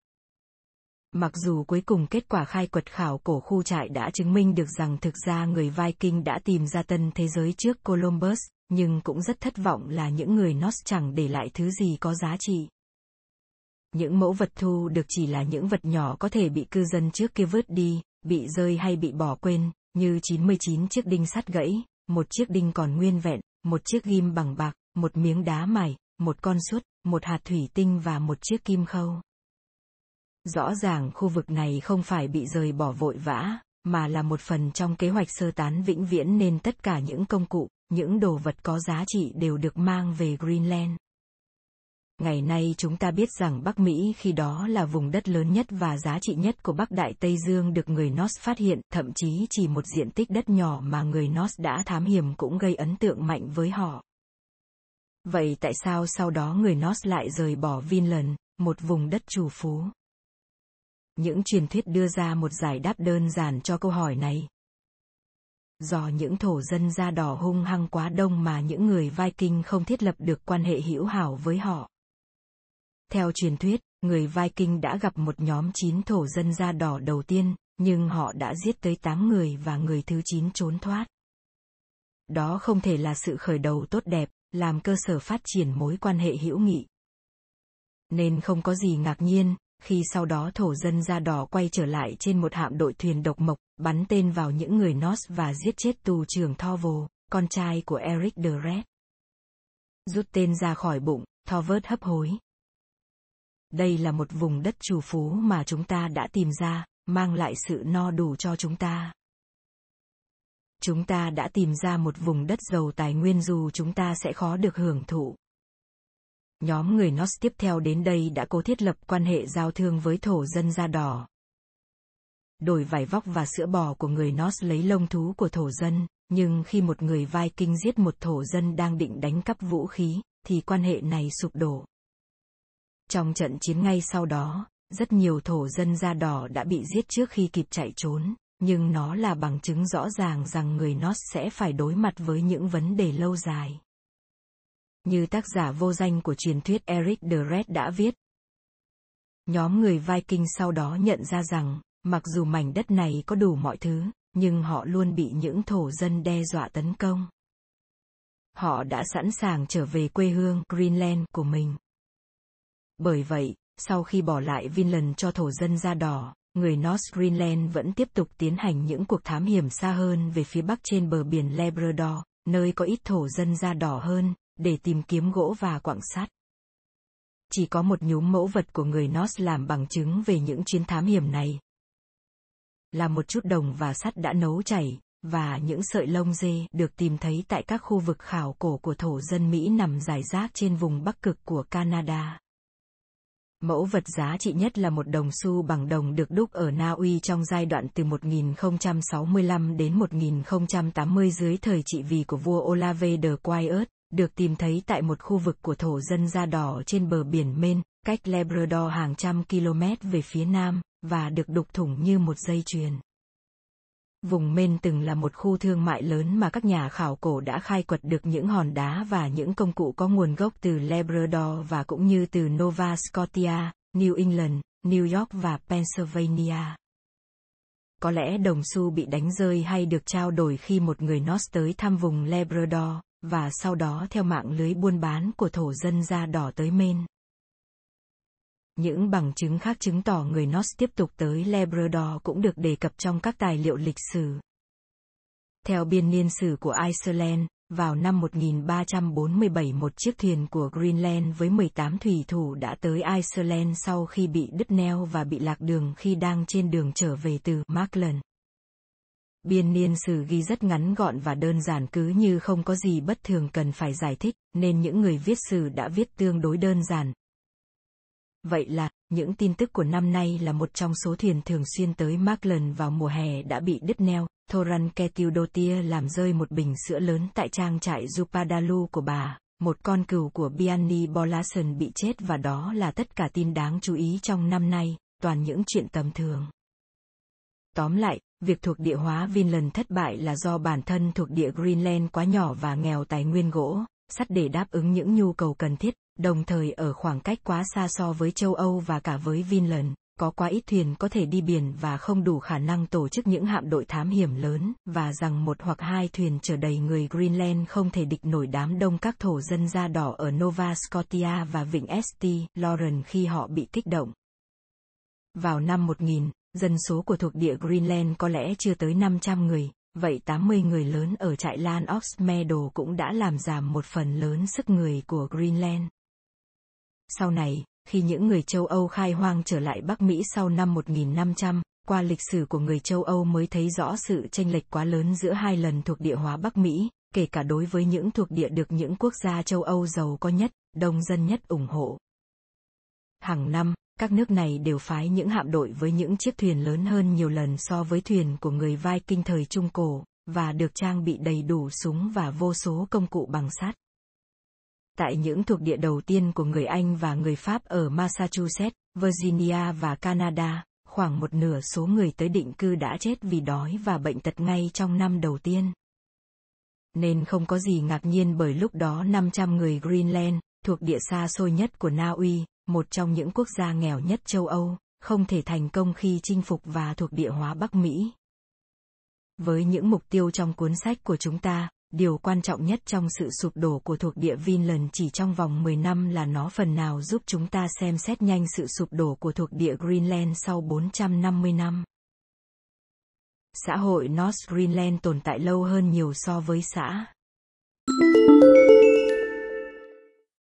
Mặc dù cuối cùng kết quả khai quật khảo cổ khu trại đã chứng minh được rằng thực ra người Viking đã tìm ra tân thế giới trước Columbus, nhưng cũng rất thất vọng là những người Norse chẳng để lại thứ gì có giá trị. Những mẫu vật thu được chỉ là những vật nhỏ có thể bị cư dân trước kia vứt đi, bị rơi hay bị bỏ quên, như 99 chiếc đinh sắt gãy, một chiếc đinh còn nguyên vẹn, một chiếc ghim bằng bạc, một miếng đá mài, một con suốt, một hạt thủy tinh và một chiếc kim khâu. Rõ ràng khu vực này không phải bị rời bỏ vội vã, mà là một phần trong kế hoạch sơ tán vĩnh viễn nên tất cả những công cụ, những đồ vật có giá trị đều được mang về Greenland. Ngày nay chúng ta biết rằng Bắc Mỹ khi đó là vùng đất lớn nhất và giá trị nhất của Bắc Đại Tây Dương được người Norse phát hiện, thậm chí chỉ một diện tích đất nhỏ mà người Norse đã thám hiểm cũng gây ấn tượng mạnh với họ. Vậy tại sao sau đó người Norse lại rời bỏ Vinland, một vùng đất trù phú? Những truyền thuyết đưa ra một giải đáp đơn giản cho câu hỏi này. Do những thổ dân da đỏ hung hăng quá đông mà những người Viking không thiết lập được quan hệ hữu hảo với họ. Theo truyền thuyết, người Viking đã gặp một nhóm 9 thổ dân da đỏ đầu tiên, nhưng họ đã giết tới 8 người và người thứ 9 trốn thoát. Đó không thể là sự khởi đầu tốt đẹp, làm cơ sở phát triển mối quan hệ hữu nghị. Nên không có gì ngạc nhiên, khi sau đó thổ dân da đỏ quay trở lại trên một hạm đội thuyền độc mộc, bắn tên vào những người Norse và giết chết tù trưởng Thorvald, con trai của Eric the Red. Rút tên ra khỏi bụng, Thorvald hấp hối. Đây là một vùng đất trù phú mà chúng ta đã tìm ra, mang lại sự no đủ cho chúng ta. Chúng ta đã tìm ra một vùng đất giàu tài nguyên dù chúng ta sẽ khó được hưởng thụ. Nhóm người Nos tiếp theo đến đây đã cố thiết lập quan hệ giao thương với thổ dân da đỏ. Đổi vải vóc và sữa bò của người Nos lấy lông thú của thổ dân, nhưng khi một người Viking giết một thổ dân đang định đánh cắp vũ khí, thì quan hệ này sụp đổ. Trong trận chiến ngay sau đó, rất nhiều thổ dân da đỏ đã bị giết trước khi kịp chạy trốn, nhưng nó là bằng chứng rõ ràng rằng người Norse sẽ phải đối mặt với những vấn đề lâu dài. Như tác giả vô danh của truyền thuyết Eric the Red đã viết. Nhóm người Viking sau đó nhận ra rằng, mặc dù mảnh đất này có đủ mọi thứ, nhưng họ luôn bị những thổ dân đe dọa tấn công. Họ đã sẵn sàng trở về quê hương Greenland của mình. Bởi vậy, sau khi bỏ lại Vinland cho thổ dân da đỏ, người North Greenland vẫn tiếp tục tiến hành những cuộc thám hiểm xa hơn về phía bắc trên bờ biển Labrador, nơi có ít thổ dân da đỏ hơn, để tìm kiếm gỗ và quặng sắt. Chỉ có một nhúm mẫu vật của người Norse làm bằng chứng về những chuyến thám hiểm này. Là một chút đồng và sắt đã nấu chảy, và những sợi lông dê được tìm thấy tại các khu vực khảo cổ của thổ dân Mỹ nằm rải rác trên vùng bắc cực của Canada. Mẫu vật giá trị nhất là một đồng xu bằng đồng được đúc ở Na Uy trong giai đoạn từ 1065 đến 1080 dưới thời trị vì của vua Olave de Quiet, được tìm thấy tại một khu vực của thổ dân da đỏ trên bờ biển Maine, cách Labrador hàng trăm km về phía nam, và được đục thủng như một dây chuyền. Vùng Mên từng là một khu thương mại lớn mà các nhà khảo cổ đã khai quật được những hòn đá và những công cụ có nguồn gốc từ Labrador và cũng như từ Nova Scotia, New England, New York và Pennsylvania. Có lẽ đồng xu bị đánh rơi hay được trao đổi khi một người Norse tới thăm vùng Labrador, và sau đó theo mạng lưới buôn bán của thổ dân da đỏ tới Maine. Những bằng chứng khác chứng tỏ người Norse tiếp tục tới Labrador cũng được đề cập trong các tài liệu lịch sử. Theo biên niên sử của Iceland, vào năm 1347 một chiếc thuyền của Greenland với 18 thủy thủ đã tới Iceland sau khi bị đứt neo và bị lạc đường khi đang trên đường trở về từ Markland. Biên niên sử ghi rất ngắn gọn và đơn giản cứ như không có gì bất thường cần phải giải thích, nên những người viết sử đã viết tương đối đơn giản, Vậy là, những tin tức của năm nay là một trong số thuyền thường xuyên tới Markland vào mùa hè đã bị đứt neo. Thoran Ketildotia làm rơi một bình sữa lớn tại trang trại Jupadalu của bà. Một con cừu của Bianni Bolason bị chết và đó là tất cả tin đáng chú ý trong năm nay, toàn những chuyện tầm thường. Tóm lại, việc thuộc địa hóa Vinland thất bại là do bản thân thuộc địa Greenland quá nhỏ và nghèo tài nguyên gỗ, sắt để đáp ứng những nhu cầu cần thiết, đồng thời ở khoảng cách quá xa so với châu Âu và cả với Vinland, có quá ít thuyền có thể đi biển và không đủ khả năng tổ chức những hạm đội thám hiểm lớn, và rằng một hoặc hai thuyền chở đầy người Greenland không thể địch nổi đám đông các thổ dân da đỏ ở Nova Scotia và vịnh St. Lawrence khi họ bị kích động. Vào năm 1000, dân số của thuộc địa Greenland có lẽ chưa tới 500 người, vậy 80 người lớn ở trại Lan Ox Meadow cũng đã làm giảm một phần lớn sức người của Greenland. Sau này, khi những người châu Âu khai hoang trở lại Bắc Mỹ sau năm 1500, qua lịch sử của người châu Âu mới thấy rõ sự tranh lệch quá lớn giữa hai lần thuộc địa hóa Bắc Mỹ, kể cả đối với những thuộc địa được những quốc gia châu Âu giàu có nhất, đông dân nhất ủng hộ, Hàng năm, các nước này đều phái những hạm đội với những chiếc thuyền lớn hơn nhiều lần so với thuyền của người Viking thời Trung Cổ, và được trang bị đầy đủ súng và vô số công cụ bằng sắt. Tại những thuộc địa đầu tiên của người Anh và người Pháp ở Massachusetts, Virginia và Canada, khoảng một nửa số người tới định cư đã chết vì đói và bệnh tật ngay trong năm đầu tiên. Nên không có gì ngạc nhiên bởi lúc đó 500 người Greenland, thuộc địa xa xôi nhất của Na Uy, một trong những quốc gia nghèo nhất châu Âu, không thể thành công khi chinh phục và thuộc địa hóa Bắc Mỹ. Với những mục tiêu trong cuốn sách của chúng ta, điều quan trọng nhất trong sự sụp đổ của thuộc địa Vinland chỉ trong vòng 10 năm là nó phần nào giúp chúng ta xem xét nhanh sự sụp đổ của thuộc địa Greenland sau 450 năm. Xã hội North Greenland tồn tại lâu hơn nhiều so với xã